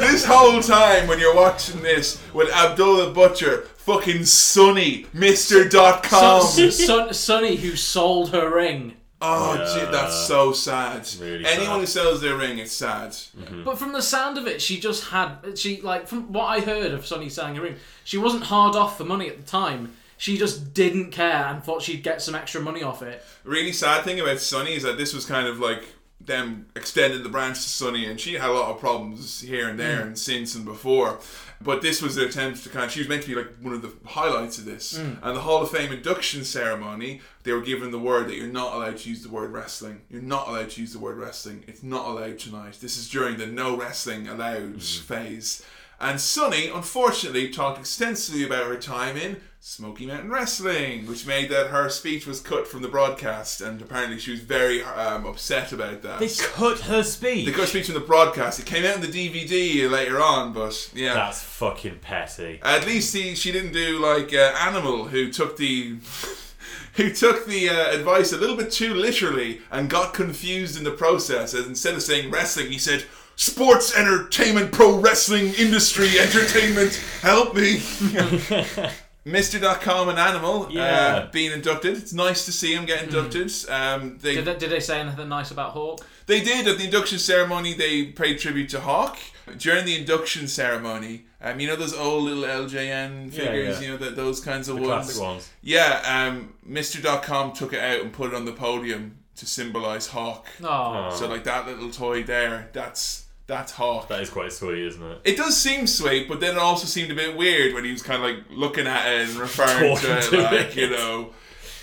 Speaker 2: this whole time when you're watching this with Abdullah Butcher, fucking Sunny, Mr.com.
Speaker 4: Son, Son, Sunny, who sold her ring.
Speaker 2: Oh,
Speaker 3: Yeah.
Speaker 2: gee, that's so sad.
Speaker 3: Really
Speaker 2: Anyone
Speaker 3: sad.
Speaker 2: who sells their ring, it's sad. Mm-hmm.
Speaker 4: But from the sound of it, she just had she like from what I heard of Sunny selling her ring, she wasn't hard off for money at the time. She just didn't care and thought she'd get some extra money off it.
Speaker 2: really sad thing about Sunny is that this was kind of like them extending the branch to Sunny, and she had a lot of problems here and there,
Speaker 4: Mm.
Speaker 2: and since and before. But this was their attempt to kind of. She was meant to be like one of the highlights of this.
Speaker 4: Mm.
Speaker 2: And the Hall of Fame induction ceremony, they were given the word that you're not allowed to use the word wrestling. You're not allowed to use the word wrestling. It's not allowed tonight. This is during the no wrestling allowed
Speaker 4: Mm.
Speaker 2: phase. And Sunny, unfortunately, talked extensively about her time in Smoky Mountain Wrestling, which made that her speech was cut from the broadcast, and apparently she was very um, upset about that.
Speaker 3: They cut her speech.
Speaker 2: They cut her speech from the broadcast. It came out in the DVD later on, but yeah.
Speaker 3: That's fucking petty.
Speaker 2: At least he, she didn't do like uh, Animal, who took the who took the uh, advice a little bit too literally and got confused in the process. As instead of saying wrestling, he said sports entertainment, pro wrestling industry entertainment. Help me. Mr.com and Animal
Speaker 3: Yeah.
Speaker 2: uh, being inducted. It's nice to see him get inducted. Um, they
Speaker 4: Did they, did they say anything nice about Hawk?
Speaker 2: they did at the induction ceremony. They paid tribute to Hawk during the induction ceremony. Um, you know those old little LJN figures.
Speaker 3: yeah.
Speaker 2: You know that those kinds of
Speaker 3: The
Speaker 2: ones.
Speaker 3: classic ones.
Speaker 2: Yeah. Um, Mr.com took it out and put it on the podium to symbolize Hawk.
Speaker 4: Aw.
Speaker 2: So like that little toy there. That's that's Hawk.
Speaker 3: That is quite sweet, isn't it?
Speaker 2: It does seem sweet, but then it also seemed a bit weird when he was kind of like looking at it and referring to it,
Speaker 3: to
Speaker 2: like
Speaker 3: it.
Speaker 2: you know.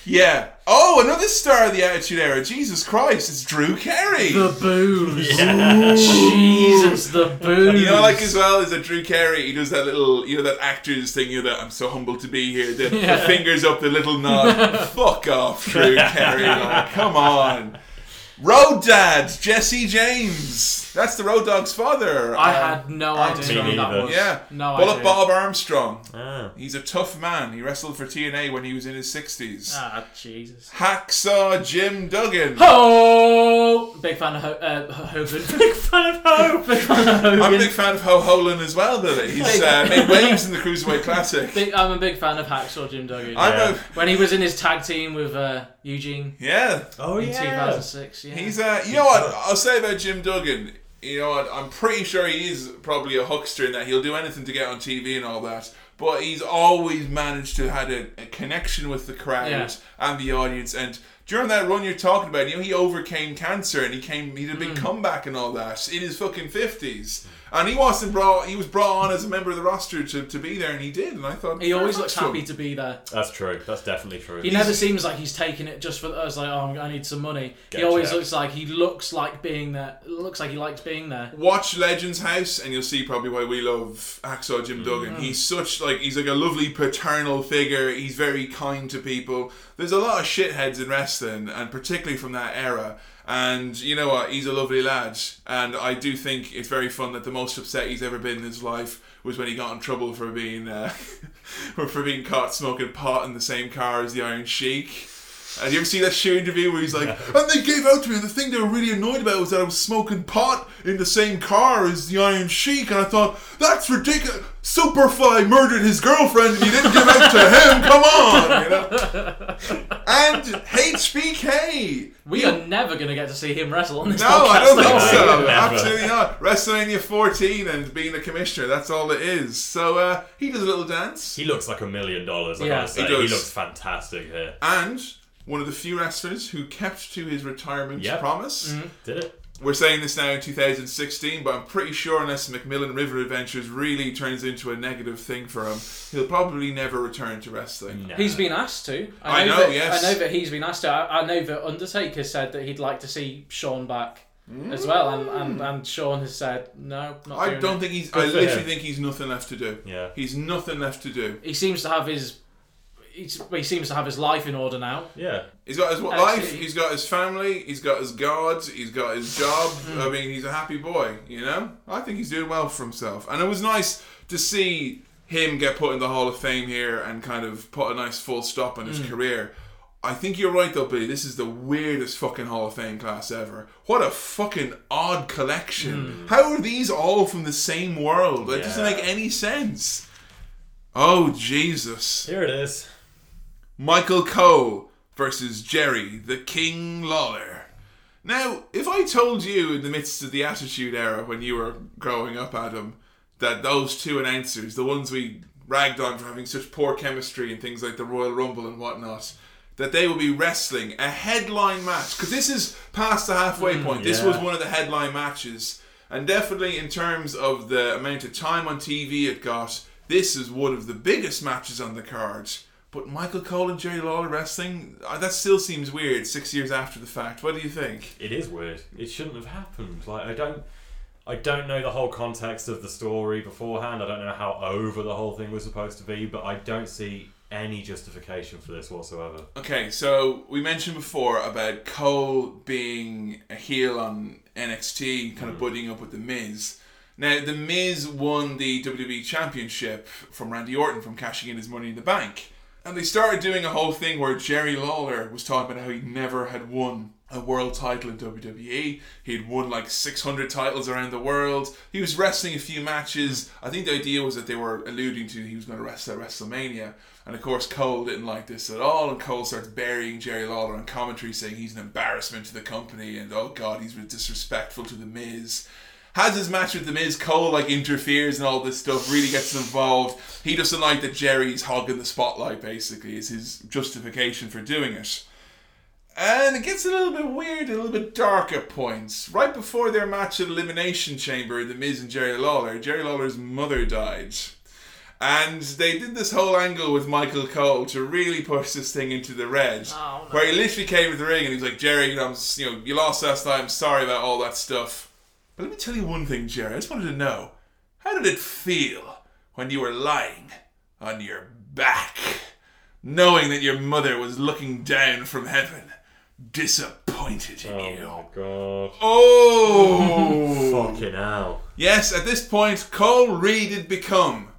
Speaker 2: Yeah. Oh, another star of the Attitude Era. Jesus Christ, it's Drew Carey.
Speaker 4: The booze. Yeah. Jesus, the booze.
Speaker 2: You know, like as well as a Drew Carey, he does that little, you know, that actor's thing. You know, that I'm so humbled to be here. The, the fingers up, the little nod. Fuck off, Drew Carey. Like, come on. Road Dad, Jesse James. That's the Road Dogg's father.
Speaker 4: I
Speaker 2: um,
Speaker 4: had no
Speaker 2: Armstrong.
Speaker 4: idea who that was.
Speaker 2: Yeah,
Speaker 4: No
Speaker 2: Bullet
Speaker 4: idea.
Speaker 2: Bob Armstrong.
Speaker 3: Ah.
Speaker 2: He's a tough man. He wrestled for TNA when he was in his sixties.
Speaker 4: Ah, Jesus.
Speaker 2: Hacksaw Jim Duggan.
Speaker 4: Ho! Big fan of Ho- uh, Hogan. Big fan of Ho. Big fan of Hogan.
Speaker 2: I'm a big fan of Ho Holan as well, Billy. He's uh, made waves in the Cruiserweight Classic.
Speaker 4: Big, I'm a big fan of Hacksaw Jim Duggan.
Speaker 2: I'm Yeah. a-
Speaker 4: when he was in his tag team with uh, Eugene.
Speaker 2: Yeah.
Speaker 3: Oh,
Speaker 4: in 2006. Yeah.
Speaker 2: He's uh, you know what I'll say about Jim Duggan. You know what I'm pretty sure he is probably a huckster in that he'll do anything to get on TV and all that. But he's always managed to had a, a connection with the crowd
Speaker 4: Yeah.
Speaker 2: and the audience. And during that run you're talking about, you know, he overcame cancer and he came, he did a big
Speaker 4: Mm.
Speaker 2: comeback and all that in his fucking fifties. And he wasn't brought. He was brought on as a member of the roster to, to be there, and he did. And I thought
Speaker 4: He always looks
Speaker 2: fucks to him.
Speaker 4: happy to be there.
Speaker 3: That's true. That's definitely true.
Speaker 4: He never seems like he's taking it just for us. Like, oh, I need some money. He always
Speaker 3: checked.
Speaker 4: looks like he looks like being there. Looks like he likes being there.
Speaker 2: Watch Legends House, and you'll see probably why we love Hacksaw Jim Duggan.
Speaker 4: Mm.
Speaker 2: He's such like he's like a lovely paternal figure. He's very kind to people. There's a lot of shitheads in wrestling, and particularly from that era. And you know what? He's a lovely lad, and I do think it's very fun that the most upset he's ever been in his life was when he got in trouble for being uh, for being caught smoking pot in the same car as the Iron Sheik. And you ever see that show interview where he's like, and they gave out to me, and the thing they were really annoyed about was that I was smoking pot in the same car as the Iron Sheik, and I thought, that's ridiculous. Superfly murdered his girlfriend and you didn't give out to him, come on! You know? And HBK!
Speaker 4: We are never going to get to see him wrestle on this
Speaker 2: No,
Speaker 4: podcast.
Speaker 2: I don't think
Speaker 4: are
Speaker 2: so.
Speaker 3: Never.
Speaker 2: Absolutely not. WrestleMania 14 and being a commissioner, that's all it is. So uh, he does a little dance.
Speaker 3: He looks like a million dollars. I
Speaker 4: Yeah.
Speaker 3: gotta say,
Speaker 2: He
Speaker 3: he, looks fantastic here.
Speaker 2: And one of the few wrestlers who kept to his retirement
Speaker 3: Yep.
Speaker 2: promise. Mm-hmm.
Speaker 3: Did it?
Speaker 2: We're saying this now in 2016, but I'm pretty sure unless Macmillan River Adventures really turns into a negative thing for him, he'll probably never return to wrestling.
Speaker 4: He's been asked to.
Speaker 2: I know,
Speaker 4: that,
Speaker 2: yes.
Speaker 4: I know that he's been asked to. I, I know that Undertaker said that he'd like to see Shawn back mm. as well, and, and, and Shawn has said no. Not
Speaker 2: I
Speaker 4: doing
Speaker 2: don't
Speaker 4: it.
Speaker 2: think he's.
Speaker 3: Good
Speaker 2: I literally
Speaker 3: him.
Speaker 2: think he's nothing left to do.
Speaker 3: Yeah.
Speaker 2: He's nothing left to do.
Speaker 4: He seems to have his. He's, he seems to have his life in order now.
Speaker 3: Yeah.
Speaker 2: He's got his
Speaker 4: Actually-
Speaker 2: life. He's got his family. He's got his God. He's got his job.
Speaker 4: Hmm.
Speaker 2: I mean, he's a happy boy. You know. I think he's doing well for himself, and it was nice to see him get put in the Hall of Fame here and kind of put a nice full stop on his
Speaker 4: Hmm.
Speaker 2: career. I think you're right though, Billy. This is the weirdest fucking Hall of Fame class ever. What a fucking odd collection. How are these all from the same world? It doesn't make any sense. Oh Jesus.
Speaker 3: Here it is.
Speaker 2: Michael Cole versus Jerry the King Lawler. Now, if I told you in the midst of the Attitude Era when you were growing up, Adam, that those two announcers, the ones we ragged on for having such poor chemistry and things like the Royal Rumble and whatnot, that they will be wrestling a headline match, because this is past the halfway hmm, point. This was one of the headline matches. And definitely in terms of the amount of time on TV it got, this is one of the biggest matches on the card. But Michael Cole and Jerry Lawler wrestling, uh, that still seems weird six years after the fact. What do you think?
Speaker 3: It is weird. It shouldn't have happened. Like I don't, I don't know the whole context of the story beforehand. I don't know how over the whole thing was supposed to be, but I don't see any justification for this whatsoever.
Speaker 2: Okay, so we mentioned before about Cole being a heel on NXT, kind of buddying up with The Miz. Now, The Miz won the WWE Championship from Randy Orton from cashing in his money in the bank. And they started doing a whole thing where Jerry Lawler was talking about how he never had won a world title in WWE. He had won like 600 titles around the world. He was wrestling a few matches. I think the idea was that they were alluding to he was going to wrestle at WrestleMania. And of course, Cole didn't like this at all. And Cole starts burying Jerry Lawler on commentary, saying he's an embarrassment to the company and oh god, he's disrespectful to The Miz has his match with the Miz. Cole like interferes and all this stuff. Really gets involved. He doesn't like that Jerry's hogging the spotlight. Basically, is his justification for doing it. And it gets a little bit weird, a little bit dark at points. Right before their match at Elimination Chamber, the Miz and Jerry Lawler, Jerry Lawler's mother died. And they did this whole angle with Michael Cole to really push this thing into the red.
Speaker 4: Oh, no.
Speaker 2: Where he literally came to the ring and he was like, Jerry, you know, I'm, you know, you lost last night. I'm sorry about all that stuff. But let me tell you one thing, Jerry. I just wanted to know how did it feel when you were lying on your back, knowing that your mother was looking down from heaven disappointed in
Speaker 3: Oh
Speaker 2: you.
Speaker 3: my god.
Speaker 2: Oh!
Speaker 3: Fucking hell.
Speaker 2: Yes, at this point, Cole Reed had become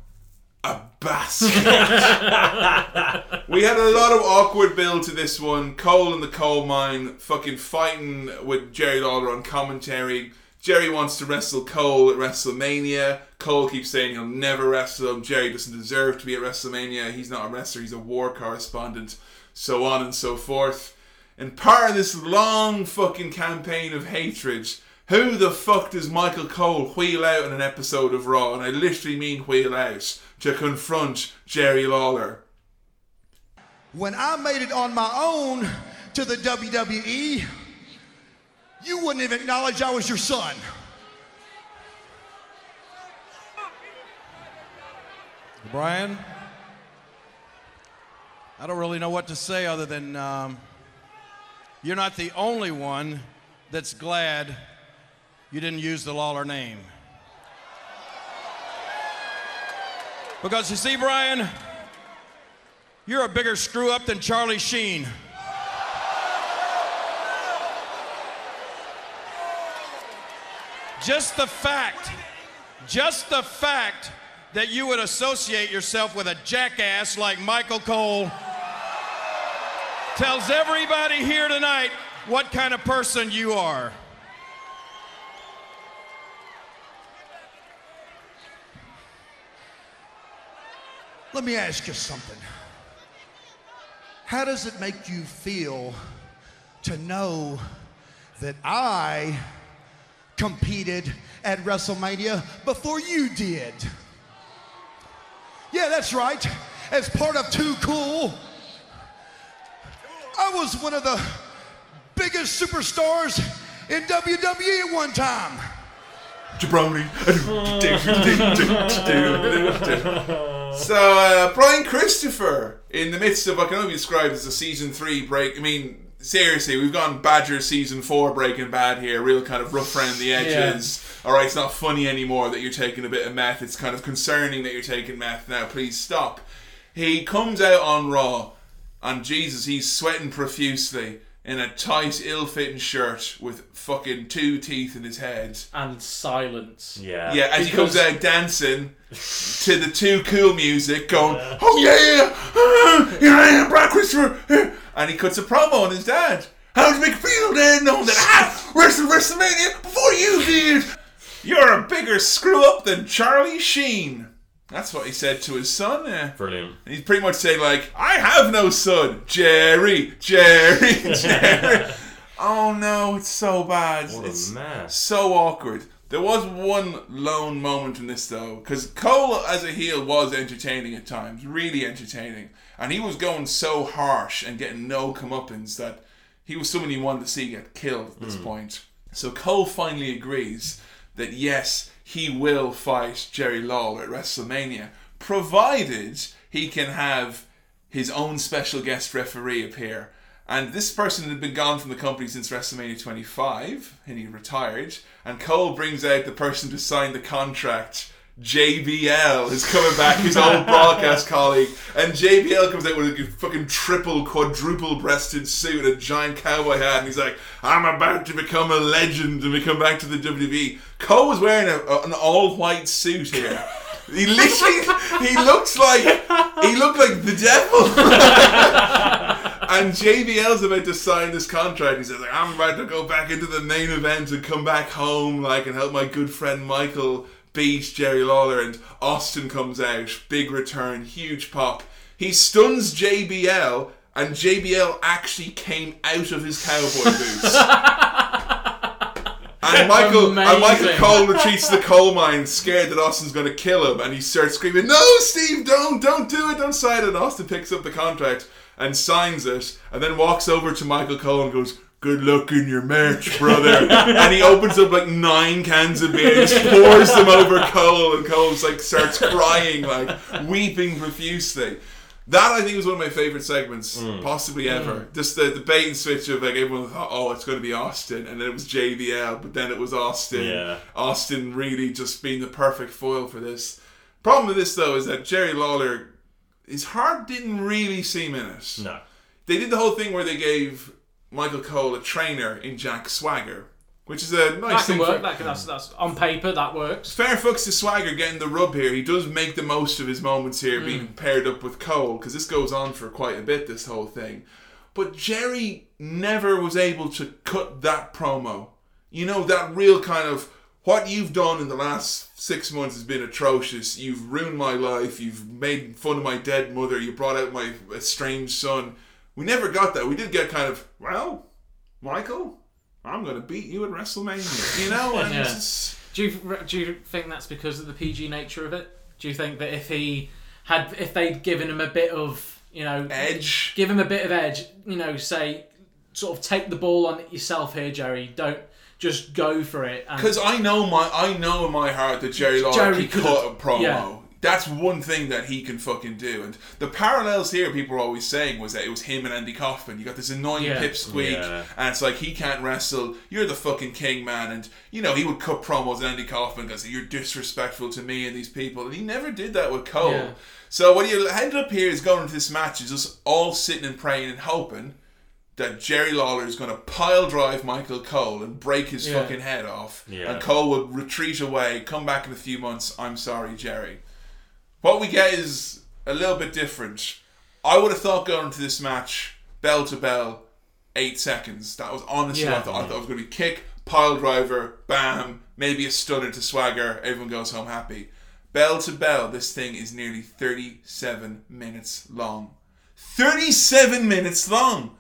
Speaker 2: a bastard. we had a lot of awkward build to this one. Cole in the coal mine, fucking fighting with Jerry Lawler on commentary. Jerry wants to wrestle Cole at WrestleMania. Cole keeps saying he'll never wrestle him. Jerry doesn't deserve to be at WrestleMania. He's not a wrestler, he's a war correspondent. So on and so forth. And part of this long fucking campaign of hatred, who the fuck does Michael Cole wheel out in an episode of Raw? And I literally mean wheel out to confront Jerry Lawler.
Speaker 5: When I made it on my own to the WWE, you wouldn't even acknowledge I was your son. Brian, I don't really know what to say other than um, you're not the only one that's glad you didn't use the Lawler name. Because you see, Brian, you're a bigger screw up than Charlie Sheen. Just the fact, just the fact that you would associate yourself with a jackass like Michael Cole tells everybody here tonight what kind of person you are. Let me ask you something. How does it make you feel to know that I competed at WrestleMania before you did? Yeah, that's right. As part of Too Cool, I was one of the biggest superstars in WWE at one time.
Speaker 2: Jabroni. so, uh, Brian Christopher, in the midst of what can only be described as a season three break. I mean, seriously, we've gone Badger season four Breaking Bad here, real kind of rough around the edges. All right, it's not funny anymore that you're taking a bit of meth. It's kind of concerning that you're taking meth now. Please stop. He comes out on Raw, and Jesus, he's sweating profusely in a tight, ill-fitting shirt with fucking two teeth in his head.
Speaker 4: And silence.
Speaker 3: Yeah.
Speaker 2: Yeah, as he comes out dancing to the too cool music, going, "Oh yeah, ah, here I am, Brad Christopher," ah," and he cuts a promo on his dad. How does it make you feel, Dad, knowing that I wrestled WrestleMania before you did? You're a bigger screw up than Charlie Sheen. That's what he said to his son. Yeah.
Speaker 3: Brilliant.
Speaker 2: And he's pretty much saying like, "I have no son, Jerry, Jerry, Jerry." oh no, it's so bad.
Speaker 3: What a
Speaker 2: it's
Speaker 3: mess.
Speaker 2: so awkward. There was one lone moment in this though, because Cole as a heel was entertaining at times, really entertaining, and he was going so harsh and getting no comeuppance that he was someone you wanted to see get killed at this
Speaker 3: Mm.
Speaker 2: point. So Cole finally agrees that yes, he will fight Jerry Lawler at WrestleMania, provided he can have his own special guest referee appear. And this person had been gone from the company since WrestleMania 25, and he retired. And Cole brings out the person to sign the contract. JBL is coming back, his old broadcast colleague. And JBL comes out with a fucking triple, quadruple breasted suit and a giant cowboy hat. And he's like, I'm about to become a legend and we come back to the WWE. Cole was wearing a, an all white suit here. He literally, he looks like, he looked like the devil. and JBL's about to sign this contract. He says, like, I'm about to go back into the main event and come back home, like, and help my good friend Michael beat Jerry Lawler. And Austin comes out, big return, huge pop. He stuns JBL, and JBL actually came out of his cowboy boots. And Michael, and Michael Cole retreats to the coal mine, scared that Austin's going to kill him, and he starts screaming, "No, Steve, don't, don't do it, don't sign it." And Austin picks up the contract and signs it, and then walks over to Michael Cole and goes, "Good luck in your match, brother." and he opens up like nine cans of beer, and just pours them over Cole, and Cole's like starts crying, like weeping profusely. That I think was one of my favorite segments, hmm. possibly hmm. ever. Just the, the bait and switch of like everyone thought, oh, it's going to be Austin, and then it was JBL, but then it was Austin.
Speaker 3: Yeah.
Speaker 2: Austin really just being the perfect foil for this. Problem with this though is that Jerry Lawler, his heart didn't really seem in it.
Speaker 3: No.
Speaker 2: They did the whole thing where they gave Michael Cole a trainer in Jack Swagger, which is a nice
Speaker 4: that can
Speaker 2: thing.
Speaker 4: work.
Speaker 2: for,
Speaker 4: That can, that's, that's on paper. That works.
Speaker 2: Fair fucks to Swagger getting the rub here. He does make the most of his moments here, being mm. paired up with Cole, because this goes on for quite a bit, this whole thing. But Jerry never was able to cut that promo. You know, that real kind of what you've done in the last six months has been atrocious. You've ruined my life. You've made fun of my dead mother. You brought out my estranged son. We never got that. We did get kind of, well, Michael, I'm going to beat you at WrestleMania. You know? And
Speaker 4: Yeah. Do you do you think that's because of the PG nature of it? Do you think that if he had, if they'd given him a bit of, you know,
Speaker 2: edge,
Speaker 4: give him a bit of edge, you know, say, sort of take the ball on it yourself here, Jerry. Don't just go for it.
Speaker 2: Because I know my, I know in my heart that Jerry Lawler
Speaker 4: Jerry
Speaker 2: can
Speaker 4: could've-
Speaker 2: cut a promo.
Speaker 4: yeah.
Speaker 2: That's one thing that he can fucking do. And the parallels here, people are always saying was that it was him and Andy Kaufman. You got this annoying
Speaker 4: Yeah.
Speaker 2: pipsqueak,
Speaker 3: Yeah.
Speaker 2: and it's like he can't wrestle. You're the fucking king, man. And you know he would cut promos and Andy Kaufman goes, "You're disrespectful to me and these people." And he never did that with Cole.
Speaker 4: Yeah.
Speaker 2: So what you ended up here is going into this match is just all sitting and praying and hoping that Jerry Lawler is going to pile drive Michael Cole and break his
Speaker 4: Yeah.
Speaker 2: fucking head off,
Speaker 3: Yeah.
Speaker 2: and Cole would retreat away, come back in a few months. I'm sorry, Jerry. What we get is a little bit different. I would have thought going into this match, bell to bell, eight seconds. That was honestly what I
Speaker 4: Yeah.
Speaker 2: thought. I thought it was going to be kick, pile driver, bam, maybe a stunner to swagger. Everyone goes home happy. Bell to bell, this thing is nearly 37 minutes long. 37 minutes long!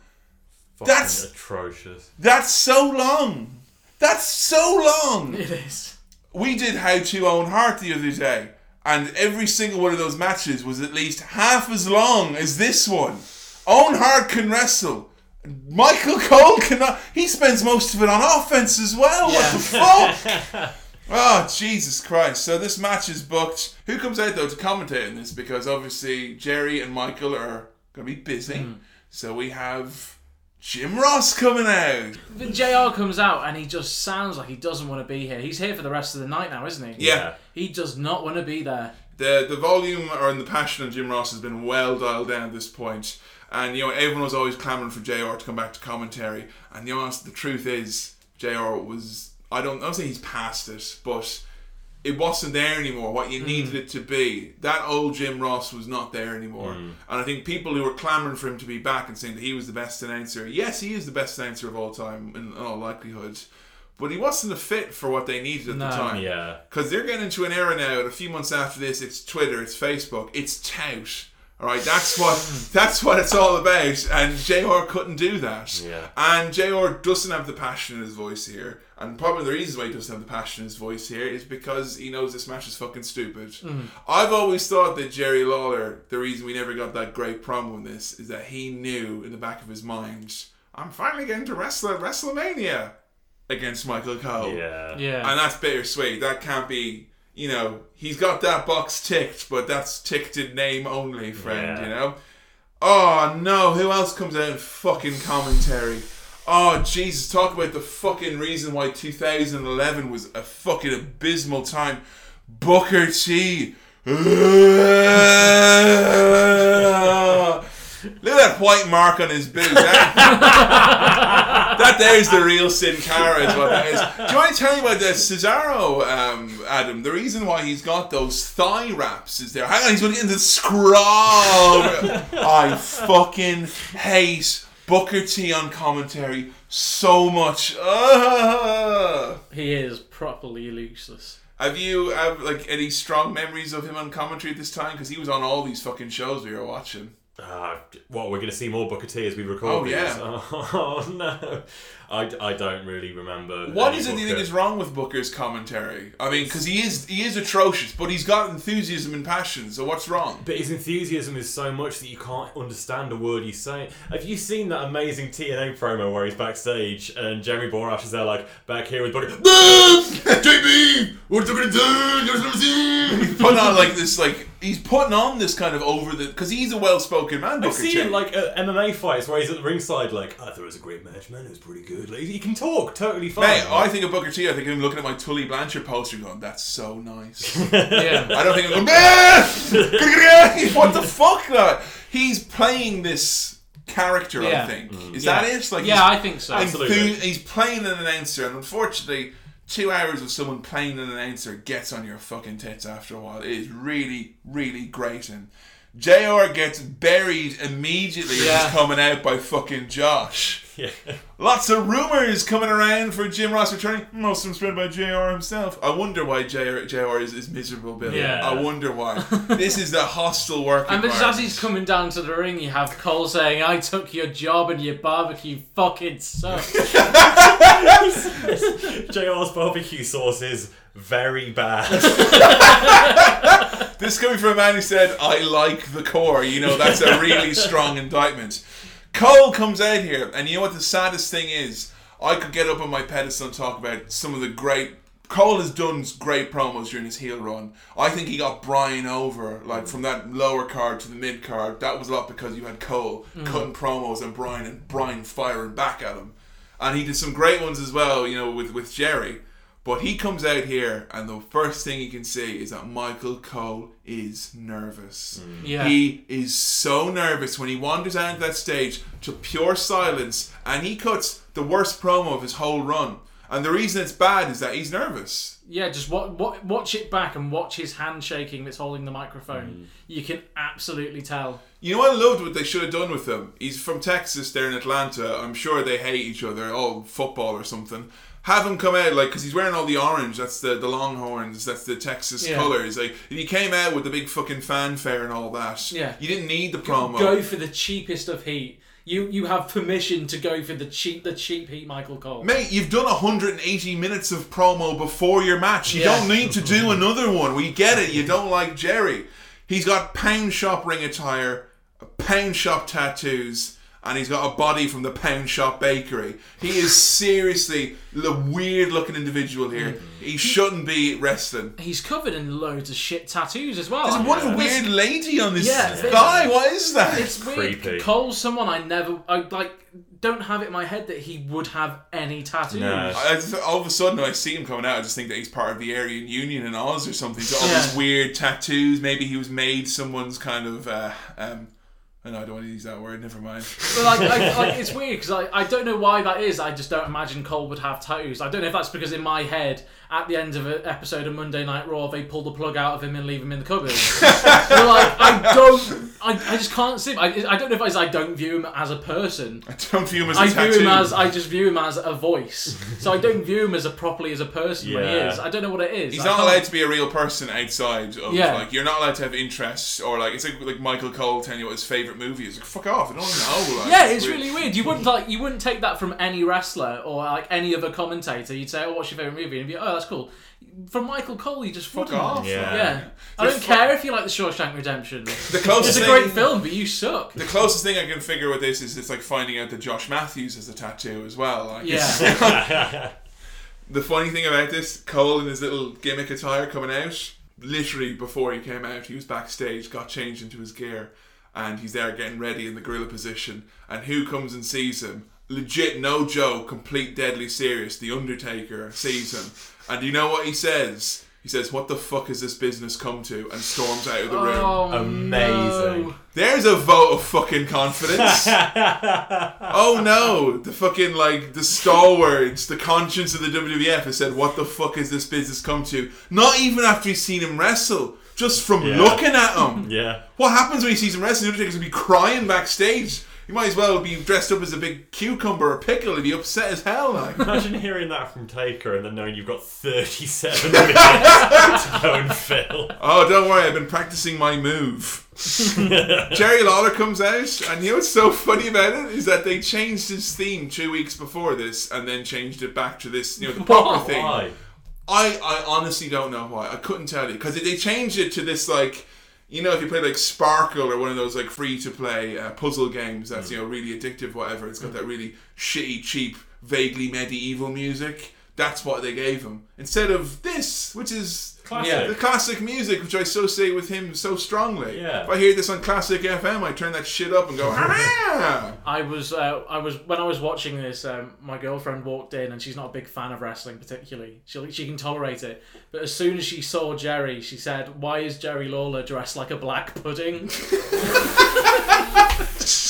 Speaker 3: Fucking
Speaker 2: That's
Speaker 3: atrocious.
Speaker 2: that's so long. That's so long.
Speaker 4: It is.
Speaker 2: We did How to Owen Hart the other day, and every single one of those matches was at least half as long as this one. Owen Hart can wrestle. Michael Cole cannot. He spends most of it on offense as well. What the fuck? Oh, Jesus Christ. So this match is booked. Who comes out, though, to commentate on this? Because obviously Jerry and Michael are going to be busy. Hmm. So we have Jim Ross coming out.
Speaker 4: But JR comes out and he just sounds like he doesn't want to be here. He's here for the rest of the night now, isn't he?
Speaker 2: Yeah.
Speaker 4: He does not want to be there.
Speaker 2: the the volume or the passion of Jim Ross has been well dialed down at this point, and you know everyone was always clamoring for JR to come back to commentary. And the honest, the truth is, JR was I don't I don't say he's past it, but it wasn't there anymore. What you mm. needed it to be, that old Jim Ross was not there anymore. Mm. And I think people who were clamoring for him to be back and saying that he was the best announcer, yes, he is the best announcer of all time in all likelihood. But he wasn't a fit for what they needed at
Speaker 4: No.
Speaker 2: the time.
Speaker 3: Yeah.
Speaker 2: Because they're getting into an era now. A few months after this, it's Twitter, it's Facebook, it's tout. All right, that's what that's what it's all about. And JR couldn't do that.
Speaker 3: Yeah.
Speaker 2: And JR doesn't have the passion in his voice here. And probably the reason why he doesn't have the passion in his voice here is because he knows this match is fucking stupid. Mm. I've always thought that Jerry Lawler, the reason we never got that great promo in this, is that he knew in the back of his mind, I'm finally getting to wrestle at WrestleMania against Michael Cole.
Speaker 3: Yeah.
Speaker 4: Yeah.
Speaker 2: And that's bittersweet. That can't be, you know, he's got that box ticked, but that's ticked in name only, friend,
Speaker 3: Yeah.
Speaker 2: you know? Oh no, who else comes out in fucking commentary? Oh Jesus, talk about the fucking reason why 2011 was a fucking abysmal time. Booker T. Look at that white mark on his boot. That, that there's the real Sin Cara is what that is. Do you want to tell me about the Cesaro, um, Adam? The reason why he's got those thigh wraps is there. Hang on, he's going to get into the scroll. I fucking hate Booker T on commentary so much. Ugh.
Speaker 4: He is properly useless.
Speaker 2: Have you have like any strong memories of him on commentary at this time? Because he was on all these fucking shows we were watching.
Speaker 3: Uh, what we're going to see more Booker T as we record
Speaker 2: Oh,
Speaker 3: these?
Speaker 2: yeah.
Speaker 3: Oh, no, I, I don't really remember.
Speaker 2: What is it you think is wrong with Booker's commentary? I mean, because he is he is atrocious, but he's got enthusiasm and passion. So what's wrong?
Speaker 3: But his enthusiasm is so much that you can't understand a word he's saying. Have you seen that amazing TNA promo where he's backstage and Jeremy Borash is there like back here with Booker?
Speaker 2: JB, what you gonna do? He's putting on like this, like he's putting on this kind of over the because he's a well-spoken man.
Speaker 3: I've seen it like at MMA fights where he's at the ringside like, I thought it was a great match, man. It was pretty good. Like, he can talk totally fine.
Speaker 2: Mate, I think of Booker T. I think of him looking at my Tully Blanchard poster and going, "That's so nice."
Speaker 4: Yeah.
Speaker 2: I don't think I'm going, "Ah! what the fuck, that? He's playing this character. I think
Speaker 3: Mm.
Speaker 2: is
Speaker 4: Yeah.
Speaker 2: that it? Like,
Speaker 4: Yeah, I think so.
Speaker 3: Absolutely.
Speaker 2: he's playing an announcer, and unfortunately, two hours of someone playing an announcer gets on your fucking tits after a while. It is really, really grating. JR gets buried immediately as
Speaker 4: Yeah.
Speaker 2: he's coming out by fucking Josh.
Speaker 3: Yeah.
Speaker 2: Lots of rumors coming around for Jim Ross returning. Most of them spread by JR himself. I wonder why JR, JR is, is miserable, Billy.
Speaker 4: Yeah.
Speaker 2: I wonder why. this is the hostile working
Speaker 4: And just as he's coming down to the ring, you have Cole saying, "I took your job and your barbecue fucking sucks."
Speaker 3: JR's barbecue sauce is very bad.
Speaker 2: This coming from a man who said, I like the core. You know, that's a really strong indictment. Cole comes out here, and you know what the saddest thing is? I could get up on my pedestal and talk about some of the great. Cole has done great promos during his heel run. I think he got Bryan over, like from that lower card to the mid card. That was a lot because you had Cole
Speaker 4: Mm.
Speaker 2: cutting promos and Bryan and Bryan firing back at him. And he did some great ones as well, you know, with, with Jerry. But he comes out here, and the first thing he can see is that Michael Cole is nervous. Mm.
Speaker 4: Yeah.
Speaker 2: He is so nervous when he wanders out into that stage to pure silence, and he cuts the worst promo of his whole run. And the reason it's bad is that he's nervous.
Speaker 4: yeah, just wa- wa- watch it back and watch his hand shaking that's holding the microphone. Mm. You can absolutely tell.
Speaker 2: You know, I loved what they should have done with him. He's from Texas, they're in Atlanta. I'm sure they hate each other, all football or something. Have him come out like because he's wearing all the orange. That's the the Longhorns. That's the Texas
Speaker 4: Yeah.
Speaker 2: colors. Like if he came out with the big fucking fanfare and all that,
Speaker 4: Yeah.
Speaker 2: you didn't need the promo.
Speaker 4: Go for the cheapest of heat. You you have permission to go for the cheap the cheap heat, Michael Cole.
Speaker 2: Mate, you've done 180 minutes of promo before your match. You
Speaker 4: Yeah.
Speaker 2: don't need to do another one. We get it. You don't like Jerry. He's got pound shop ring attire, pound shop tattoos, and he's got a body from the pound shop bakery. He is seriously the weird looking individual here. He shouldn't be wrestling.
Speaker 4: He's covered in loads of shit tattoos as well.
Speaker 2: There's
Speaker 4: I-
Speaker 2: one
Speaker 4: I-
Speaker 2: weird lady on his
Speaker 4: Yeah,
Speaker 2: thigh. What is that?
Speaker 4: It's weird. Cole's someone I never, I like, don't have it in my head that he would have any tattoos.
Speaker 2: I just, all of a sudden, when I see him coming out, I just think that he's part of the Aryan Union in Oz or something. So all
Speaker 4: Yeah.
Speaker 2: these weird tattoos. Maybe he was made someone's kind of. Uh, um, I I don't want to use that word. Never mind.
Speaker 4: But like, I, like it's weird because I, I don't know why that is. I just don't imagine Cole would have tattoos. I don't know if that's because in my head, at the end of an episode of Monday Night Raw, they pull the plug out of him and leave him in the cupboard. but like, I don't, I, I just can't see. Him. I, I don't know if it's I don't view him as a person.
Speaker 2: I don't view him as a
Speaker 4: I
Speaker 2: tattoo.
Speaker 4: view him as I just view him as a voice. so I don't view him as a properly as a person when he
Speaker 2: Yeah.
Speaker 4: is. I don't know what it is.
Speaker 2: He's
Speaker 4: I
Speaker 2: not
Speaker 4: can't-
Speaker 2: allowed to be a real person outside of
Speaker 4: Yeah.
Speaker 2: like you're not allowed to have interests or like it's like like Michael Cole telling you what his favorite movie is. Like fuck off, I don't know. Like,
Speaker 4: yeah, it's really weird. You wouldn't like you wouldn't take that from any wrestler or like any other commentator. You'd say, "Oh, what's your favorite movie?" And you'd be, "Oh, that's cool." From Michael Cole, you just fuck
Speaker 2: off,
Speaker 4: Yeah,
Speaker 2: man.
Speaker 4: I don't
Speaker 2: fu-
Speaker 4: care if you like the Shawshank Redemption.
Speaker 2: The closest
Speaker 4: it's a great
Speaker 2: thing-
Speaker 4: film, but you suck.
Speaker 2: The closest thing I can figure with this is it's like finding out that Josh Matthews has a tattoo as well. Like,
Speaker 4: Yeah.
Speaker 2: the funny thing about this, Cole in his little gimmick attire coming out, literally before he came out, he was backstage, got changed into his gear, and he's there getting ready in the gorilla position. And who comes and sees him? Legit, no joke, complete deadly serious. The Undertaker sees him, and you know what he says? He says, "What the fuck has this business come to?" and storms out of the room.
Speaker 4: Oh,
Speaker 3: Amazing.
Speaker 4: no.
Speaker 2: There's a vote of fucking confidence. oh no, the fucking like the stalwarts, the conscience of the WWF has said, "What the fuck has this business come to?" Not even after he's seen him wrestle, just from
Speaker 3: Yeah.
Speaker 2: looking at him.
Speaker 3: Yeah.
Speaker 2: What happens when he sees him wrestle? The Undertaker's gonna be crying backstage. He might as well be dressed up as a big cucumber or pickle. He'd be upset as hell. Like.
Speaker 3: Imagine hearing that from Taker and then knowing you've got 37 minutes to go and fill.
Speaker 2: Oh, don't worry, I've been practicing my move. Jerry Lawler comes out, and you know what's so funny about it is that they changed his theme two weeks before this, and then changed it back to this, you know, the proper thing.
Speaker 3: Why?
Speaker 2: I, I honestly don't know why. I couldn't tell you because they changed it to this like, you know, if you play like Sparkle or one of those like free to play uh, puzzle games that's you know really addictive, whatever. It's got that really shitty, cheap, vaguely medieval music. That's what they gave him instead of this, which is
Speaker 3: Classic.
Speaker 2: the classic music, which I associate with him so strongly.
Speaker 3: Yeah.
Speaker 2: If I hear this on classic FM, I turn that shit up and go, ah!
Speaker 4: I was, uh, I was when I was watching this. Um, my girlfriend walked in, and she's not a big fan of wrestling, particularly. She she can tolerate it, but as soon as she saw Jerry, she said, "Why is Jerry Lawler dressed like a black pudding?"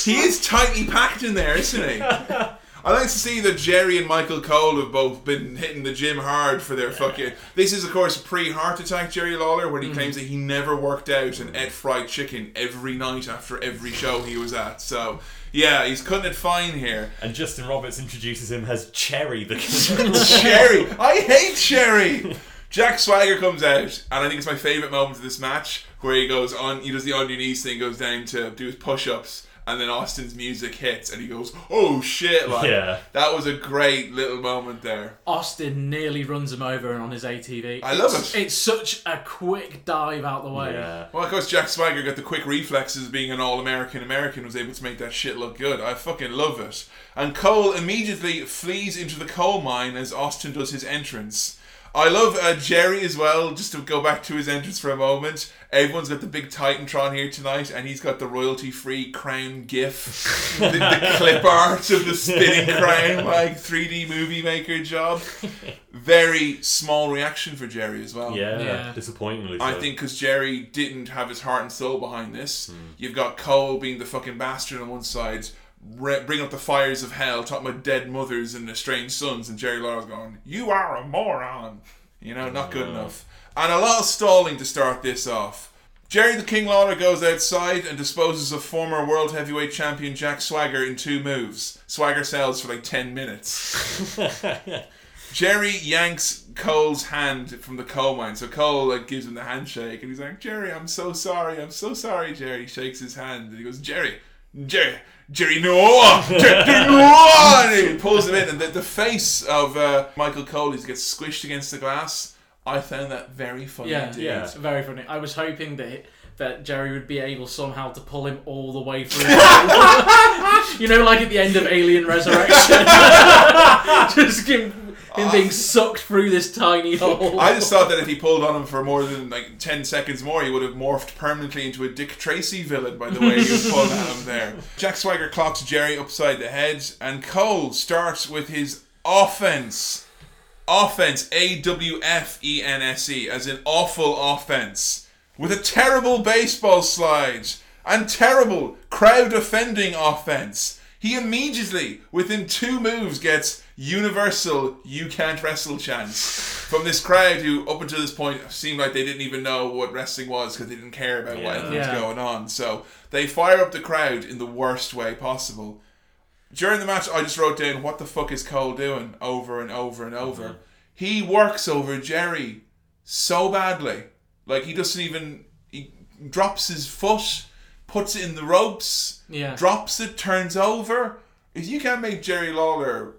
Speaker 2: he is tightly packed in there, isn't he? I like to see that Jerry and Michael Cole have both been hitting the gym hard for their fucking. This is, of course, pre heart attack Jerry Lawler, where he mm-hmm. claims that he never worked out and ate fried chicken every night after every show he was at. So, yeah, he's cutting it fine here.
Speaker 3: And Justin Roberts introduces him as Cherry the
Speaker 2: Cherry. I hate Cherry. Jack Swagger comes out, and I think it's my favorite moment of this match where he goes on, he does the on your knees thing, goes down to do his push ups, and then Austin's music hits, and he goes, "Oh shit!" Like
Speaker 3: Yeah.
Speaker 2: that was a great little moment there.
Speaker 4: Austin nearly runs him over on his ATV.
Speaker 2: I love
Speaker 4: It's-
Speaker 2: it.
Speaker 4: It's such a quick dive out the way. Yeah.
Speaker 2: Well, of course, Jack Swagger got the quick reflexes being an all-American American, was able to make that shit look good. I fucking love it. And Cole immediately flees into the Cole Mine as Austin does his entrance. I love uh, Jerry as well. Just to go back to his entrance for a moment, everyone's got the big Titantron here tonight, and he's got the royalty-free crown GIF, the, the clip art of the spinning crown, like 3D movie maker job. Very small reaction for Jerry as well.
Speaker 3: Yeah,
Speaker 4: Yeah.
Speaker 3: disappointingly.
Speaker 2: I think because Jerry didn't have his heart and soul behind this. You've got Cole being the fucking bastard on one side, re- bringing up the fires of hell, talking about dead mothers and estranged sons, and Jerry Lawler's going, "You are a moron," you know, not good enough. And a lot of stalling to start this off. Jerry the King Lawler goes outside and disposes of former world heavyweight champion Jack Swagger in two moves. Swagger sells for like ten minutes. Jerry yanks Cole's hand from the Cole Mine. So Cole like gives him the handshake and he's like, Jerry, I'm so sorry. I'm so sorry, Jerry. He shakes his hand and he goes, Jerry, Jerry, Jerry, no, Jerry, no. And he pulls him in and the, the face of uh, Michael Cole he gets squished against the glass. I found that very funny
Speaker 4: Yeah,
Speaker 2: indeed.
Speaker 4: yeah, it's very funny. I was hoping that that Jerry would be able somehow to pull him all the way through. you know, like at the end of Alien Resurrection, just him, him being sucked through this tiny hole.
Speaker 2: I just thought that if he pulled on him for more than like 10 seconds more, he would have morphed permanently into a Dick Tracy villain by the way he was pulling at him there. Jack Swagger clocks Jerry upside the head, and Cole starts with his offense. Offense, A W F E N S E, as in awful offense. With a terrible baseball slide and terrible crowd offending offense. He immediately, within two moves, gets universal you can't wrestle chants from this crowd who, up until this point, seemed like they didn't even know what wrestling was because they didn't care about what
Speaker 3: Yeah.
Speaker 2: anything
Speaker 4: Yeah.
Speaker 2: was going on. So they fire up the crowd in the worst way possible. During the match, I just wrote down, what the fuck is Cole doing? Over and over and over. Uh-huh. He works over Jerry so badly. Like, he doesn't even. He drops his foot, puts it in the ropes,
Speaker 4: Yeah.
Speaker 2: drops it, turns over. If you can't make Jerry Lawler.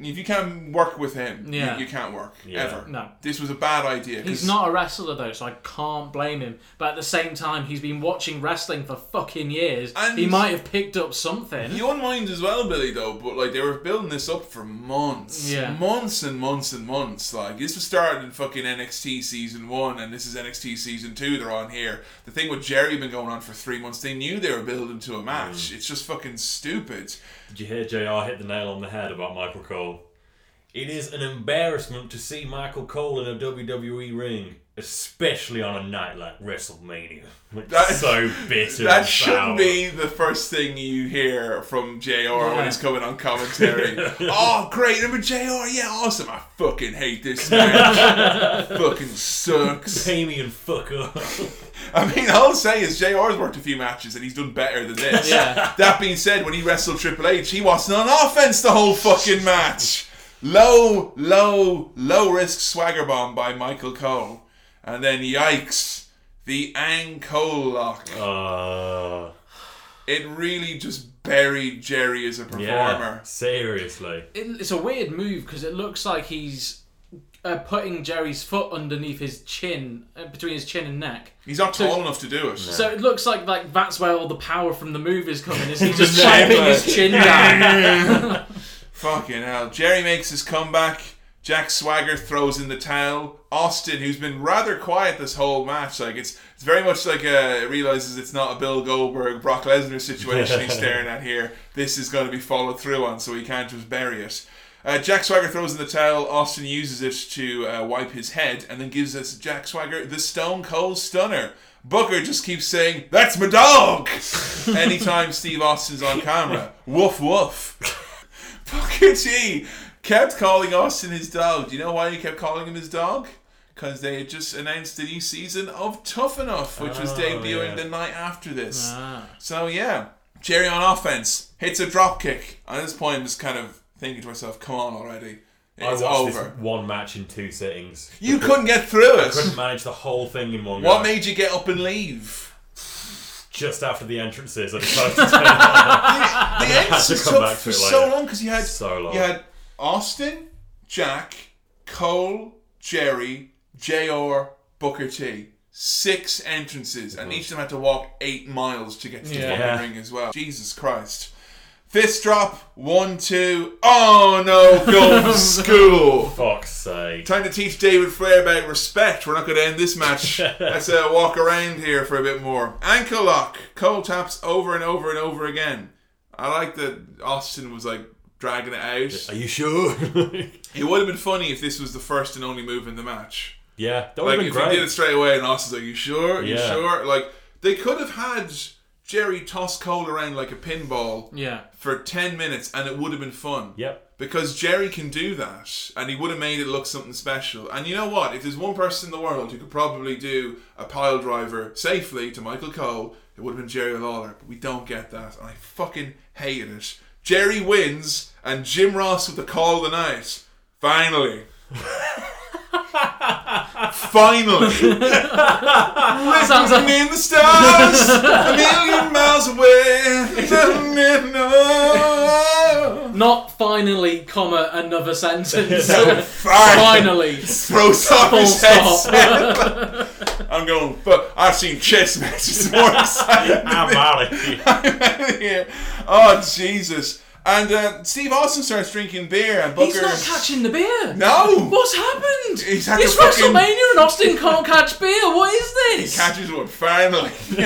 Speaker 2: If you can't work with him, you-
Speaker 4: Yeah.
Speaker 2: you, can't work.
Speaker 3: Yeah.
Speaker 2: Ever.
Speaker 4: No.
Speaker 2: This was a bad idea.
Speaker 4: He's not a wrestler though, so I can't blame him. But at the same time, he's been watching wrestling for fucking years.
Speaker 2: And-
Speaker 4: he might have picked up something.
Speaker 2: You wouldn't mind as well, Billy, though, but like they were building this up for months.
Speaker 4: Yeah.
Speaker 2: Months and months and months. Like this was started in fucking NXT season one and this is NXT season two, they're on here. The thing with Jerry been going on for three months, they knew they were building to a match. Mm. It's just fucking stupid.
Speaker 3: Did you hear JR hit the nail on the head about Michael Cole? It is an embarrassment to see Michael Cole in a WWE ring, especially on a night like WrestleMania. It's
Speaker 2: That-
Speaker 3: so bitter.
Speaker 2: That shouldn't be the first thing you hear from JR when he's coming on commentary. oh, great, number JR, yeah, awesome. I fucking hate this match. fucking sucks.
Speaker 3: Pay me and fuck up.
Speaker 2: I mean, all I'll say is JR's worked a few matches and he's done better than this.
Speaker 4: Yeah.
Speaker 2: That being said, when he wrestled Triple H, he wasn't on offense the whole fucking match. Low, low, low risk swagger bomb by Michael Cole. And then, yikes, the ankle lock.
Speaker 3: Uh,
Speaker 2: It really just buried Jerry as a performer.
Speaker 3: yeah, seriously.
Speaker 4: It- it's a weird move because it looks like he's uh, putting Jerry's foot underneath his chin, uh, between his chin and neck.
Speaker 2: He's not
Speaker 4: So-
Speaker 2: tall enough to do it.
Speaker 4: So it looks like like that's where all the power from the move is coming. Is he just
Speaker 2: neck,
Speaker 4: slapping his chin down?
Speaker 2: Fucking hell. Jerry makes his comeback. Jack Swagger throws in the towel. Austin, who's been rather quiet this whole match, like it's it's very much like uh realizes it's not a Bill Goldberg Brock Lesnar situation he's staring at here. This is going to be followed through on, so he can't just bury it. Uh, Jack Swagger throws in the towel. Austin uses it to uh, wipe his head, and then gives us Jack Swagger the Stone Cold Stunner. Booker just keeps saying, "That's my dog." Anytime Steve Austin's on camera, woof woof. Booker T kept calling Austin his dog. Do you know why he kept calling him his dog? Because they had just announced the new season of Tough Enough, which was
Speaker 3: Oh,
Speaker 2: debuting
Speaker 3: yeah.
Speaker 2: the night after this.
Speaker 4: Ah.
Speaker 2: So yeah, Jerry on offense hits a drop kick. At this point, I'm just kind of thinking to myself, "Come on already,
Speaker 3: I watched
Speaker 2: over."
Speaker 3: this one match in two sittings.
Speaker 2: You couldn't get through
Speaker 3: I
Speaker 2: it.
Speaker 3: couldn't manage the whole thing in one
Speaker 2: What
Speaker 3: go.
Speaker 2: made you get up and leave?
Speaker 3: Just after the entrances, I decided to turn it off.
Speaker 2: the
Speaker 3: I had to
Speaker 2: entrances
Speaker 3: come
Speaker 2: took
Speaker 3: back
Speaker 2: for
Speaker 3: to it
Speaker 2: so
Speaker 3: later.
Speaker 2: long because you had
Speaker 3: So long.
Speaker 2: you had Austin, Jack, Cole, Jerry, JR, Booker T. Six entrances, and oh, each of them had to walk eight miles to get to the
Speaker 4: Yeah.
Speaker 2: fucking
Speaker 3: Yeah.
Speaker 2: ring as well. Jesus Christ. Fist drop, one, two. Oh no, go to school.
Speaker 3: Fuck's sake.
Speaker 2: Time to teach David Flair about respect. We're not going to end this match. Let's uh, walk around here for a bit more. Ankle lock. cold taps over and over and over again. I like that Austin was like dragging it out.
Speaker 3: Are you sure?
Speaker 2: It would have been funny if this was the first and only move in the match.
Speaker 3: yeah, that would
Speaker 2: Like
Speaker 3: have
Speaker 2: if
Speaker 3: been
Speaker 2: he did it straight away and Austin's like, are "You sure? Are you sure?" Like they could have had Jerry toss Cole around like a pinball
Speaker 4: Yeah.
Speaker 2: for ten minutes, and it would have been fun.
Speaker 3: Yep.
Speaker 2: Because Jerry can do that, and he would have made it look something special. And you know what? If there's one person in the world who could probably do a pile driver safely to Michael Cole, it would have been Jerry Lawler. But we don't get that, and I fucking hated it. Jerry wins, and Jim Ross with the call of the night. Finally. Finally.
Speaker 4: Sounds like
Speaker 2: in the stars, a million miles away. No.
Speaker 4: not finally, comma another sentence.
Speaker 2: No,
Speaker 4: finally.
Speaker 2: Throws off
Speaker 4: Full
Speaker 2: his
Speaker 4: stop.
Speaker 2: headset. I'm going, but I've seen chess matches more exciting.
Speaker 3: I'm out of here.
Speaker 2: I'm out of here. Oh, Jesus. And uh, Steve Austin starts drinking beer, and Booker.
Speaker 4: He's not catching the beer.
Speaker 2: No!
Speaker 4: What's happened?
Speaker 2: He's had
Speaker 4: it's
Speaker 2: fucking-
Speaker 4: WrestleMania and Austin can't catch beer. What is
Speaker 2: He
Speaker 4: this?
Speaker 2: catches one finally.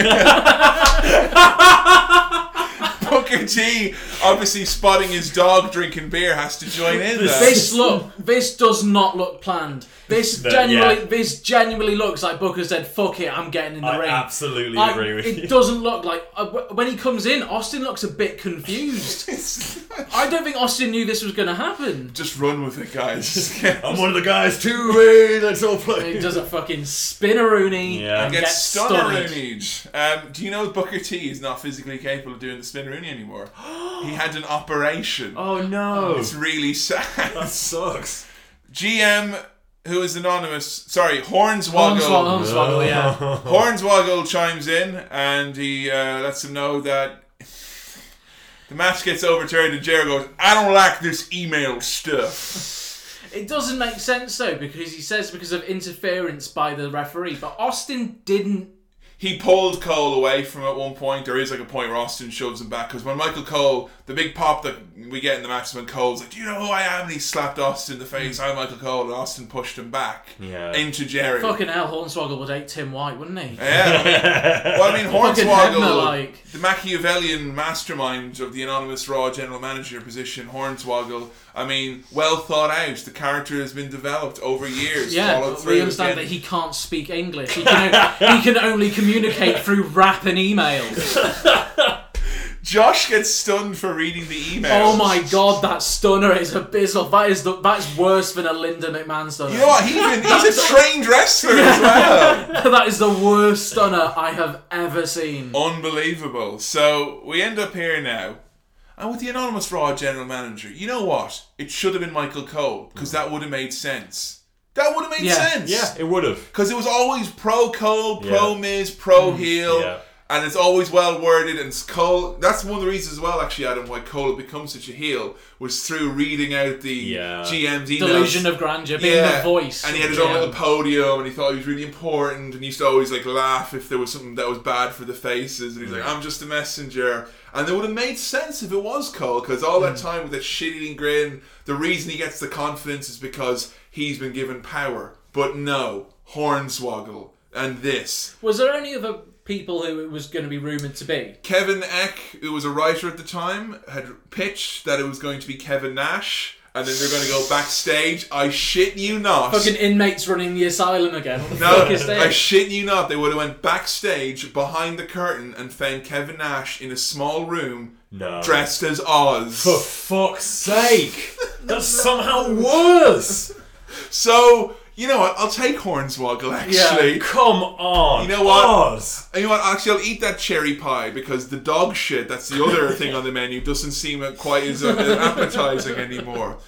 Speaker 2: Booker T, obviously spotting his dog drinking beer, has to join in. There.
Speaker 4: This look, this does not look planned. This
Speaker 3: No,
Speaker 4: genuinely,
Speaker 3: yeah.
Speaker 4: this genuinely looks like Booker said, "Fuck it, I'm getting in the
Speaker 3: I
Speaker 4: ring."
Speaker 3: absolutely
Speaker 4: I-
Speaker 3: agree with
Speaker 4: it
Speaker 3: you.
Speaker 4: doesn't look like uh, when he comes in. Austin looks a bit confused. I don't think Austin knew this was going to happen.
Speaker 2: Just run with it, guys.
Speaker 3: I'm one of the guys too. Hey, let's all play.
Speaker 4: He does a fucking spinneroony
Speaker 3: Yeah.
Speaker 4: and
Speaker 2: Gets
Speaker 4: gets stunned.
Speaker 2: stunneroonied. Um, do you know Booker T is not physically capable of doing the spinneroony anymore? he had an operation.
Speaker 3: Oh no,
Speaker 2: It's really sad.
Speaker 3: that sucks.
Speaker 2: GM, who is anonymous, sorry, Hornswoggle.
Speaker 4: Hornswoggle, Hornswoggle, yeah.
Speaker 2: Hornswoggle chimes in and he uh, lets him know that the match gets overturned and Jericho goes, I don't like this email stuff.
Speaker 4: It doesn't make sense though because he says because of interference by the referee, but Austin didn't.
Speaker 2: He pulled Cole away from at one point. There is like a point where Austin shoves him back because when Michael Cole, the big pop that we get in the match is when Cole's like, "Do you know who I am?" and he slapped Austin in the face. Hmm. I'm Michael Cole, and Austin pushed him back
Speaker 3: Yeah.
Speaker 2: into Jerry.
Speaker 4: Fucking hell, Hornswoggle would hate Tim White, wouldn't he?
Speaker 2: Yeah, well, I mean, Hornswoggle,
Speaker 4: like.
Speaker 2: the Machiavellian mastermind of the anonymous Raw general manager position, Hornswoggle. I mean, well thought out. The character has been developed over years.
Speaker 4: Yeah, we understand
Speaker 2: again.
Speaker 4: that he can't speak English. He can, o- he can only communicate through rap and emails.
Speaker 2: Josh gets stunned for reading the email.
Speaker 4: Oh my god, that stunner is abysmal. That is the, that's worse than a Linda McMahon stunner.
Speaker 2: You know what? He even, he's a trained wrestler as well.
Speaker 4: that is the worst stunner I have ever seen.
Speaker 2: Unbelievable. So we end up here now. And with the anonymous Raw general manager, you know what? It should have been Michael Cole because that would have made sense. That would have made
Speaker 4: Yeah.
Speaker 2: sense.
Speaker 3: Yeah, it would have.
Speaker 2: Because it was always pro Cole, pro
Speaker 3: Yeah.
Speaker 2: Miz, pro mm-hmm. heel.
Speaker 3: Yeah.
Speaker 2: And it's always well worded. And it's Cole. That's one of the reasons as well, actually, Adam, why Cole had become such a heel was through reading out the
Speaker 3: Yeah.
Speaker 2: GM's emails.
Speaker 4: Delusion of grandeur, being the voice.
Speaker 2: And he had his own
Speaker 4: GM.
Speaker 2: little podium, and he thought he was really important, and he used to always like laugh if there was something that was bad for the faces, and he's like, mm. "I'm just a messenger." And it would have made sense if it was Cole, because all that hmm. time with that shit-eating grin, the reason he gets the confidence is because he's been given power. But no, Hornswoggle and this.
Speaker 4: Was there any other people who it was going to be rumoured to be?
Speaker 2: Kevin Eck, who was a writer at the time, had pitched that it was going to be Kevin Nash, and then they're going to go backstage. I shit you not.
Speaker 4: Fucking inmates running the asylum again. What the
Speaker 2: No,
Speaker 4: fuck is
Speaker 2: I
Speaker 4: this?
Speaker 2: shit you not. They would have went backstage behind the curtain and found Kevin Nash in a small room,
Speaker 3: No.
Speaker 2: dressed as Oz.
Speaker 3: For fuck's sake! That's somehow worse!
Speaker 2: So you know what? I'll take Hornswoggle. Actually,
Speaker 3: Yeah, come on.
Speaker 2: You know what?
Speaker 3: Oz.
Speaker 2: You know what? Actually, I'll eat that cherry pie because the dog shit. That's the other thing on the menu. Doesn't seem quite as uh, appetizing anymore.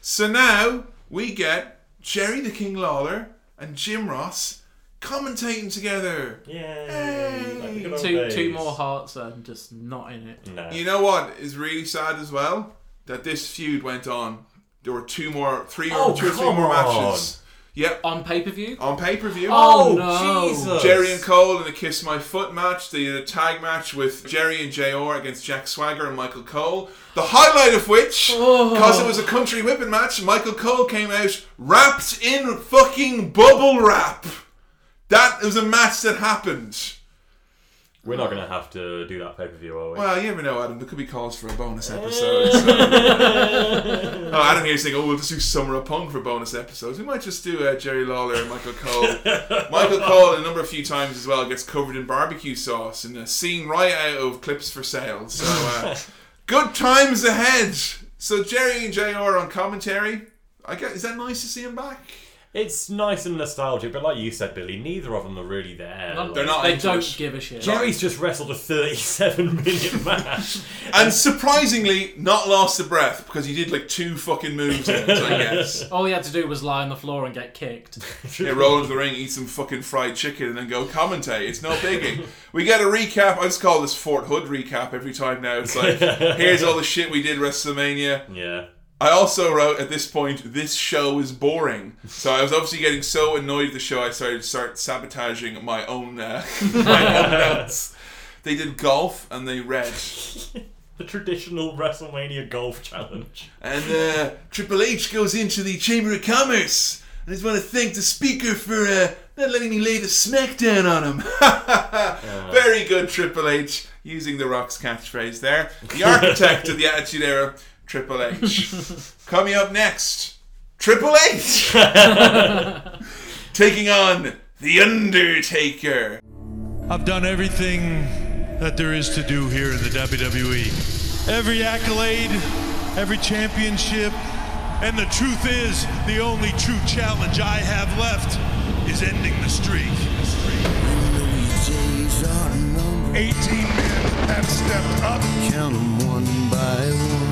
Speaker 2: So now we get Jerry the King Lawler and Jim Ross commentating together.
Speaker 3: Yay!
Speaker 4: Two, two more hearts and just not in it.
Speaker 3: No.
Speaker 2: You know what is really sad as well? That this feud went on. There were two more, three
Speaker 3: Oh,
Speaker 2: or two or three more
Speaker 3: on.
Speaker 2: matches. Yep.
Speaker 4: On pay per view?
Speaker 2: On pay per view.
Speaker 4: Oh, oh, no. Jesus.
Speaker 2: Jerry and Cole in the Kiss My Foot match. the did a tag match with Jerry and JR against Jack Swagger and Michael Cole. The highlight of which,
Speaker 4: Oh.
Speaker 2: because it was a country whipping match, Michael Cole came out wrapped in fucking bubble wrap. That was a match that happened.
Speaker 3: We're not going to have to do that pay per view, are we?
Speaker 2: Well, you never know, Adam. There could be calls for a bonus episode. so- oh, Adam here's saying, "Oh, we'll just do Summer of Punk for bonus episodes. We might just do uh, Jerry Lawler and Michael Cole. Michael Cole, a number of few times as well, gets covered in barbecue sauce and a scene right out of Clips for Sale. So, uh, good times ahead. So Jerry and JR on commentary. I guess is that nice to see him back?
Speaker 3: It's nice and nostalgic, but like you said, Billy, neither of them are really there.
Speaker 4: Not-
Speaker 2: They're not
Speaker 4: They
Speaker 2: into
Speaker 4: don't
Speaker 2: it.
Speaker 4: give a shit.
Speaker 3: Jerry's just wrestled a 37 minute match.
Speaker 2: And surprisingly, not lost a breath because he did like two fucking moves in it, I guess.
Speaker 4: All he had to do was lie on the floor and get kicked.
Speaker 2: Yeah, roll into the ring, eat some fucking fried chicken, and then go commentate. It's no biggie. we get a recap. I just call this Fort Hood recap every time now. It's like, here's all the shit we did WrestleMania.
Speaker 3: Yeah.
Speaker 2: I also wrote at this point, this show is boring. So I was obviously getting so annoyed at the show, I started to start sabotaging my own, uh, my own notes. They did golf and they read.
Speaker 3: The traditional WrestleMania golf challenge.
Speaker 2: And uh, Triple H goes into the Chamber of Commerce. I just want to thank the speaker for uh, not letting me lay the smackdown on him. Very good, Triple H. Using the Rock's catchphrase there. The architect of the Attitude Era, Triple H. Coming up next, Triple H. Taking on The Undertaker.
Speaker 15: I've done everything that there is to do here in the WWE. Every accolade, every championship, and the truth is, the only true challenge I have left is ending the streak. 18 men have stepped up. Count them one by one.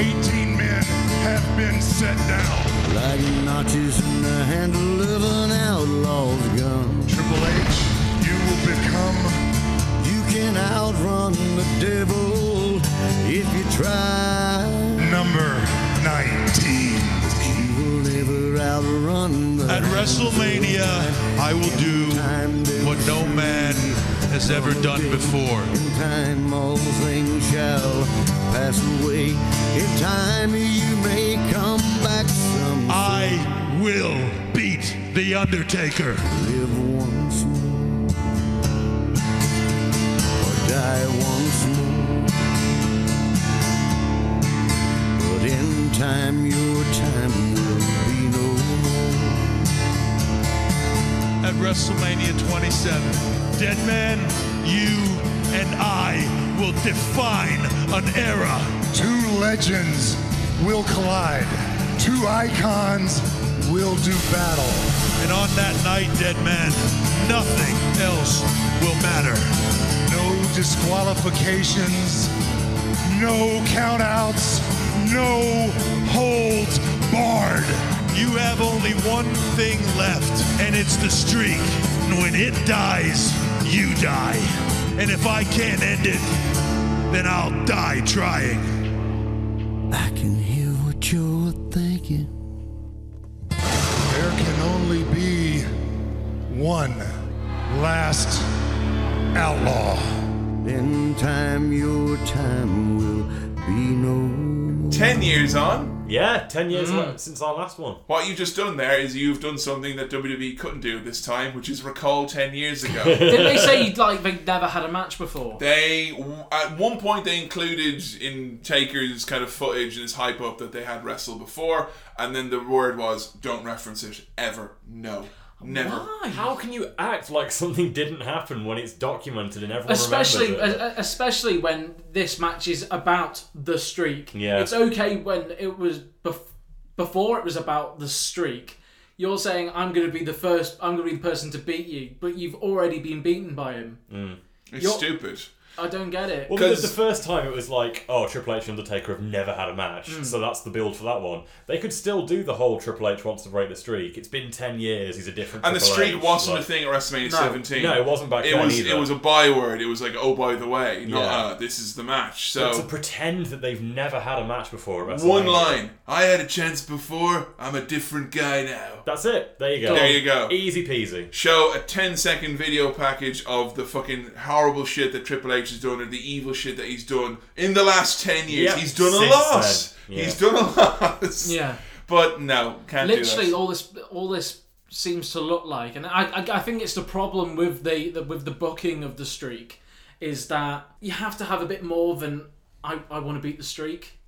Speaker 15: And 18 men have been set down.
Speaker 16: Like notches in the handle of an outlaw's gun.
Speaker 15: Triple H, you will become.
Speaker 16: You can outrun the devil if you try.
Speaker 15: Number 19.
Speaker 16: Will never outrun the
Speaker 15: At WrestleMania, I will do what no man has ever done before.
Speaker 16: In time, all things shall pass away. In time, you may come back some.
Speaker 15: I will beat The Undertaker.
Speaker 16: Live once more, or die once more. But in time, your time will be no more.
Speaker 15: At WrestleMania 27, Dead Man, you and I will define an era. Two legends will collide. Two icons will do battle. And on that night, Dead Man, nothing else will matter. No disqualifications, no countouts, no holds barred. You have only one thing left, and it's the streak. And when it dies, you die. And if I can't end it, then I'll die trying.
Speaker 16: I can hear what you're thinking.
Speaker 15: There can only be one last outlaw.
Speaker 16: In time, your time will be no.
Speaker 2: Ten years on,
Speaker 3: Yeah, ten years
Speaker 2: Mm.
Speaker 3: since our last one.
Speaker 2: What you've just done there is you've done something that WWE couldn't do this time, which is recall 10 years ago.
Speaker 4: Didn't they say you'd like they never had a match before?
Speaker 2: They at one point they included in Taker's kind of footage and his hype up that they had wrestled before, and then the word was don't reference it ever. No, never.
Speaker 3: How can you act like something didn't happen when it's documented and everyone
Speaker 4: especially
Speaker 3: remembers it?
Speaker 4: especially when this match is about the streak.
Speaker 3: Yeah.
Speaker 4: It's okay when it was bef- before it was about the streak. You're saying I'm going to be the first. I'm going to be the person to beat you, but you've already been beaten by him.
Speaker 3: Mm.
Speaker 2: It's
Speaker 4: You're-
Speaker 2: stupid.
Speaker 4: I don't get it.
Speaker 3: Well, the, the first time it was like, oh, Triple H and Undertaker have never had a match,
Speaker 4: Mm.
Speaker 3: so that's the build for that one. They could still do the whole Triple H wants to break the streak. It's been ten years. He's a different. Guy.
Speaker 2: And the streak
Speaker 3: H,
Speaker 2: wasn't
Speaker 3: like-
Speaker 2: a thing at WrestleMania
Speaker 3: No.
Speaker 2: 17.
Speaker 3: No, it wasn't back
Speaker 2: it
Speaker 3: then
Speaker 2: was,
Speaker 3: either.
Speaker 2: It was a byword. It was like, oh, by the way, not
Speaker 3: Yeah.
Speaker 2: uh, this is the match.
Speaker 3: But
Speaker 2: So
Speaker 3: to pretend that they've never had a match before. At
Speaker 2: one line. I had a chance before. I'm a different guy now.
Speaker 3: That's it. There you go.
Speaker 2: There you go.
Speaker 3: Easy peasy.
Speaker 2: Show a 10 second video package of the fucking horrible shit that Triple H has done or the evil shit that he's done in the last 10 years.
Speaker 4: Yep.
Speaker 2: He's done a
Speaker 4: Since
Speaker 2: lot.
Speaker 4: then. Yeah.
Speaker 2: He's done a lot.
Speaker 4: Yeah.
Speaker 2: But no, can't
Speaker 4: Literally,
Speaker 2: do
Speaker 4: all this all this seems to look like, and I, I, I think it's the problem with the, the with the booking of the streak is that you have to have a bit more than I, I want to beat the streak.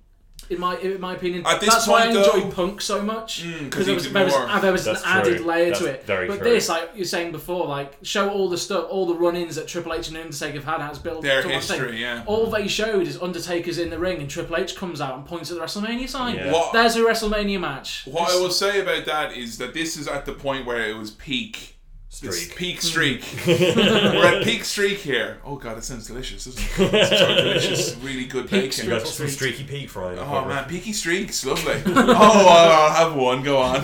Speaker 4: In my in my opinion,
Speaker 2: At this
Speaker 4: that's why I
Speaker 2: point,
Speaker 4: enjoyed
Speaker 2: though-
Speaker 4: Punk so much
Speaker 2: Mm, 'cause
Speaker 4: because
Speaker 2: he
Speaker 4: there was, there was,
Speaker 2: more.
Speaker 4: there was an
Speaker 2: That's
Speaker 4: added
Speaker 2: true.
Speaker 4: layer
Speaker 2: That's
Speaker 4: to it.
Speaker 2: very
Speaker 4: but
Speaker 2: true.
Speaker 4: this, like you're saying before, like show all the stuff, all the run-ins that Triple H and Undertaker have had as built
Speaker 2: Their
Speaker 4: to thing.
Speaker 2: history, yeah.
Speaker 4: All they showed is Undertaker's in the ring and Triple H comes out and points at the WrestleMania sign.
Speaker 2: Yeah. What-
Speaker 4: There's a WrestleMania match.
Speaker 2: What I will say about that is that this is at the point where it was peak. It's
Speaker 3: Streak.
Speaker 2: peak hmm. streak. We're at peak streak here. Oh god, it sounds delicious, doesn't it? It's so delicious, really good
Speaker 3: Peak
Speaker 2: bacon.
Speaker 3: streak. Got some streaky peak frying.
Speaker 2: Oh man, peaky streaks, lovely. oh, I'll, I'll have one. Go on.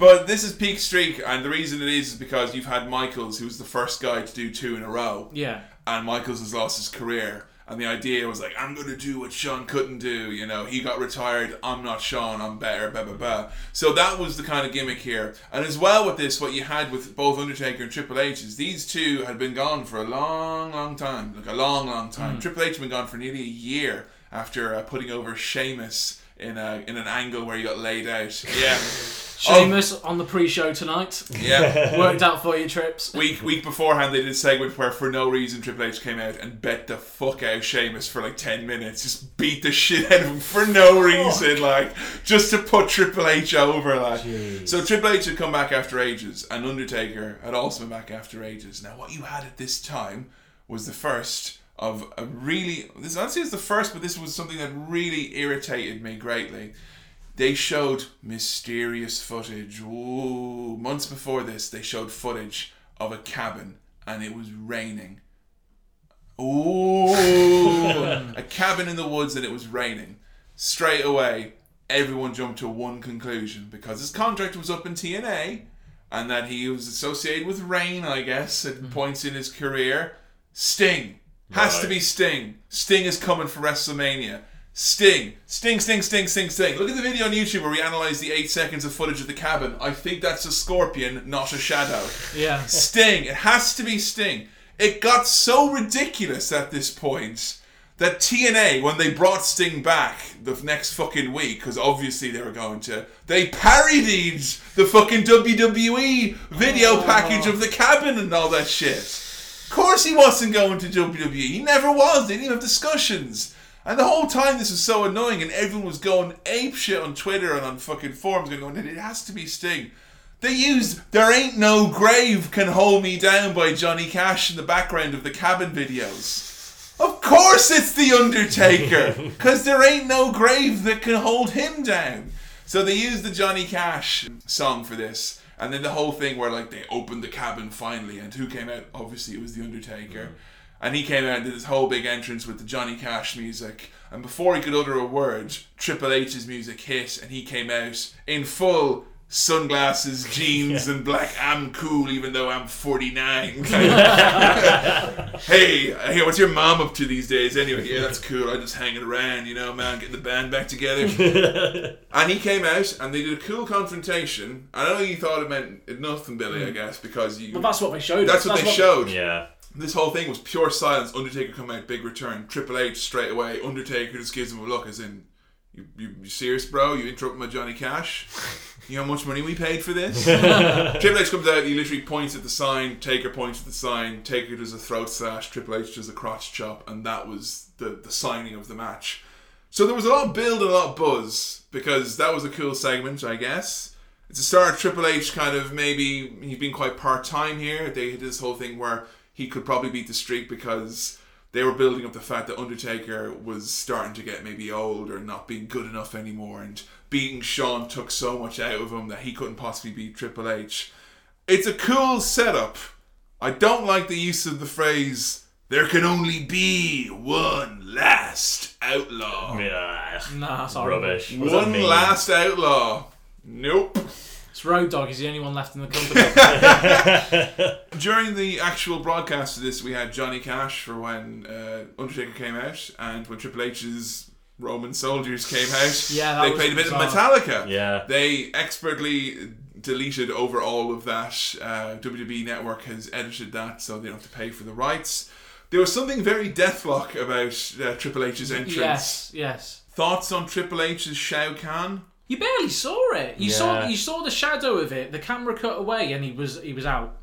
Speaker 2: But this is peak streak, and the reason it is is because you've had Michaels, who was the first guy to do two in a row.
Speaker 4: Yeah.
Speaker 2: And Michaels has lost his career. And the idea was like, I'm going to do what Shawn couldn't do. You know, he got retired. I'm not Shawn. I'm better. Blah, blah, blah. So that was the kind of gimmick here. And as well with this, what you had with both Undertaker and Triple H is these two had been gone for a long, long time. Like a long, long time.
Speaker 4: Mm.
Speaker 2: Triple H had been gone for nearly a year after uh, putting over Sheamus in, a, in an angle where he got laid out. Yeah.
Speaker 4: Sheamus on the pre-show tonight.
Speaker 2: Yeah.
Speaker 4: worked out for you, trips.
Speaker 2: Week week beforehand, they did a segment where, for no reason, Triple H came out and bet the fuck out Sheamus for like ten minutes, just beat the shit out of him for no reason, like just to put Triple H over. Like, so Triple H had come back after ages, and Undertaker had also been back after ages. Now, what you had at this time was the first of a really this honestly is the first, but this was something that really irritated me greatly. They showed mysterious footage. Ooh, months before this, they showed footage of a cabin and it was raining. Ooh, a cabin in the woods and it was raining. Straight away, everyone jumped to one conclusion because his contract was up in TNA and that he was associated with rain, I guess, at hmm. points in his career. Sting has to be Sting. Sting is coming for WrestleMania. Sting, Sting, Sting, Sting, Sting, Sting. Look at the video on YouTube where we analyze the eight seconds of footage of the cabin. I think that's a scorpion, not a shadow.
Speaker 4: Yeah.
Speaker 2: Sting. It has to be Sting. It got so ridiculous at this point that TNA, when they brought Sting back the next fucking week, because obviously they were going to, they parodied the fucking WWE video oh. package of the cabin and all that shit. Of course he wasn't going to WWE. He never was. They didn't even have discussions. And the whole time this was so annoying and everyone was going ape shit on Twitter and on fucking forums going, it has to be Sting. They used There Ain't No Grave Can Hold Me Down by Johnny Cash in the background of the cabin videos. Of course it's The Undertaker! Because there ain't no grave that can hold him down. So they used the Johnny Cash song for this. And then the whole thing where like they opened the cabin finally and who came out? Obviously it was The Undertaker. Mm. And he came out and did this whole big entrance with the Johnny Cash music. And before he could utter a word, Triple H's music hit and he came out in full sunglasses, jeans, and black. I'm cool even though I'm 49. hey, hey, what's your mom up to these days? Anyway, yeah, that's cool. I'm just hanging around, you know, man, getting the band back together. and he came out and they did a cool confrontation. I don't know you thought it meant nothing, Billy, I hmm. guess, because you.
Speaker 4: But that's what they showed
Speaker 2: That's
Speaker 4: us.
Speaker 2: what
Speaker 4: That's
Speaker 2: they
Speaker 4: what-
Speaker 2: showed.
Speaker 3: Yeah.
Speaker 2: This whole thing was pure silence. Undertaker come out, big return. Triple H straight away. Undertaker just gives him a look, as in, You, you, you serious, bro? You interrupt my Johnny Cash? You know how much money we paid for this? Triple H comes out, he literally points at the sign, Taker points at the sign, Taker does a throat slash, Triple H does a crotch chop, and that was the, the signing of the match. So there was a lot of build and a lot of buzz, because that was a cool segment, I guess. It's a start of Triple H kind of maybe he's been quite part time here. They did this whole thing where he could probably beat the streak because they were building up the fact that Undertaker was starting to get maybe old or not being good enough anymore, and beating Shawn took so much out of him that he couldn't possibly beat Triple H. It's a cool setup. I don't like the use of the phrase "there can only be one last outlaw."
Speaker 3: Yeah.
Speaker 4: Nah, that's horrible.
Speaker 3: Rubbish. What
Speaker 2: One last outlaw. Nope.
Speaker 4: It's Road Dogg. He's the only one left in the company.
Speaker 2: During the actual broadcast of this, we had Johnny Cash for when uh, Undertaker came out, and when Triple H's Roman Soldiers came out.
Speaker 4: Yeah, that
Speaker 2: they
Speaker 4: was
Speaker 2: played a bit
Speaker 4: bizarre.
Speaker 2: of Metallica.
Speaker 3: Yeah.
Speaker 2: they expertly deleted over all of that. Uh, WWE Network has edited that, so they don't have to pay for the rights. There was something very deathlock about uh, Triple H's entrance.
Speaker 4: yes, yes.
Speaker 2: Thoughts on Triple H's Shao Kahn?
Speaker 4: You barely saw it. You saw you saw the shadow of it. The camera cut away, and he was he was out.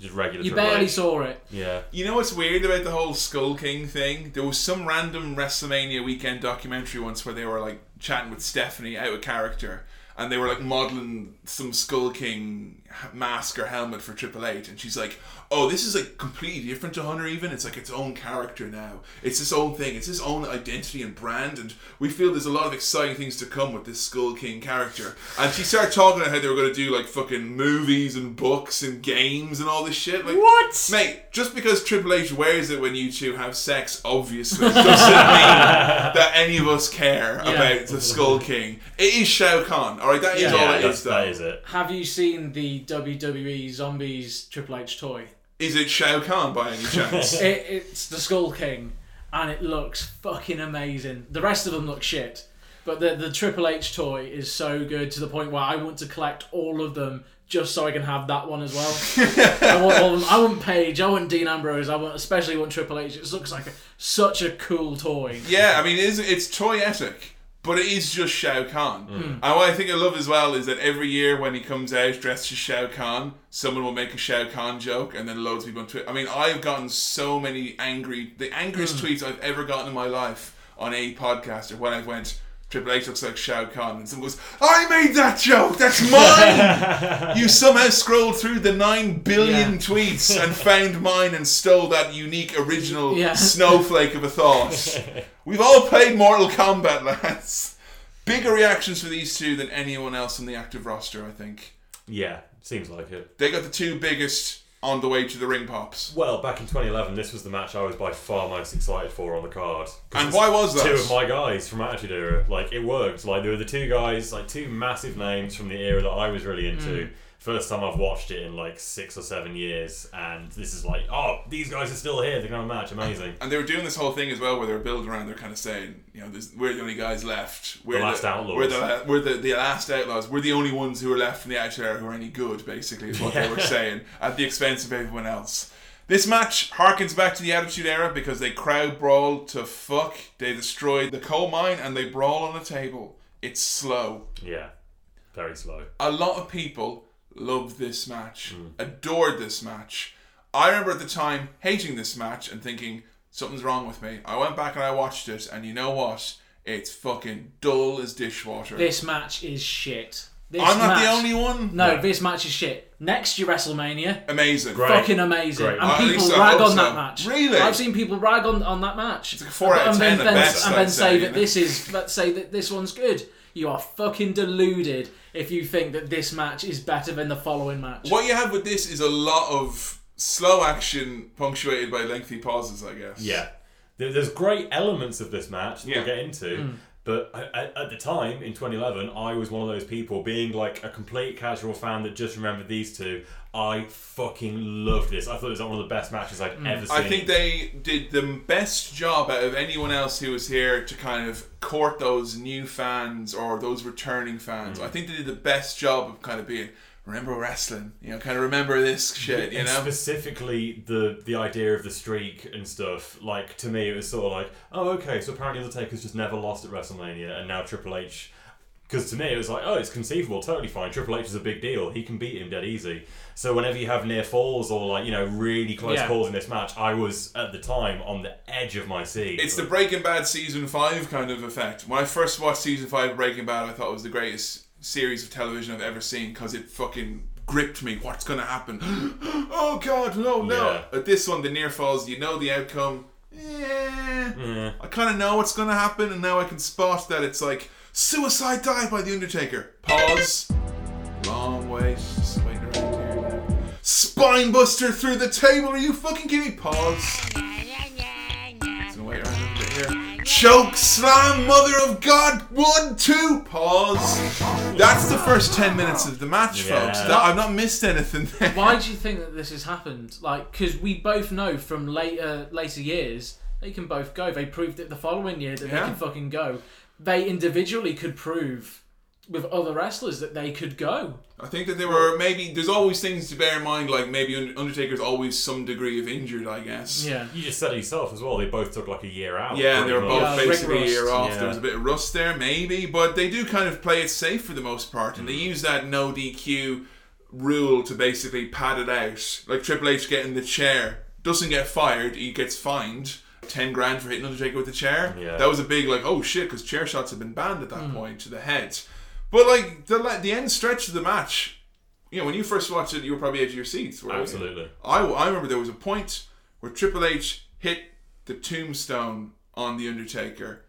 Speaker 3: Just regular.
Speaker 4: You barely
Speaker 3: H.
Speaker 4: saw it.
Speaker 3: Yeah.
Speaker 2: You know what's weird about the whole Skull King thing? There was some random WrestleMania weekend documentary once where they were like chatting with Stephanie out of character and they were like modeling some Skull King h- mask or helmet for Triple H and she's like, "Oh, this is like completely different to Hunter even. It's like its own character now. It's its own thing. It's its own identity and brand and we feel there's a lot of exciting things to come with this Skull King character." And she started talking about how they were going to do like fucking movies and books and games and all this shit. Like
Speaker 3: What?
Speaker 2: Mate, just because Triple H wears it when you two have sex, obviously, doesn't mean that any of us care
Speaker 4: Yeah.
Speaker 2: about the Skull King. It is Shao Kahn, alright? That is
Speaker 4: Yeah.
Speaker 2: all
Speaker 3: Yeah,
Speaker 2: it
Speaker 3: that's,
Speaker 2: is, though.
Speaker 3: that is it.
Speaker 4: Have you seen the WWE Zombies Triple H toy?
Speaker 2: Is it Shao Kahn by any chance?
Speaker 4: it, it's the Skull King, and it looks fucking amazing. The rest of them look shit, but the the Triple H toy is so good to the point where I want to collect all of them just so I can have that one as well. I want all of them. I want Paige. I want Dean Ambrose. I want especially want Triple H. It looks like a, such a cool toy.
Speaker 2: yeah, I mean, it is, it's toyetic, but it is just Shao Kahn. Hmm. Hmm. And what I think I love as well is that every year when he comes out dressed as Shao Kahn, someone will make a Shao Kahn joke, and then loads of people on Twitter. I mean, I've gotten so many angry, the angriest hmm. tweets I've ever gotten in my life on a podcast or when I've went. Triple H looks like Shao Kahn, and someone goes, "I made that joke. That's mine." you somehow scrolled through the nine billion
Speaker 4: Yeah.
Speaker 2: tweets and found mine and stole that unique, original
Speaker 4: Yeah.
Speaker 2: snowflake of a thought. We've all played Mortal Kombat, lads. Bigger reactions for these two than anyone else on the active roster, I think.
Speaker 3: Yeah, seems like it.
Speaker 2: They got the two biggest on the way to the ring pops.
Speaker 3: Well, back in 2011, this was the match I was by far most excited for on the card.
Speaker 2: And why was that?
Speaker 3: Two of my guys from Attitude Era. Like, it worked. Like, there were the two guys, like, two massive names from the era that I was really into. Mm. First time I've watched it in, like, six or seven years. And this is like, oh, these guys are still here. They're going to match. Amazing.
Speaker 2: And they were doing this whole thing as well, where they were building around. They're kind of saying, you know, there's, we're the only guys left. We're the
Speaker 3: last outlaws.
Speaker 2: We're the we're the, the last outlaws. We're the only ones who are left from the Attitude Era who are any good. Basically, is what they were saying at the expense of everyone else. This match harkens back to the Attitude Era because they crowd brawl to fuck. They destroy the Cole Mine and they brawl on a table. It's slow.
Speaker 3: Yeah. Very slow.
Speaker 2: A lot of people loved this match, mm. adored this match. I remember at the time hating this match and thinking something's wrong with me. I went back and I watched it, and you know what? It's fucking dull as dishwater.
Speaker 4: This match is shit. This
Speaker 2: I'm not the only one.
Speaker 4: No, this match is shit. Next year WrestleMania,
Speaker 2: Amazing.
Speaker 4: fucking amazing,
Speaker 3: Great.
Speaker 4: and uh,
Speaker 2: At
Speaker 4: people rag on
Speaker 2: so.
Speaker 4: that match.
Speaker 2: Really?
Speaker 4: I've seen people rag on, on that match. It's
Speaker 2: like a four out of
Speaker 4: and
Speaker 2: 10
Speaker 4: then,
Speaker 2: at
Speaker 4: then-
Speaker 2: best,
Speaker 4: and
Speaker 2: I'd
Speaker 4: then say
Speaker 2: say,
Speaker 4: that
Speaker 2: you know?
Speaker 4: this is. Let's say that this one's good. You are fucking deluded if you think that this match is better than the following match.
Speaker 2: What you have with this is a lot of slow action punctuated by lengthy pauses, I guess.
Speaker 3: Yeah. There- There's great elements of this match that
Speaker 2: Yeah.
Speaker 3: we'll get into. Hmm. But at, at the time, in 2011, I was one of those people being like a complete casual fan that just remembered these two. I fucking loved this. I thought it was one of the best matches I'd ever seen.
Speaker 2: I think they did the best job out of anyone else who was here to kind of court those new fans or those returning fans.
Speaker 3: Mm.
Speaker 2: I think they did the best job of kind of being, remember wrestling. You know, kind of remember this shit. You
Speaker 3: And
Speaker 2: know.
Speaker 3: specifically the the idea of the streak and stuff. Like to me, it was sort of like, oh, okay, so apparently Undertaker's just never lost at WrestleMania, and now Triple H. Because to me, it was like, oh, it's conceivable, totally fine. Triple H is a big deal; he can beat him dead easy. So whenever you have near falls or like you know really close
Speaker 2: Yeah.
Speaker 3: calls in this match, I was at the time on the edge of my seat.
Speaker 2: It's the Breaking Bad season five kind of effect. When I first watched season five of Breaking Bad, I thought it was the greatest series of television I've ever seen because it fucking gripped me. What's gonna happen? oh God, no, no!
Speaker 3: Yeah.
Speaker 2: At this one, the near falls, you know the outcome. Eh. Yeah, I kind of know what's gonna happen, and now I can spot that it's like suicide dive by the Undertaker. Pause. Long wait. Just waiting around here now. Spine buster through the table. Are you fucking kidding me? Pause. Choke slam, mother of God. One, two. Pause. That's the first ten minutes of the match,
Speaker 4: Yeah.
Speaker 2: folks. That, I've not missed anything there.
Speaker 4: Why do you think that this has happened? Like, because we both know from later later years they can both go. They proved it the following year that
Speaker 2: Yeah.
Speaker 4: they can fucking go. They individually could prove with other wrestlers that they could go.
Speaker 2: I think that there were maybe there's always things to bear in mind, like maybe Undertaker's always some degree of injured, I guess. Yeah.
Speaker 3: You just said it yourself as well. They both took like a year out.
Speaker 2: Yeah, they were
Speaker 3: pretty
Speaker 2: both
Speaker 3: much.
Speaker 2: basically a year off.
Speaker 3: Yeah.
Speaker 2: There was a bit of rust there, maybe, but they do kind of play it safe for the most part,
Speaker 3: Mm.
Speaker 2: and they use that no DQ rule to basically pad it out. Like Triple H getting the chair doesn't get fired, he gets fined. 10 grand for hitting Undertaker with the chair.
Speaker 3: Yeah.
Speaker 2: That was a big, like, oh shit, because chair shots have been banned at that
Speaker 3: Mm.
Speaker 2: point to the head. But, like, the, the end stretch of the match, you know, when you first watched it, you were probably edge of your seats. weren't you?
Speaker 3: Absolutely.
Speaker 2: I, I remember there was a point where Triple H hit the tombstone on the Undertaker,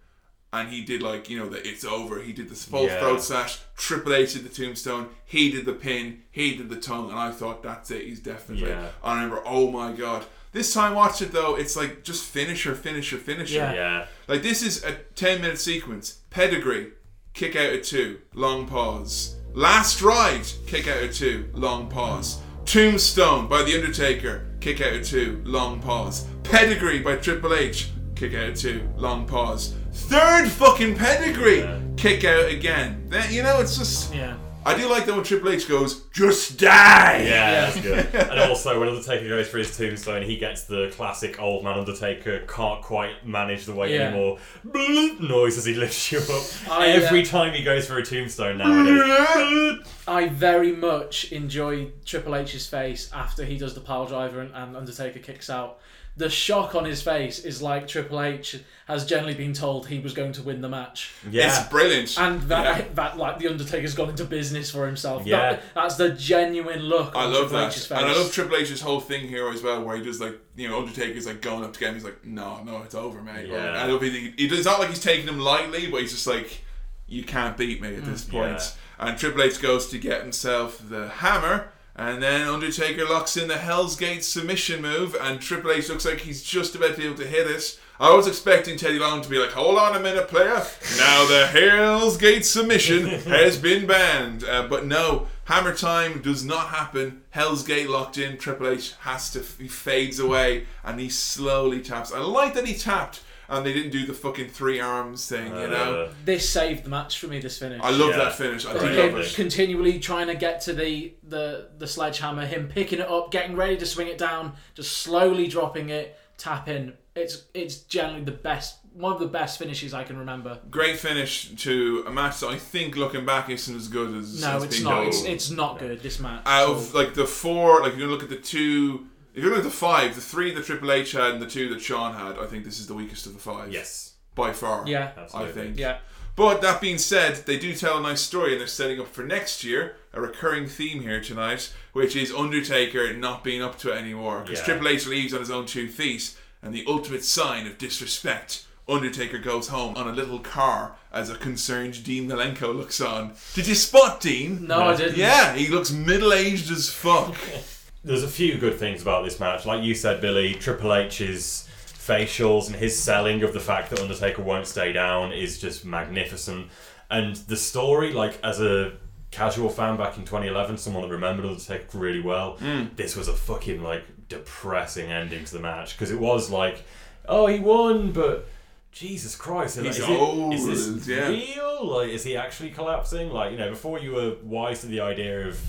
Speaker 2: and he did like you know the it's over. He did the full
Speaker 3: Yeah.
Speaker 2: throat slash. Triple H did the tombstone. He did the pin. He did the tongue, and I thought that's it. He's definitely.
Speaker 3: Yeah.
Speaker 2: I remember. Oh my god. This time watch it though, it's like just finisher, finisher, finisher.
Speaker 3: Yeah. Yeah.
Speaker 2: Like this is a ten minute sequence. Pedigree, kick out at two, long pause. Last ride, kick out at two, long pause. Tombstone by The Undertaker, kick out at two, long pause. Pedigree by Triple H, kick out at two, long pause. Third fucking pedigree, kick out again. Then you know it's just.
Speaker 4: Yeah.
Speaker 2: I do like that when Triple H goes, just die.
Speaker 3: Yeah, that's good. and also, when Undertaker goes for his tombstone, he gets the classic old man Undertaker can't quite manage the weight
Speaker 4: Yeah.
Speaker 3: anymore bloop noise as he lifts you up.
Speaker 4: I,
Speaker 3: Every
Speaker 4: uh,
Speaker 3: time he goes for a tombstone nowadays.
Speaker 4: I very much enjoy Triple H's face after he does the pile driver and, and Undertaker kicks out. The shock on his face is like Triple H has generally been told he was going to win the match.
Speaker 2: Yeah. It's brilliant.
Speaker 4: And that,
Speaker 2: Yeah.
Speaker 4: that like the Undertaker's gone into business for himself.
Speaker 2: Yeah.
Speaker 4: That- that's the genuine look
Speaker 2: I
Speaker 4: on
Speaker 2: love
Speaker 4: Triple
Speaker 2: that,
Speaker 4: H's face.
Speaker 2: and I love Triple H's whole thing here as well, where he does like you know Undertaker's like going up to get him. He's like, no, no, it's over, mate.
Speaker 3: Yeah.
Speaker 2: And I love he, he, it's not like he's taking him lightly, but he's just like, you can't beat me at this
Speaker 3: Mm.
Speaker 2: point. And Triple H goes to get himself the hammer. And then Undertaker locks in the Hell's Gate submission move, and Triple H looks like he's just about to be able to hit it. I was expecting Teddy Long to be like, "Hold on a minute, player. Now the Hell's Gate submission has been banned." Uh, but no, Hammer time does not happen. Hell's Gate locked in. Triple H has to. He fades away, and he slowly taps. I like that he tapped, and they didn't do the fucking three arms thing. You know.
Speaker 4: Uh, this saved the match for me. This finish.
Speaker 2: I love that finish. I do
Speaker 4: Him
Speaker 2: love it.
Speaker 4: Continually trying to get to the, the the sledgehammer, him picking it up, getting ready to swing it down, just slowly dropping it, tapping. It's it's generally the best, one of the best finishes I can remember.
Speaker 2: Great finish to a match that I think, looking back, isn't as good as.
Speaker 4: No,
Speaker 2: as
Speaker 4: it's
Speaker 2: being
Speaker 4: not. It's, it's not good. This match.
Speaker 2: out of like the four, like if you look at the two, if you look at the five, the three that Triple H had and the two that Shawn had, I think this is the weakest of the five.
Speaker 3: Yes,
Speaker 2: by far.
Speaker 4: Yeah.
Speaker 3: Absolutely.
Speaker 2: I think.
Speaker 4: Yeah.
Speaker 2: But that being said, they do tell a nice story, and they're setting up for next year a recurring theme here tonight, which is Undertaker not being up to it anymore because
Speaker 3: Yeah.
Speaker 2: Triple H leaves on his own two feet, and the ultimate sign of disrespect. Undertaker goes home on a little car as a concerned Dean Malenko looks on. Did you spot Dean?
Speaker 4: No, I didn't.
Speaker 2: Yeah, he looks middle aged as fuck.
Speaker 3: There's a few good things about this match. Like you said, Billy, Triple H's facials and his selling of the fact that Undertaker won't stay down is just magnificent. And the story, like as a casual fan back in 2011, someone that remembered Undertaker really well,
Speaker 2: Mm.
Speaker 3: this was a fucking like depressing ending to the match because it was like, oh, he won, but. Jesus Christ!
Speaker 2: He's
Speaker 3: is, it-
Speaker 2: old,
Speaker 3: is this
Speaker 2: yeah.
Speaker 3: real? Like, is he actually collapsing? Like, you know, before you were wise to the idea of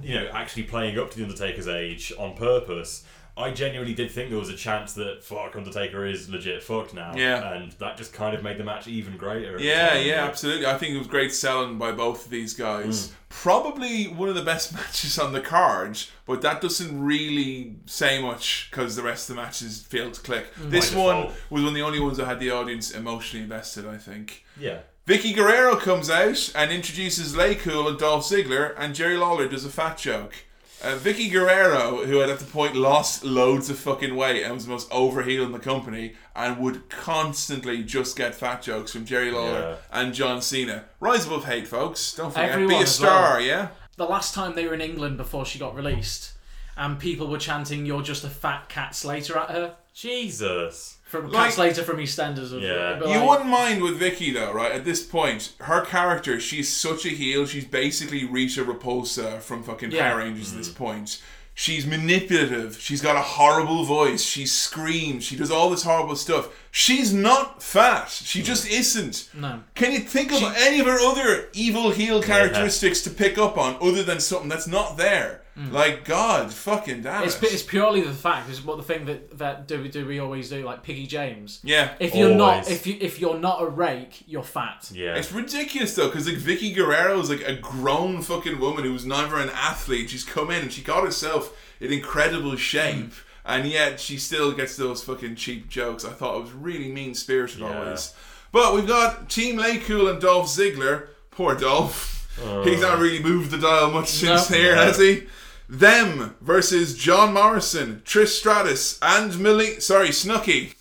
Speaker 3: you know, actually playing up to the Undertaker's age on purpose. I genuinely did think there was a chance that fuck Undertaker is legit fucked now.
Speaker 2: Yeah.
Speaker 3: and that just kind of made the match even greater.
Speaker 2: Yeah, yeah,
Speaker 3: like-
Speaker 2: absolutely. I think it was great selling by both of these guys.
Speaker 3: Mm.
Speaker 2: Probably one of the best matches on the card, but that doesn't really say much because the rest of the matches failed to click.
Speaker 3: Mm.
Speaker 2: This one was one of the only ones that had the audience emotionally invested, I think.
Speaker 3: Yeah.
Speaker 2: Vickie Guerrero comes out and introduces LayCool and Dolph Ziggler, and Jerry Lawler does a fat joke. Uh, Vickie Guerrero, who had at the point lost loads of fucking weight and was the most over heel in the company, and would constantly just get fat jokes from Jerry Lawler and John Cena. Rise above hate, folks. Don't forget,
Speaker 4: Everyone
Speaker 2: be a star,
Speaker 4: well.
Speaker 2: yeah?
Speaker 4: The last time they were in England before she got released, and people were chanting, "You're just a fat cat Slater" at her.
Speaker 3: Jesus.
Speaker 4: From
Speaker 2: Like-
Speaker 4: Cat Slater from EastEnders. Of,
Speaker 3: Yeah.
Speaker 4: but
Speaker 2: You wouldn't mind with Vicky though, right? At this point, her character, she's such a heel. She's basically Rita Repulsa from fucking
Speaker 4: Yeah.
Speaker 2: Power Rangers at this mm-hmm. point. She's manipulative. She's got a horrible voice. She screams. She does all this horrible stuff. She's not fat. She mm-hmm. just isn't.
Speaker 4: No.
Speaker 2: Can you think of any of her other evil heel characteristics to pick up on other than something that's not there? Mm. Like God, fucking damn
Speaker 4: It's, it's purely the fact. Is what the thing that that do we do we always do like Piggy James.
Speaker 2: Yeah.
Speaker 4: If you're not if you if you're not a rake, you're fat.
Speaker 3: Yeah.
Speaker 2: It's ridiculous though, because like Vickie Guerrero is like a grown fucking woman who's never an athlete. She's come in and she got herself in incredible shape, mm. and yet she still gets those fucking cheap jokes. I thought it was really mean spirited always. But we've got Team Laycool and Dolph Ziggler. Poor Dolph.
Speaker 3: Oh.
Speaker 2: He's not really moved the dial much since
Speaker 3: No.
Speaker 2: here,
Speaker 3: No.
Speaker 2: has he? Them versus John Morrison, Trish Stratus, and Millie. Sorry, Snooki.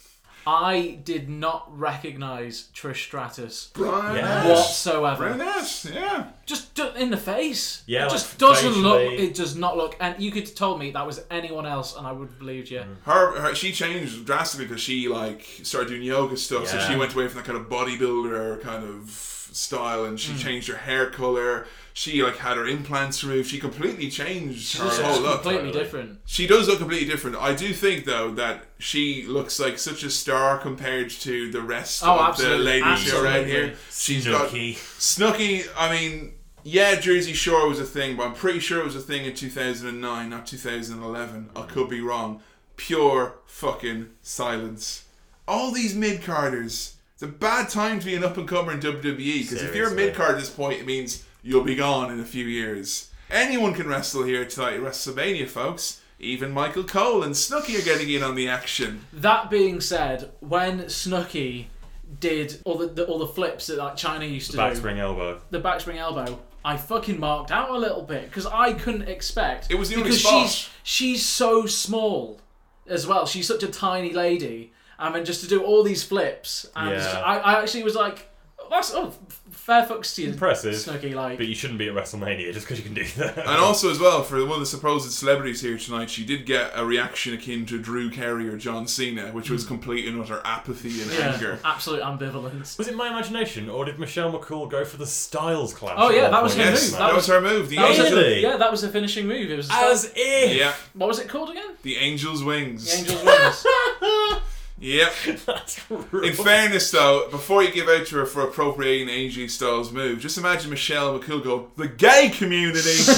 Speaker 4: I did not recognize Trish Stratus
Speaker 2: Brian
Speaker 3: Yes.
Speaker 4: whatsoever.
Speaker 2: Brian Nash, yeah.
Speaker 4: Just do- in the face.
Speaker 3: Yeah,
Speaker 4: it
Speaker 3: like
Speaker 4: just doesn't look.
Speaker 3: facially.
Speaker 4: It does not look. And you could have told me that was anyone else, and I would have believed you. Mm.
Speaker 2: Her, her she changed drastically because she like started doing yoga stuff. So
Speaker 4: Yeah.
Speaker 2: she went away from that kind of bodybuilder kind of style, and she
Speaker 4: Mm.
Speaker 2: changed her hair color. She like had her implants removed. She completely changed
Speaker 4: She
Speaker 2: her
Speaker 4: just
Speaker 2: whole look.
Speaker 4: completely different.
Speaker 2: She does look completely different. I do think though that she looks like such a star compared to the rest
Speaker 4: Oh,
Speaker 2: of
Speaker 4: absolutely,
Speaker 2: the ladies who are here. She's
Speaker 3: Snooki.
Speaker 2: got Snooki. I mean, yeah, Jersey Shore was a thing, but I'm pretty sure it was a thing in 2009, not 2011. I could be wrong. Pure fucking silence. All these mid carders. It's a bad time to be an up and comer in WWE because if you're a mid card at this point, it means you'll be gone in a few years. Anyone can wrestle here tonight at WrestleMania, folks. Even Michael Cole and Snooki are getting in on the action.
Speaker 4: That being said, when Snooki did all the, the all the flips that like Chyna used to do.
Speaker 3: The Back
Speaker 4: do,
Speaker 3: spring elbow.
Speaker 4: the backspring elbow, I fucking marked out a little bit because I couldn't expect.
Speaker 2: It was the only
Speaker 4: because
Speaker 2: spot.
Speaker 4: she's she's so small as well. She's such a tiny lady. I mean, just to do all these flips, and
Speaker 3: Yeah.
Speaker 4: I, I actually was like, that's oh, fair fucks to you,
Speaker 3: Impressive.
Speaker 4: Snooki. Like,
Speaker 3: But you shouldn't be at WrestleMania just because you can do that.
Speaker 2: And also, as well, for one of the supposed celebrities here tonight, she did get a reaction akin to Drew Carey or John Cena, which was hmm. complete and utter apathy and
Speaker 4: yeah,
Speaker 2: anger.
Speaker 4: absolute ambivalence.
Speaker 3: Was it my imagination, or did Michelle McCool go for the Styles clash?
Speaker 4: Oh yeah, that was her?
Speaker 2: Yes,
Speaker 4: move.
Speaker 2: that was her move. The
Speaker 4: that was
Speaker 3: Really?
Speaker 4: yeah, that was the finishing move. It was
Speaker 3: As if.
Speaker 2: Yeah,
Speaker 4: What was it called again?
Speaker 2: the Angel's Wings.
Speaker 4: The Angel's Wings.
Speaker 2: Yep. In fairness, though, before you give out to her for appropriating AJ Styles' move, just imagine Michelle McCool go, the gay community! and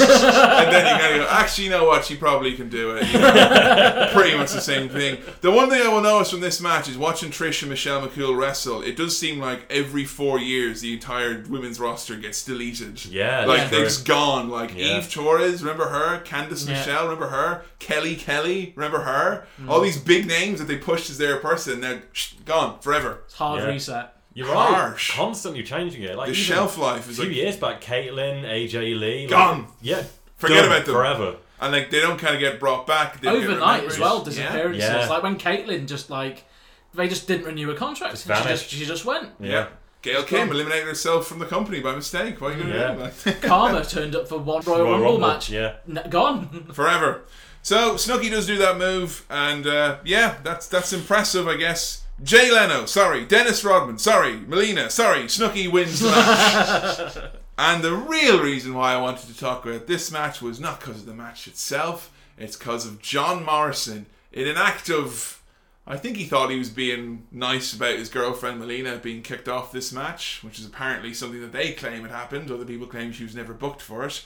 Speaker 2: then you gotta go, actually, you know what? She probably can do it. You know, pretty much the same thing. The one thing I will notice from this match is watching Trish and Michelle McCool wrestle, it does seem like every four years the entire women's roster gets deleted.
Speaker 3: Yeah,
Speaker 2: Like,
Speaker 3: that's
Speaker 2: they're just gone. Like,
Speaker 3: Yeah.
Speaker 2: Eve Torres, remember her? Candice
Speaker 4: Yeah.
Speaker 2: Michelle, remember her? Kelly Kelly, remember her? All these big names that they pushed as their person, now shh, gone forever.
Speaker 4: It's hard
Speaker 3: Yeah.
Speaker 4: reset.
Speaker 3: You're right.
Speaker 2: Harsh.
Speaker 3: Constantly changing it. Like
Speaker 2: The
Speaker 3: even
Speaker 2: shelf life is
Speaker 3: a few
Speaker 2: like-
Speaker 3: years back. Kaitlyn, AJ Lee, like-
Speaker 2: Gone.
Speaker 3: yeah,
Speaker 2: Forget
Speaker 3: done
Speaker 2: about them.
Speaker 3: forever.
Speaker 2: And like they don't kind of get brought back. They don't get
Speaker 4: Overnight
Speaker 2: remembered.
Speaker 4: as well, disappearances.
Speaker 3: Yeah.
Speaker 4: Like when Kaitlyn just like they just didn't renew a contract.
Speaker 3: Just
Speaker 4: and she
Speaker 3: vanished.
Speaker 4: just she just went.
Speaker 2: Yeah. Gail Kim eliminated herself from the company by mistake. What are you
Speaker 3: Yeah.
Speaker 2: gonna do? Like,
Speaker 4: Karma turned up for one Royal,
Speaker 3: Royal
Speaker 4: Rumble,
Speaker 3: Rumble,
Speaker 4: match.
Speaker 3: yeah.
Speaker 4: N- gone.
Speaker 2: forever. So Snooki does do that move, and uh, yeah, that's that's impressive, I guess. Jay Leno, sorry, Dennis Rodman, sorry, Melina, sorry, Snooki wins the match. and the real reason why I wanted to talk about this match was not because of the match itself, it's because of John Morrison in an act of. I think he thought he was being nice about his girlfriend Melina being kicked off this match, which is apparently something that they claim had happened. Other people claim she was never booked for it.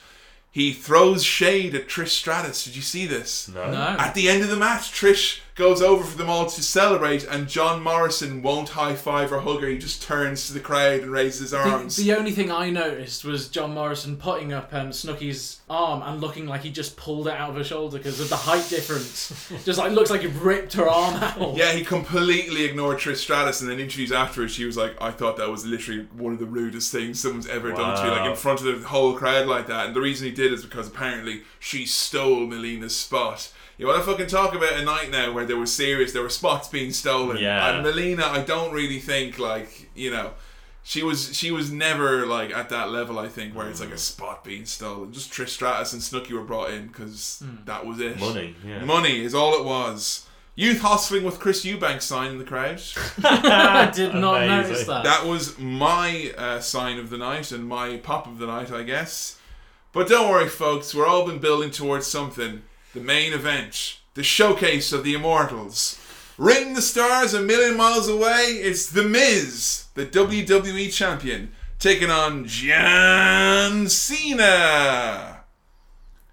Speaker 2: He throws shade at Trish Stratus. Did you see this?
Speaker 3: No.
Speaker 4: No.
Speaker 2: At the end of the match, Trish goes over for them all to celebrate, and John Morrison won't high five or hug her. He just turns to the crowd and raises his arms.
Speaker 4: the only thing I noticed was John Morrison putting up um, Snooki's arm and looking like he just pulled it out of her shoulder because of the height difference. just like looks like he ripped her arm out.
Speaker 2: Yeah, he completely ignored Trish Stratus, and then interviews afterwards, she was like, "I thought that was literally one of the rudest things someone's ever done to you, like in front of the whole crowd like that." And the reason he did is because apparently she stole Melina's spot. You want to fucking talk about a night now where there was serious, there were spots being stolen.
Speaker 3: Yeah.
Speaker 2: And Melina, I don't really think like you know. She was she was never like at that level. I think where it's like a spot being stolen. Just Trish Stratus and Snooki were brought in because that was it.
Speaker 3: Money, yeah.
Speaker 2: money is all it was. Youth hostling with Chris Eubanks sign in the crowd.
Speaker 4: I did not
Speaker 3: Amazing.
Speaker 4: notice that.
Speaker 2: That was my uh, sign of the night and my pop of the night, I guess. But don't worry, folks, we're all been building towards something. The main event, the showcase of the Immortals. Rating the stars a million miles away, it's The Miz, the WWE Champion, taking on John Cena.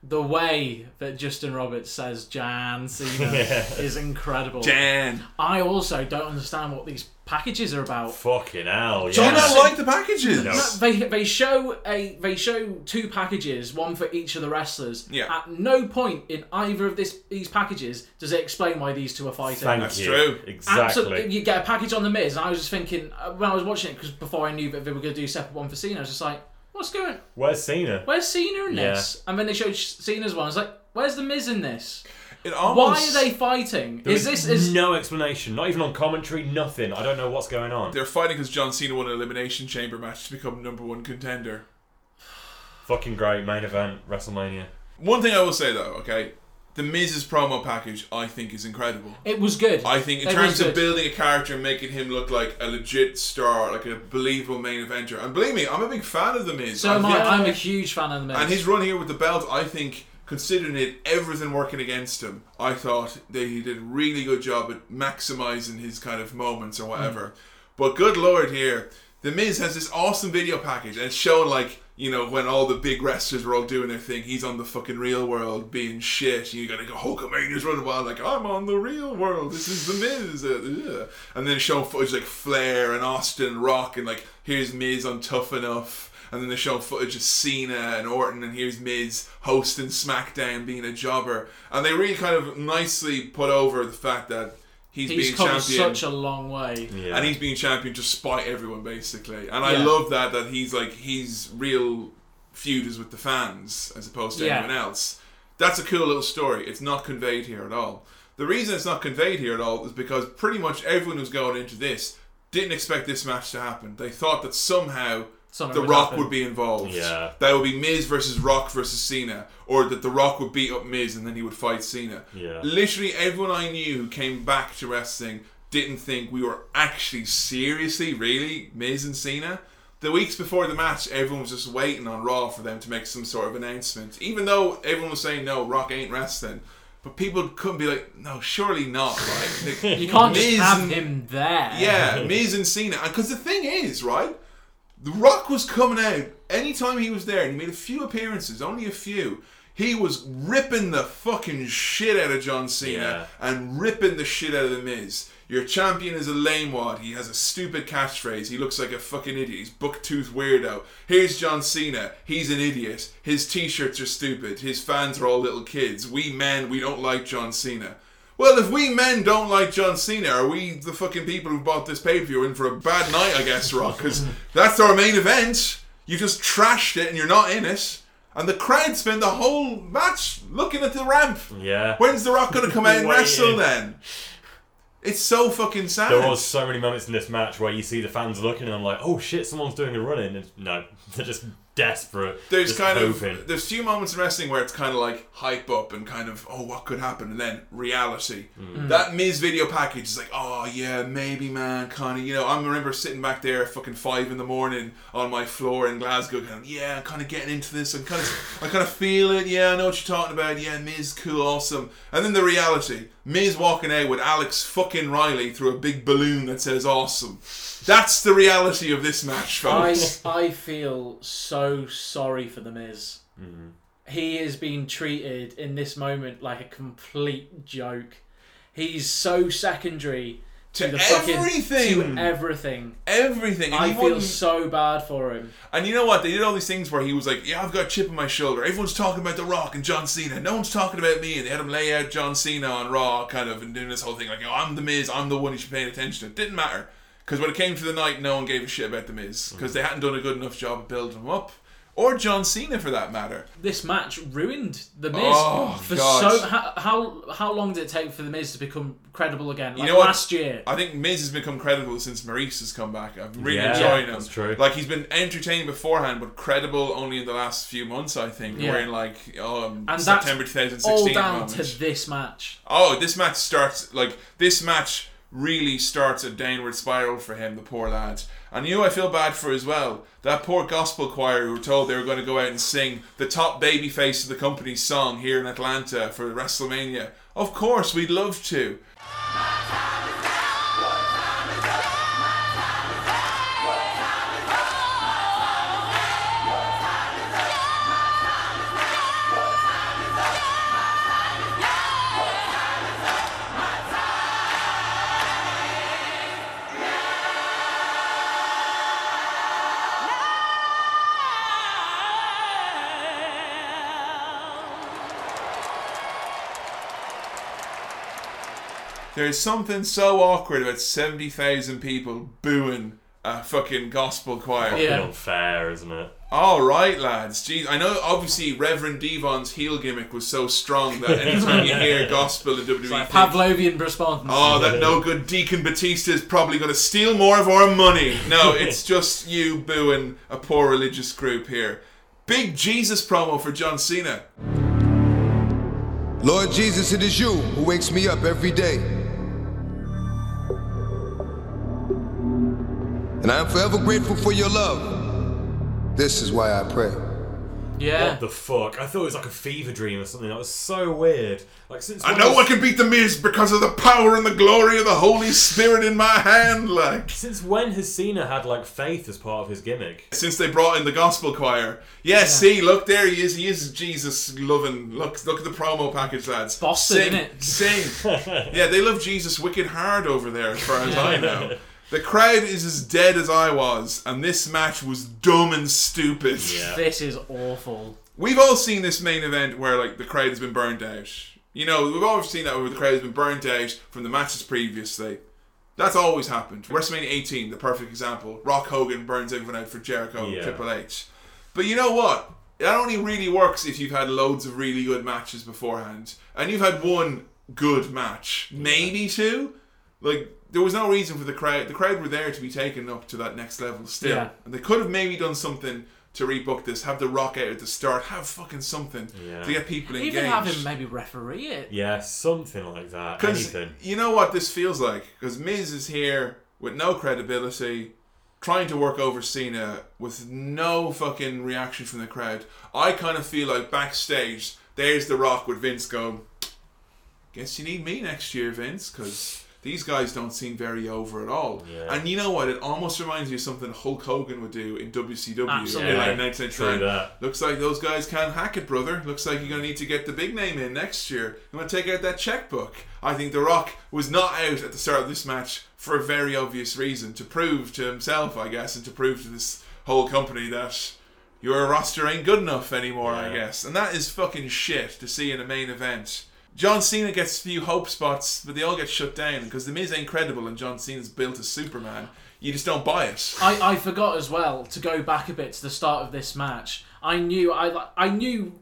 Speaker 4: The way that Justin Roberts says Jan Cena
Speaker 3: Yeah.
Speaker 4: is incredible.
Speaker 2: Jan.
Speaker 4: I also don't understand what these packages are about.
Speaker 3: Fucking hell,
Speaker 2: Do you
Speaker 3: yeah.
Speaker 2: not like the packages?
Speaker 3: No.
Speaker 4: No, they they show a they show two packages, one for each of the wrestlers.
Speaker 2: Yeah.
Speaker 4: At no point in either of this these packages does it explain why these two are fighting.
Speaker 3: Thank
Speaker 2: That's
Speaker 3: you.
Speaker 2: true.
Speaker 3: Exactly.
Speaker 4: Absolutely, you get a package on the Miz, and I was just thinking uh, when I was watching it because before I knew that they were going to do a separate one for Cena, I was just like, "What's going?
Speaker 3: Where's Cena?
Speaker 4: Where's Cena in
Speaker 3: Yeah.
Speaker 4: this?" And then they showed Cena's one. I was like, "Where's the Miz in this?
Speaker 2: It
Speaker 4: Why are they fighting?
Speaker 3: There
Speaker 4: is this is
Speaker 3: no explanation? Not even on commentary. Nothing. I don't know what's going on.
Speaker 2: They're fighting because John Cena won an Elimination Chamber match to become number one contender.
Speaker 3: Fucking great main event WrestleMania.
Speaker 2: One thing I will say though, okay, the Miz's promo package I think is incredible.
Speaker 4: it was good.
Speaker 2: I think in
Speaker 4: It
Speaker 2: terms of building a character and making him look like a legit star, like a believable main eventer. And believe me, I'm a big fan of the Miz.
Speaker 4: So am I.
Speaker 2: think-
Speaker 4: I'm a huge fan of the Miz.
Speaker 2: and his run here with the belt, I think, considering it everything working against him, I thought that he did a really good job at maximizing his kind of moments or whatever. Mm. But good lord, here the Miz has this awesome video package, and it's showing like you know when all the big wrestlers were all doing their thing. He's on the fucking real world being shit. And you gotta go Hulkamania's running wild like I'm on the real world. This is the Miz, uh, uh." and then showing footage like Flair and Austin Rock, and like here's Miz on Tough Enough. And then they show footage of Cena and Orton, and here's Miz hosting SmackDown, being a jobber. And they really kind of nicely put over the fact that he's,
Speaker 4: He's
Speaker 2: being
Speaker 4: come
Speaker 2: champion
Speaker 4: such a long way.
Speaker 3: Yeah.
Speaker 2: and he's being champion to spite everyone basically. And I
Speaker 4: Yeah.
Speaker 2: love that that he's like his real feud is with the fans as opposed to
Speaker 4: Yeah.
Speaker 2: anyone else. That's a cool little story. It's not conveyed here at all. The reason it's not conveyed here at all is because pretty much everyone who's going into this didn't expect this match to happen. They thought that somehow
Speaker 4: Something
Speaker 2: The
Speaker 4: would
Speaker 2: Rock
Speaker 4: happen.
Speaker 2: would be involved.
Speaker 3: Yeah.
Speaker 2: That would be Miz versus Rock versus Cena, or that The Rock would beat up Miz and then he would fight Cena.
Speaker 3: Yeah.
Speaker 2: Literally everyone I knew who came back to wrestling didn't think we were actually seriously, really, Miz and Cena. The weeks before the match, everyone was just waiting on Raw for them to make some sort of announcement. Even though everyone was saying, no, Rock ain't wrestling. But people couldn't be like, no, surely not. Like,
Speaker 4: You can't just
Speaker 2: Miz
Speaker 4: have
Speaker 2: and-
Speaker 4: him there.
Speaker 2: yeah, Miz and Cena. Because the thing is, right? The Rock was coming out anytime he was there, and he made a few appearances, only a few. He was ripping the fucking shit out of John Cena
Speaker 3: Yeah.
Speaker 2: and ripping the shit out of the Miz. Your champion is a lame lamewad. He has a stupid catchphrase. He looks like a fucking idiot. He's bucktooth weirdo. Here's John Cena. He's an idiot. His t-shirts are stupid. His fans are all little kids. We men, we don't like John Cena. Well, if we men don't like John Cena, are we the fucking people who bought this pay per view in for a bad night, I guess, Rock? Because that's our main event. You just trashed it and you're not in it. And the crowd spend the whole match looking at the ramp.
Speaker 3: Yeah.
Speaker 2: When's The Rock going to come out and wrestle then? It's so fucking sad.
Speaker 3: There was so many moments in this match where you see the fans looking and I'm like, oh shit, someone's doing a run in. And no, they're just desperate.
Speaker 2: there's kind
Speaker 3: hoping.
Speaker 2: of there's few moments in wrestling where it's kind of like hype up and kind of oh what could happen and then reality
Speaker 3: Mm.
Speaker 2: that Miz video package is like oh yeah maybe man kind of you know I remember sitting back there at fucking five in the morning on my floor in Glasgow going yeah kind of getting into this and kind of I kind of feel it yeah I know what you're talking about yeah Miz cool awesome and then the reality Miz walking out with Alex fucking Riley through a big balloon that says awesome that's the reality of this match folks
Speaker 4: I I feel so sorry for the Miz. Mm-hmm. he is being treated in this moment like a complete joke. He's so secondary to,
Speaker 2: To
Speaker 4: the fucking
Speaker 2: everything.
Speaker 4: to everything.
Speaker 2: Everything. And
Speaker 4: I feel
Speaker 2: wouldn't-
Speaker 4: so bad for him.
Speaker 2: And you know what? They did all these things where he was like, "Yeah, I've got a chip on my shoulder. Everyone's talking about The Rock and John Cena. No one's talking about me." And they had him lay out John Cena on Raw, kind of, and doing this whole thing like, "Oh, I'm the Miz. I'm the one you should pay attention to." It didn't matter because when it came to the night, no one gave a shit about the Miz because they hadn't done a good enough job of building him up, or John Cena for that matter.
Speaker 4: This match ruined the Miz
Speaker 2: Oh,
Speaker 4: for
Speaker 2: God.
Speaker 4: so how, how how long did it take for the Miz to become credible again? Like
Speaker 2: you know what?
Speaker 4: last year.
Speaker 2: I think Miz has become credible since Maryse has come back. I'm really
Speaker 3: Yeah,
Speaker 2: enjoying him.
Speaker 3: that's true.
Speaker 2: Like he's been entertaining beforehand, but credible only in the last few months. I think
Speaker 4: Yeah.
Speaker 2: we're in like um,
Speaker 4: and
Speaker 2: September 2016.
Speaker 4: all down
Speaker 2: moment.
Speaker 4: to this match.
Speaker 2: Oh, this match starts like this match really starts a downward spiral for him, the poor lad. And you, I feel bad for as well. That poor gospel choir who were told they were going to go out and sing the top babyface of the company's song here in Atlanta for WrestleMania. Of course, we'd love to. There's something so awkward about 70,000 people booing a fucking gospel choir.
Speaker 3: Fucking unfair, isn't it?
Speaker 2: All right, lads. Jeez, I know. Obviously, Reverend D-Von's heel gimmick was so strong that anytime you hear gospel in WWE,
Speaker 4: It's like
Speaker 2: think,
Speaker 4: Pavlovian response.
Speaker 2: oh, that no good Deacon Batista is probably going to steal more of our money. No, it's just you booing a poor religious group here. Big Jesus promo for John Cena.
Speaker 17: Lord Jesus, it is you who wakes me up every day. And I am forever grateful for your love. This is why I pray.
Speaker 4: Yeah.
Speaker 3: What the fuck? I thought it was like a fever dream or something. That was so weird. Like since
Speaker 2: I know
Speaker 3: was-
Speaker 2: I can beat the Miz because of the power and the glory of the Holy Spirit in my hand. Like
Speaker 3: Since when has Cena had like faith as part of his gimmick?
Speaker 2: since they brought in the gospel choir. Yeah, see, look there he is. He is Jesus loving. Look, look at the promo package, lads.
Speaker 4: Boston,
Speaker 2: sing,
Speaker 4: innit?
Speaker 2: sing. yeah, they love Jesus wicked hard over there, as far as I know. The crowd is as dead as I was, and this match was dumb and stupid.
Speaker 4: This is awful.
Speaker 2: We've all seen this main event where like the crowd has been burned out. You know, we've all seen that where the crowd has been burnt out from the matches previously. That's always happened. WrestleMania 18, the perfect example. Rock Hogan burns everyone out for Jericho,
Speaker 3: Yeah.
Speaker 2: Triple H. But you know what? That only really works if you've had loads of really good matches beforehand. And you've had one good match. Maybe two. Like, there was no reason for the crowd. The crowd were there to be taken up to that next level still.
Speaker 4: Yeah.
Speaker 2: And they could have maybe done something to rebook this. Have the Rock out at the start. Have fucking something
Speaker 3: Yeah.
Speaker 2: to get people engaged.
Speaker 4: Even have him maybe referee it.
Speaker 3: Yeah, something like that. Anything.
Speaker 2: you know what this feels like? Because Miz is here with no credibility, trying to work over Cena with no fucking reaction from the crowd. I kind of feel like backstage, there's The Rock with Vince going, Guess you need me next year, Vince, because these guys don't seem very over at all.
Speaker 3: Yeah.
Speaker 2: And you know what? It almost reminds me of something Hulk Hogan would do in WCW
Speaker 4: Absolutely.
Speaker 2: in like
Speaker 3: Yeah,
Speaker 2: 1999. Looks like those guys can't hack it, brother. Looks like you're going to need to get the big name in next year. I'm going to take out that checkbook. I think The Rock was not out at the start of this match for a very obvious reason to prove to himself, I guess, and to prove to this whole company that your roster ain't good enough anymore, I guess. And that is fucking shit to see in a main event. John Cena gets a few hope spots, but they all get shut down because The Miz ain't credible and John Cena's built as Superman. You just don't buy it.
Speaker 4: I, I forgot as well to go back a bit to the start of this match. I knew I I knew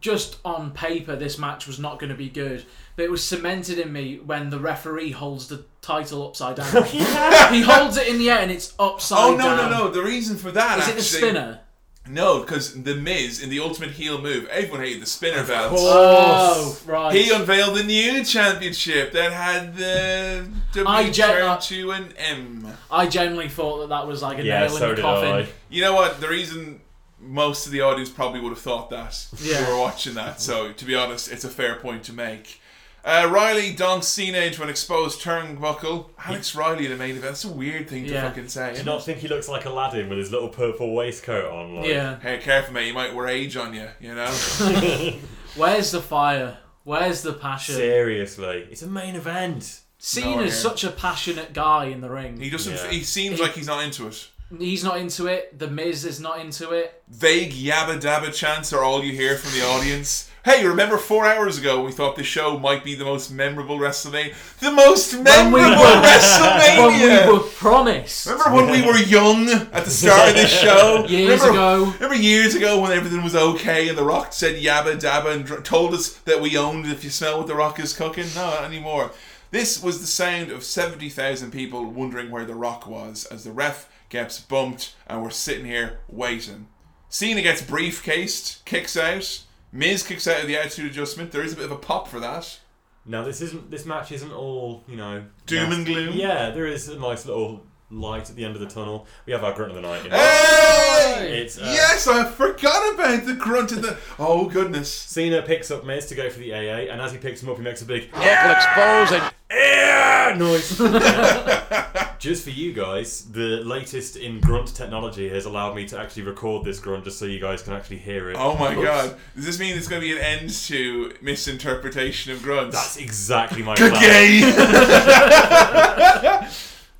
Speaker 4: just on paper this match was not going to be good, but it was cemented in me when the referee holds the title upside down. he holds it in the air and it's oh, upside
Speaker 2: Oh no
Speaker 4: down.
Speaker 2: no no! The reason for that
Speaker 4: Is it the spinner?
Speaker 2: No, because the Miz in the Ultimate Heel move, everyone hated the spinner belt.
Speaker 4: Oh, right.
Speaker 2: He unveiled the new championship that had the W
Speaker 4: I gen-
Speaker 2: turned uh, to an M.
Speaker 4: I genuinely thought that that was like a
Speaker 3: Yeah,
Speaker 4: nail
Speaker 3: so
Speaker 4: in the
Speaker 3: did
Speaker 4: coffin.
Speaker 3: I.
Speaker 2: You know what? The reason most of the audience probably would have thought that
Speaker 4: Yeah.
Speaker 2: who were watching that. So to be honest, it's a fair point to make. Uh, Riley donks Cena into an exposed turnbuckle. Alex Riley in the main event. That's a weird thing to
Speaker 4: Yeah.
Speaker 2: fucking say.
Speaker 3: Do you
Speaker 2: isn't
Speaker 3: not think he looks like Aladdin with his little purple waistcoat on? Like,
Speaker 4: Yeah.
Speaker 2: Hey, careful, mate. You might wear age on you. You know.
Speaker 4: Where's the fire? Where's the passion?
Speaker 3: Seriously, it's a main event.
Speaker 4: Cena's
Speaker 2: No,
Speaker 4: such a passionate guy in the ring.
Speaker 2: he doesn't.
Speaker 3: Yeah.
Speaker 2: He seems like he's not into it.
Speaker 4: He's not into it. The Miz is not into it.
Speaker 2: Vague yabba dabba chants are all you hear from the audience. Hey, remember four hours ago we thought this show might be the most memorable WrestleMania? The most memorable WrestleMania!
Speaker 4: when we were promised.
Speaker 2: Remember when we were young at the start of this show?
Speaker 4: Years
Speaker 2: remember,
Speaker 4: ago.
Speaker 2: Remember years ago when everything was okay and The Rock said yabba dabba and dr- told us that we owned if you smell what The Rock is cooking? No, not anymore. This was the sound of 70,000 people wondering where The Rock was as the ref gets bumped and we're sitting here waiting. Cena gets briefcased, kicks out. Miz kicks out of the attitude adjustment. There is a bit of a pop for that.
Speaker 3: Now this isn't. This match isn't all you know.
Speaker 2: Doom and gloom?
Speaker 3: Yeah, there is a nice little light at the end of the tunnel. We have our grunt of the night. You know?
Speaker 2: Hey!
Speaker 3: It's, uh,
Speaker 2: yes, I forgot about the grunt of the. Oh goodness!
Speaker 3: Cena picks up Miz to go for the AA, and as he picks him up, he makes a big
Speaker 18: Knuckle expose and
Speaker 3: "Yeah!" noise. just for you guys, the latest in grunt technology has allowed me to actually record this grunt, just so you guys can actually hear it.
Speaker 2: Oh my
Speaker 3: Oops.
Speaker 2: god! Does this mean there's going to be an end to misinterpretation of grunts?
Speaker 3: That's exactly my
Speaker 2: Gay.
Speaker 3: plan.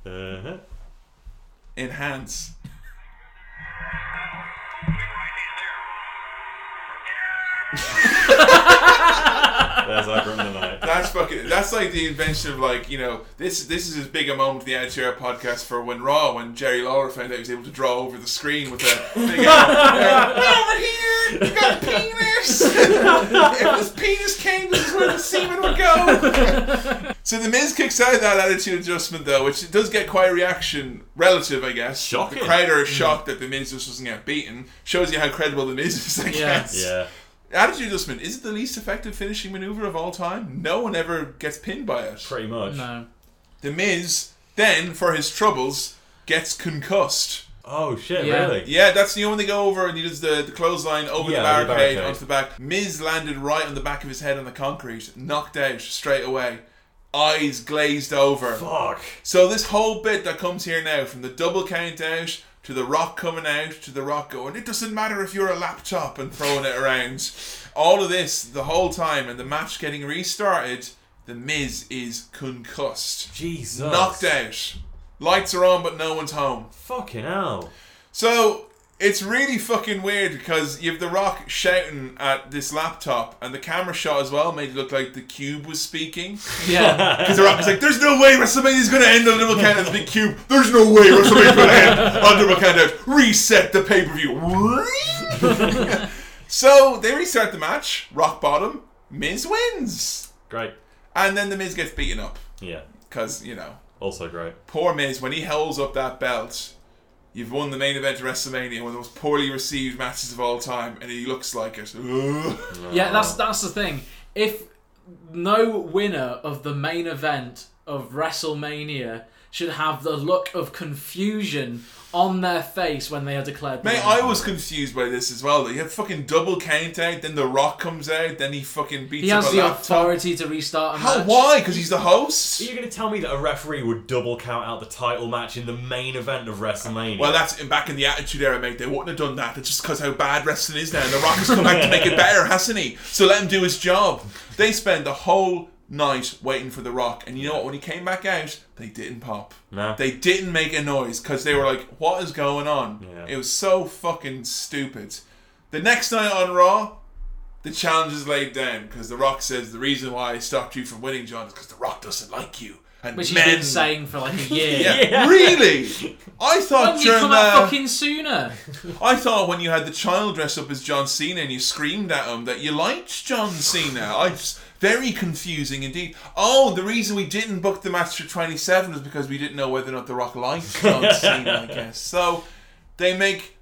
Speaker 3: uh-huh.
Speaker 2: Enhance.
Speaker 3: There's our grunt of the night.
Speaker 2: That's fucking. That's like the invention of like you know this. This is as big a moment in the Attitude Era podcast for when Raw when Jerry Lawler found out he was able to draw over the screen with a big over here. You got a penis. if this penis came, this is where the semen would go. so the Miz kicks out of that attitude adjustment though, which does get quite a reaction, relative, I guess.
Speaker 3: Shocking.
Speaker 2: The crowd are hmm. shocked that the Miz just doesn't get beaten. Shows you how credible the Miz is, I
Speaker 4: Yeah.
Speaker 2: guess.
Speaker 3: Yeah.
Speaker 2: Attitude adjustment is it the least effective finishing maneuver of all time? No one ever gets pinned by it.
Speaker 3: Pretty much.
Speaker 4: No.
Speaker 2: The Miz then, for his troubles, gets concussed.
Speaker 3: Oh shit!
Speaker 4: Yeah.
Speaker 3: Really?
Speaker 2: Yeah, that's the know when they go over and he does the, the clothesline over
Speaker 3: Yeah,
Speaker 2: the
Speaker 3: over the
Speaker 2: barricade,
Speaker 3: barricade.
Speaker 2: onto the back. Miz landed right on the back of his head on the concrete, knocked out straight away. Eyes glazed over.
Speaker 3: Fuck.
Speaker 2: So this whole bit that comes here now, from the double count out to the rock coming out to the rock going, it doesn't matter if you're a laptop and throwing it around. All of this the whole time and the match getting restarted, the Miz is concussed.
Speaker 3: Jesus.
Speaker 2: Knocked out. Lights are on but no one's home.
Speaker 3: Fucking hell.
Speaker 2: So it's really fucking weird because you have The Rock shouting at this laptop, and the camera shot as well made it look like the cube was speaking.
Speaker 4: Yeah.
Speaker 2: Because The Rock was like, "There's no way WrestleMania's going to end on a double count as a big cube. There's no way WrestleMania's going to end on double count out. Reset the pay per view." so they restart the match. Rock bottom. Miz wins,
Speaker 3: Great.
Speaker 2: and then the Miz gets beaten up
Speaker 3: Yeah.
Speaker 2: because you know
Speaker 3: Also great.
Speaker 2: poor Miz, when he holds up that belt, you've won the main event of WrestleMania, one of the most poorly received matches of all time, and he looks like it.
Speaker 4: Yeah, that's that's the thing. If no winner of the main event of WrestleMania should have the look of confusion on their face when they are declared. the
Speaker 2: Mate,
Speaker 4: winner.
Speaker 2: I was confused by this as well. You have fucking double count out, then The Rock comes out, then he fucking beats
Speaker 4: He
Speaker 2: up he
Speaker 4: has
Speaker 2: a
Speaker 4: the
Speaker 2: laptop.
Speaker 4: authority to restart a
Speaker 2: How?
Speaker 4: match.
Speaker 2: Why? Because he's the host.
Speaker 3: Are you going to tell me that a referee would double count out the title match in the main event of WrestleMania?
Speaker 2: Well, that's back in the Attitude Era, mate. They wouldn't have done that. It's just because how bad wrestling is now. And The Rock has come back to make it better, hasn't he? So let him do his job. They spend the whole night waiting for The Rock, and you know what? When he came back out, they didn't pop.
Speaker 3: No.
Speaker 2: They didn't make a noise because they were like, "What is going on?"
Speaker 3: Yeah.
Speaker 2: It was so fucking stupid. The next night on Raw, the challenge is laid down because The Rock says the reason why I stopped you from winning, John, is because The Rock doesn't like you. And
Speaker 4: Which he's
Speaker 2: men
Speaker 4: been saying for like a year.
Speaker 2: yeah. Really? I thought
Speaker 4: Why didn't you come
Speaker 2: the,
Speaker 4: out fucking sooner?
Speaker 2: I thought when you had the child dress up as John Cena and you screamed at him that you liked John Cena. I just very confusing indeed. Oh, the reason we didn't book the match for 27 was because we didn't know whether or not The Rock liked John Cena, I guess. So they make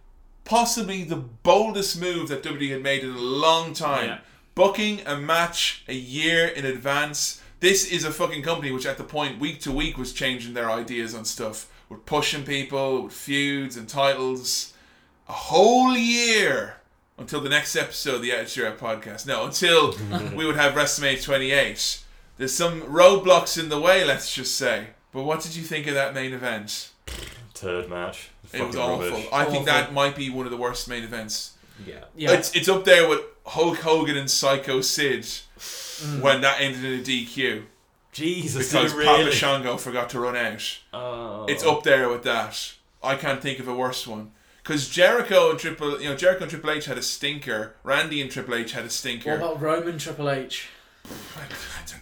Speaker 2: possibly the boldest move that WWE had made in a long time.
Speaker 4: Yeah.
Speaker 2: Booking a match a year in advance. This is a fucking company which at the point week to week was changing their ideas on stuff. We're pushing people with feuds and titles. A whole year until the next episode of the Attitude Era podcast. No, until we would have WrestleMania 28. There's some roadblocks in the way, let's just say. But what did you think of that main event?
Speaker 3: Turd match.
Speaker 2: It was awful.
Speaker 3: rubbish.
Speaker 2: I think
Speaker 4: Awful.
Speaker 2: that might be one of the worst main events.
Speaker 3: Yeah.
Speaker 4: Yeah.
Speaker 2: It's it's up there with Hulk Hogan and Psycho Sid mm. when that ended in a DQ
Speaker 3: Jesus,
Speaker 2: because
Speaker 3: did it
Speaker 2: Papa? Shango forgot to run out.
Speaker 3: Oh.
Speaker 2: It's up there with that. I can't think of a worse one. Because Jericho and Triple, you know, Jericho and Triple H had a stinker. Randy and Triple H had a stinker.
Speaker 4: What about Roman Triple H?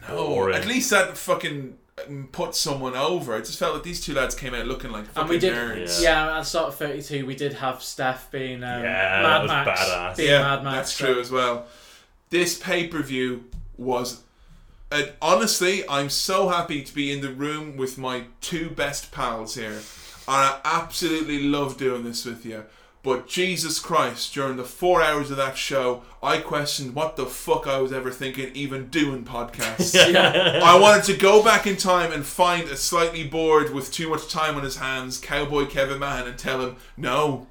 Speaker 2: No,
Speaker 3: Boring.
Speaker 2: at least that fucking um, put someone over. I just felt that these two lads came out looking like fucking
Speaker 4: And we did,
Speaker 2: nerds.
Speaker 4: yeah. At the start of 32, we did have Steph being um,
Speaker 3: Yeah,
Speaker 4: Mad
Speaker 3: that was
Speaker 4: Max.
Speaker 3: badass.
Speaker 4: Being
Speaker 2: yeah,
Speaker 4: Mad Max.
Speaker 2: that's
Speaker 4: so-
Speaker 2: true as well. This pay per view was. Uh, honestly, I'm so happy to be in the room with my two best pals here. And I absolutely love doing this with you. But Jesus Christ, during the four hours of that show, I questioned what the fuck I was ever thinking, even doing podcasts.
Speaker 4: Yeah.
Speaker 2: I wanted to go back in time and find a slightly bored with too much time on his hands cowboy Kevin Mann and tell him, no,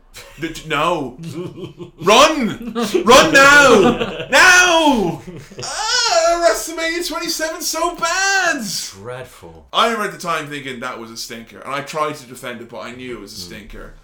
Speaker 2: no, run, run now, now. Ah, WrestleMania 27 so bad.
Speaker 3: Dreadful.
Speaker 2: I remember at the time thinking that was a stinker, and I tried to defend it, but I knew it was a hmm. stinker.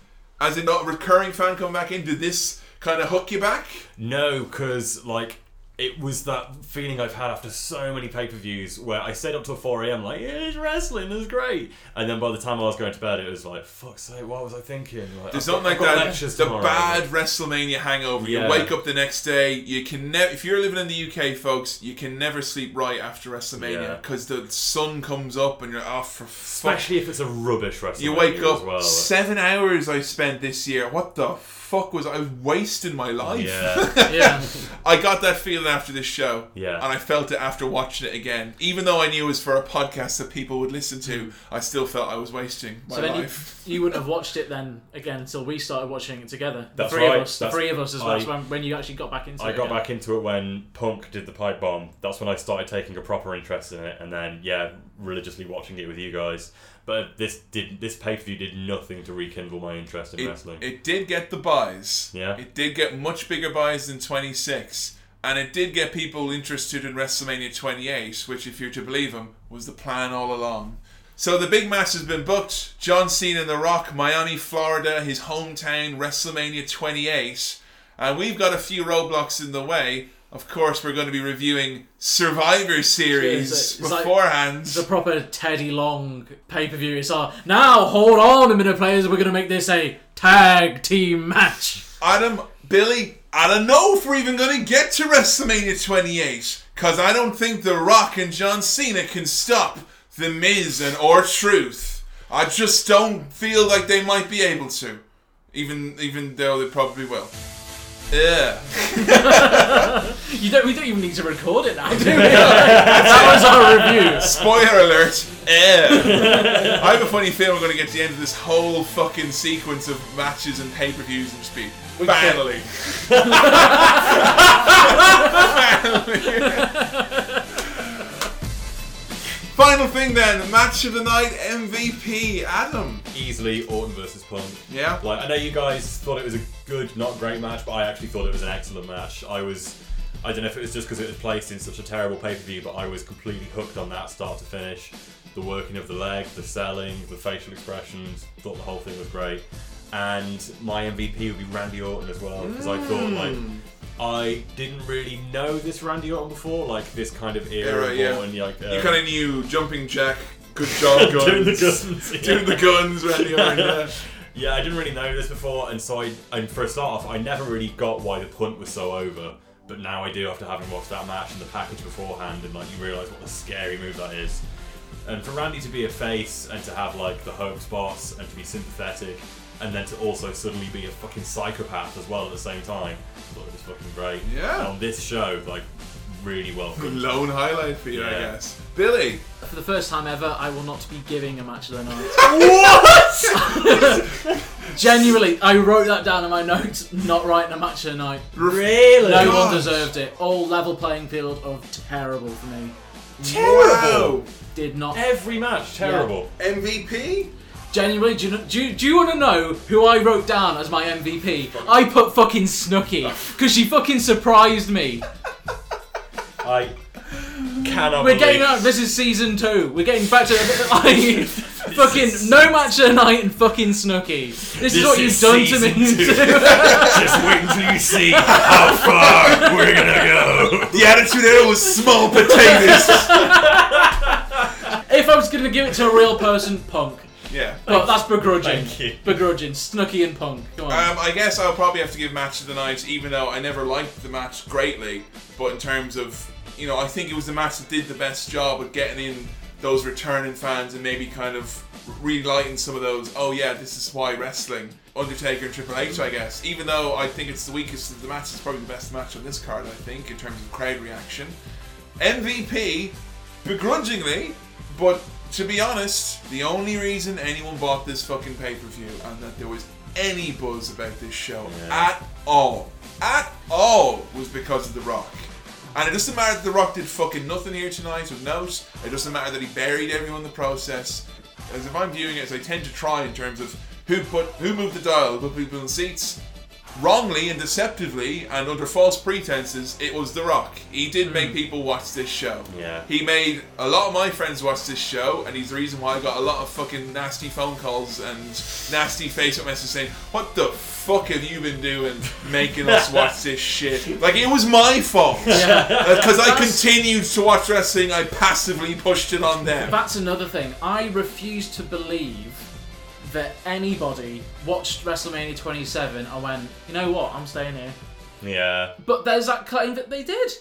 Speaker 2: As a not a recurring fan coming back in, did this kind of hook you back?
Speaker 3: No, because like it was that feeling I've had after so many pay per views where I stayed up till four a.m. like yeah, it's wrestling, it's great, and then by the time I was going to bed, it was like fuck's sake, what was I thinking? Like,
Speaker 2: There's something like that. The
Speaker 3: tomorrow.
Speaker 2: bad WrestleMania hangover.
Speaker 3: Yeah.
Speaker 2: You wake up the next day. You can never. If you're living in the UK, folks, you can never sleep right after WrestleMania
Speaker 3: Yeah.
Speaker 2: because the sun comes up and you're off for fuck.
Speaker 3: especially if it's a rubbish wrestling.
Speaker 2: You wake up
Speaker 3: well.
Speaker 2: seven hours I spent this year. What the fuck was I wasting my life?
Speaker 3: Yeah.
Speaker 4: Yeah.
Speaker 2: I got that feeling after this show.
Speaker 3: Yeah.
Speaker 2: And I felt it after watching it again. Even though I knew it was for a podcast that people would listen to, mm. I still felt I was wasting my
Speaker 4: So then you,
Speaker 2: life.
Speaker 4: you wouldn't have watched it then again until we started watching it together. The
Speaker 3: That's
Speaker 4: three
Speaker 3: right,
Speaker 4: of us. The three of us as well.
Speaker 3: I-
Speaker 4: That's when, when you actually got back into
Speaker 3: I
Speaker 4: it.
Speaker 3: I got
Speaker 4: again.
Speaker 3: back into it when Punk did the pipe bomb. That's when I started taking a proper interest in it, and then yeah, religiously watching it with you guys. But this did this pay per view did nothing to rekindle my interest in
Speaker 2: It,
Speaker 3: wrestling.
Speaker 2: it did get the buys.
Speaker 3: Yeah.
Speaker 2: It did get much bigger buys than 26. And it did get people interested in WrestleMania 28, which, if you're to believe him, was the plan all along. So the big match has been booked. John Cena and The Rock, Miami, Florida, his hometown, WrestleMania 28. And we've got a few roadblocks in the way. Of course, we're going to be reviewing Survivor Series
Speaker 4: It's like
Speaker 2: beforehand.
Speaker 4: the proper Teddy Long pay per view. It's all now. Hold on a minute, players. We're gonna make this a tag team match.
Speaker 2: Adam, Billy, I don't know if we're even going to get to WrestleMania 28 because I don't think The Rock and John Cena can stop The Miz and R-Truth. I just don't feel like they might be able to, even even though they probably will. Yeah.
Speaker 4: You don't. We don't even need to record it now, do we? that was our review.
Speaker 2: Spoiler alert. Yeah. I have a funny feeling we're going to get to the end of this whole fucking sequence of matches and pay per views and just be finally. Final thing then, match of the night MVP, Adam.
Speaker 3: Easily Orton versus Punk.
Speaker 2: Yeah.
Speaker 3: Like I know you guys thought it was a good, not great match, but I actually thought it was an excellent match. I was, I don't know if it was just because it was placed in such a terrible pay per view, but I was completely hooked on that start to finish. The working of the leg, the selling, the facial expressions. Thought the whole thing was great. And my MVP would be Randy Orton as well because I thought like.
Speaker 2: Hmm.
Speaker 3: I didn't really know this Randy Orton before, like this kind of era,
Speaker 2: Era, yeah.
Speaker 3: Orton, like,
Speaker 2: you
Speaker 3: um,
Speaker 2: kind of knew jumping jack, good job guns,
Speaker 3: Doing the guns, yeah.
Speaker 2: doing the guns, Randy Orton. Yeah.
Speaker 3: Yeah, I didn't really know this before, and so I, and for a start off, I never really got why the punt was so over. But now I do after having watched that match and the package beforehand, and like you realise what a scary move that is. And for Randy to be a face and to have like the home spots and to be sympathetic, and then to also suddenly be a fucking psychopath as well at the same time, thought it was fucking great.
Speaker 2: Yeah.
Speaker 3: And on this show, like really well done.
Speaker 2: Lone highlight for you, I
Speaker 3: Yeah.
Speaker 2: guess. Billy.
Speaker 4: For the first time ever, I will not be giving a match of the night.
Speaker 2: what?
Speaker 4: Genuinely, I wrote that down in my notes. Not writing a match of the night.
Speaker 3: Really?
Speaker 4: No one
Speaker 2: Gosh.
Speaker 4: deserved it. All level playing field of terrible for me.
Speaker 3: Terrible.
Speaker 4: Did not.
Speaker 3: Every match terrible.
Speaker 2: MVP?
Speaker 4: Genuinely, do you, do, you, do you want to know who I wrote down as my MVP? I put fucking Snooki because she fucking surprised me.
Speaker 3: I cannot believe
Speaker 4: We're getting
Speaker 3: believe-
Speaker 4: out. This is season two. We're getting back to like fucking no match of the night and fucking Snooki. This, is
Speaker 3: This
Speaker 4: what
Speaker 3: is
Speaker 4: you've done to
Speaker 3: season
Speaker 4: me.
Speaker 3: two. Just wait until you see how far we're gonna go.
Speaker 2: The attitude era was small potatoes.
Speaker 4: if I was going to give it to a real person, Punk.
Speaker 2: Yeah.
Speaker 4: But that's begrudging.
Speaker 2: Thank you.
Speaker 4: Begrudging. Snooki and Punk. Go on.
Speaker 2: Um, I guess I'll probably have to give match of the night, even though I never liked the match greatly. But in terms of, you know, I think it was the match that did the best job at getting in those returning fans and maybe kind of relighting some of those. Oh yeah, this is why wrestling. Undertaker and Triple H, I guess. Even though I think it's the weakest of the matches, it's probably the best match on this card. I think in terms of crowd reaction. MVP, begrudgingly, but to be honest, the only reason anyone bought this fucking pay per view and that there was any buzz about this show at all, at all, was because of The Rock. And it doesn't matter that The Rock did fucking nothing here tonight of note. It doesn't matter that he buried everyone in the process. As if I'm viewing it as I tend to try in terms of who put who moved the dial, who put people in seats. Wrongly and deceptively and under false pretenses, it was The Rock. He did make hmm. people watch this show.
Speaker 3: Yeah.
Speaker 2: He made a lot of my friends watch this show, and he's the reason why I got a lot of fucking nasty phone calls and nasty Facebook messages saying, "What the fuck have you been doing, making us watch this shit?" Like it was my fault
Speaker 4: Yeah.
Speaker 2: Uh, because I continued to watch wrestling. I passively pushed it on them.
Speaker 4: That's another thing. I refuse to believe that anybody watched WrestleMania 27 and went, you know what, I'm staying here.
Speaker 3: Yeah.
Speaker 4: But there's that claim that they did.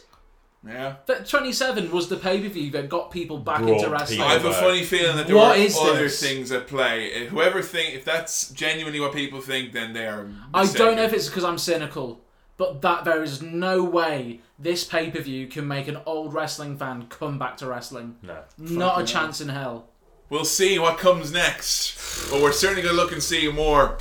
Speaker 2: Yeah.
Speaker 4: That 27 was the pay per view that got people back
Speaker 3: Brought
Speaker 4: into wrestling.
Speaker 2: I have a funny feeling that there
Speaker 4: What
Speaker 2: were other
Speaker 4: this?
Speaker 2: things at play. If Whoever think if that's genuinely what people think, then they are.
Speaker 4: I don't know if it's because I'm cynical, but that there is no way this pay per view can make an old wrestling fan come back to wrestling.
Speaker 3: No.
Speaker 4: Not a
Speaker 2: Fucking
Speaker 4: chance in hell.
Speaker 2: We'll see what comes next. But we're certainly going to look and see more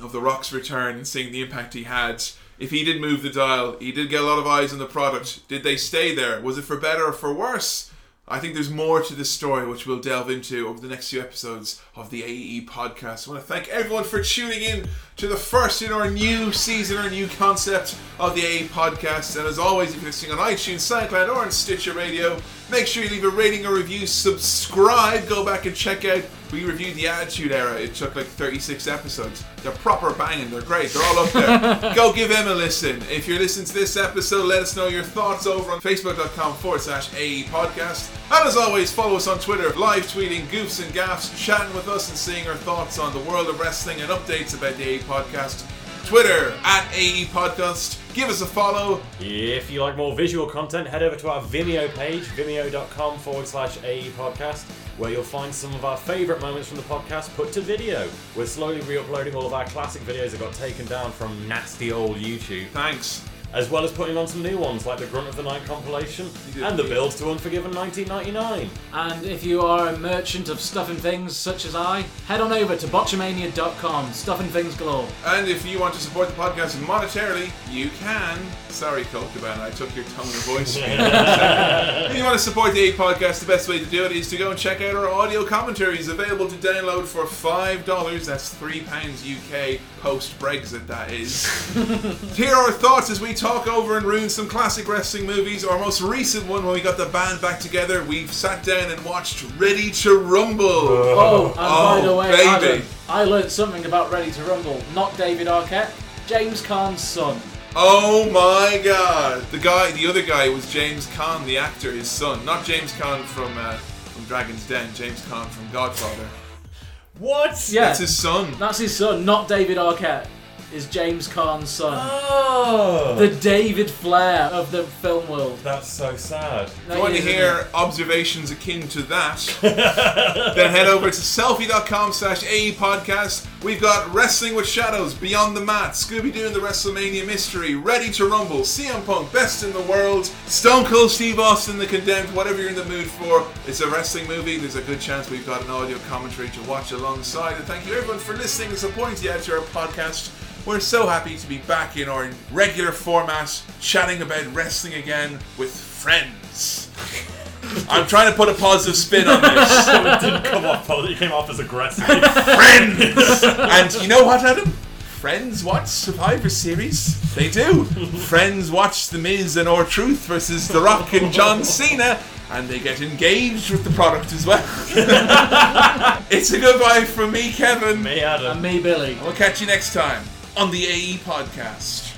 Speaker 2: of The Rock's return and seeing the impact he had. If he did move the dial, he did get a lot of eyes on the product. Did they stay there? Was it for better or for worse? I think there's more to this story, which we'll delve into over the next few episodes of the AE podcast. I want to thank everyone for tuning in to the first in our new season, our new concept of the AE podcast. And as always, if you're listening on iTunes, SoundCloud, or on Stitcher Radio, make sure you leave a rating or review, subscribe, go back and check out. We reviewed the Attitude Era. It took like 36 episodes. They're proper banging. They're great. They're all up there. go give them a listen. If you're listening to this episode, let us know your thoughts over on facebook.com forward slash AE podcast. And as always, follow us on Twitter, live tweeting goofs and gaffs, chatting with us and seeing our thoughts on the world of wrestling and updates about the AE podcast. Twitter at AE Podcast. Give us a follow.
Speaker 3: If you like more visual content, head over to our Vimeo page, vimeo.com forward slash AE podcast, where you'll find some of our favourite moments from the podcast put to video. We're slowly re uploading all of our classic videos that got taken down from nasty old YouTube.
Speaker 2: Thanks.
Speaker 3: As well as putting on some new ones like the Grunt of the Night compilation and the build to Unforgiven 1999.
Speaker 4: And if you are a merchant of stuff and things such as I, head on over to botchamania.com. Stuff and things galore.
Speaker 2: And if you want to support the podcast monetarily, you can. Sorry, Colt Cabana, I took your tone of voice. if you want to support the A podcast, the best way to do it is to go and check out our audio commentaries available to download for $5. That's £3 UK post Brexit, that is. Here are our thoughts as we talk over and ruin some classic wrestling movies. Our most recent one, when we got the band back together, we've sat down and watched Ready to Rumble.
Speaker 4: Oh, and by the way,
Speaker 2: baby.
Speaker 4: Adam, I learned something about Ready to Rumble. Not David Arquette, James Caan's son.
Speaker 2: Oh my god! The guy, the other guy was James Caan, the actor, his son. Not James Caan from uh, from Dragon's Den. James Caan from Godfather.
Speaker 3: What?
Speaker 4: Yeah.
Speaker 2: That's his son.
Speaker 4: That's his son, not David Arquette. Is James Caan's son.
Speaker 3: Oh!
Speaker 4: The David Flair of the film world.
Speaker 3: That's so sad.
Speaker 2: If you want to hear observations akin to that, then head over to sellfy.com slash AE podcast. We've got Wrestling with Shadows, Beyond the Mat, Scooby-Doo and the WrestleMania Mystery, Ready to Rumble, CM Punk, Best in the World, Stone Cold Steve Austin, The Condemned, whatever you're in the mood for. It's a wrestling movie. There's a good chance we've got an audio commentary to watch alongside. And thank you everyone for listening and supporting the Edge Our podcast. We're so happy to be back in our regular format, chatting about wrestling again with friends. I'm trying to put a positive spin on this.
Speaker 3: So it didn't come off, it came off as aggressive.
Speaker 2: Friends! and you know what, Adam? Friends watch Survivor Series. They do. Friends watch The Miz and R-Truth versus The Rock and John Cena. and they get engaged with the product as well. it's a goodbye from me, Kevin.
Speaker 3: Me, Adam.
Speaker 4: And me, Billy.
Speaker 2: We'll catch you next time on the AE podcast.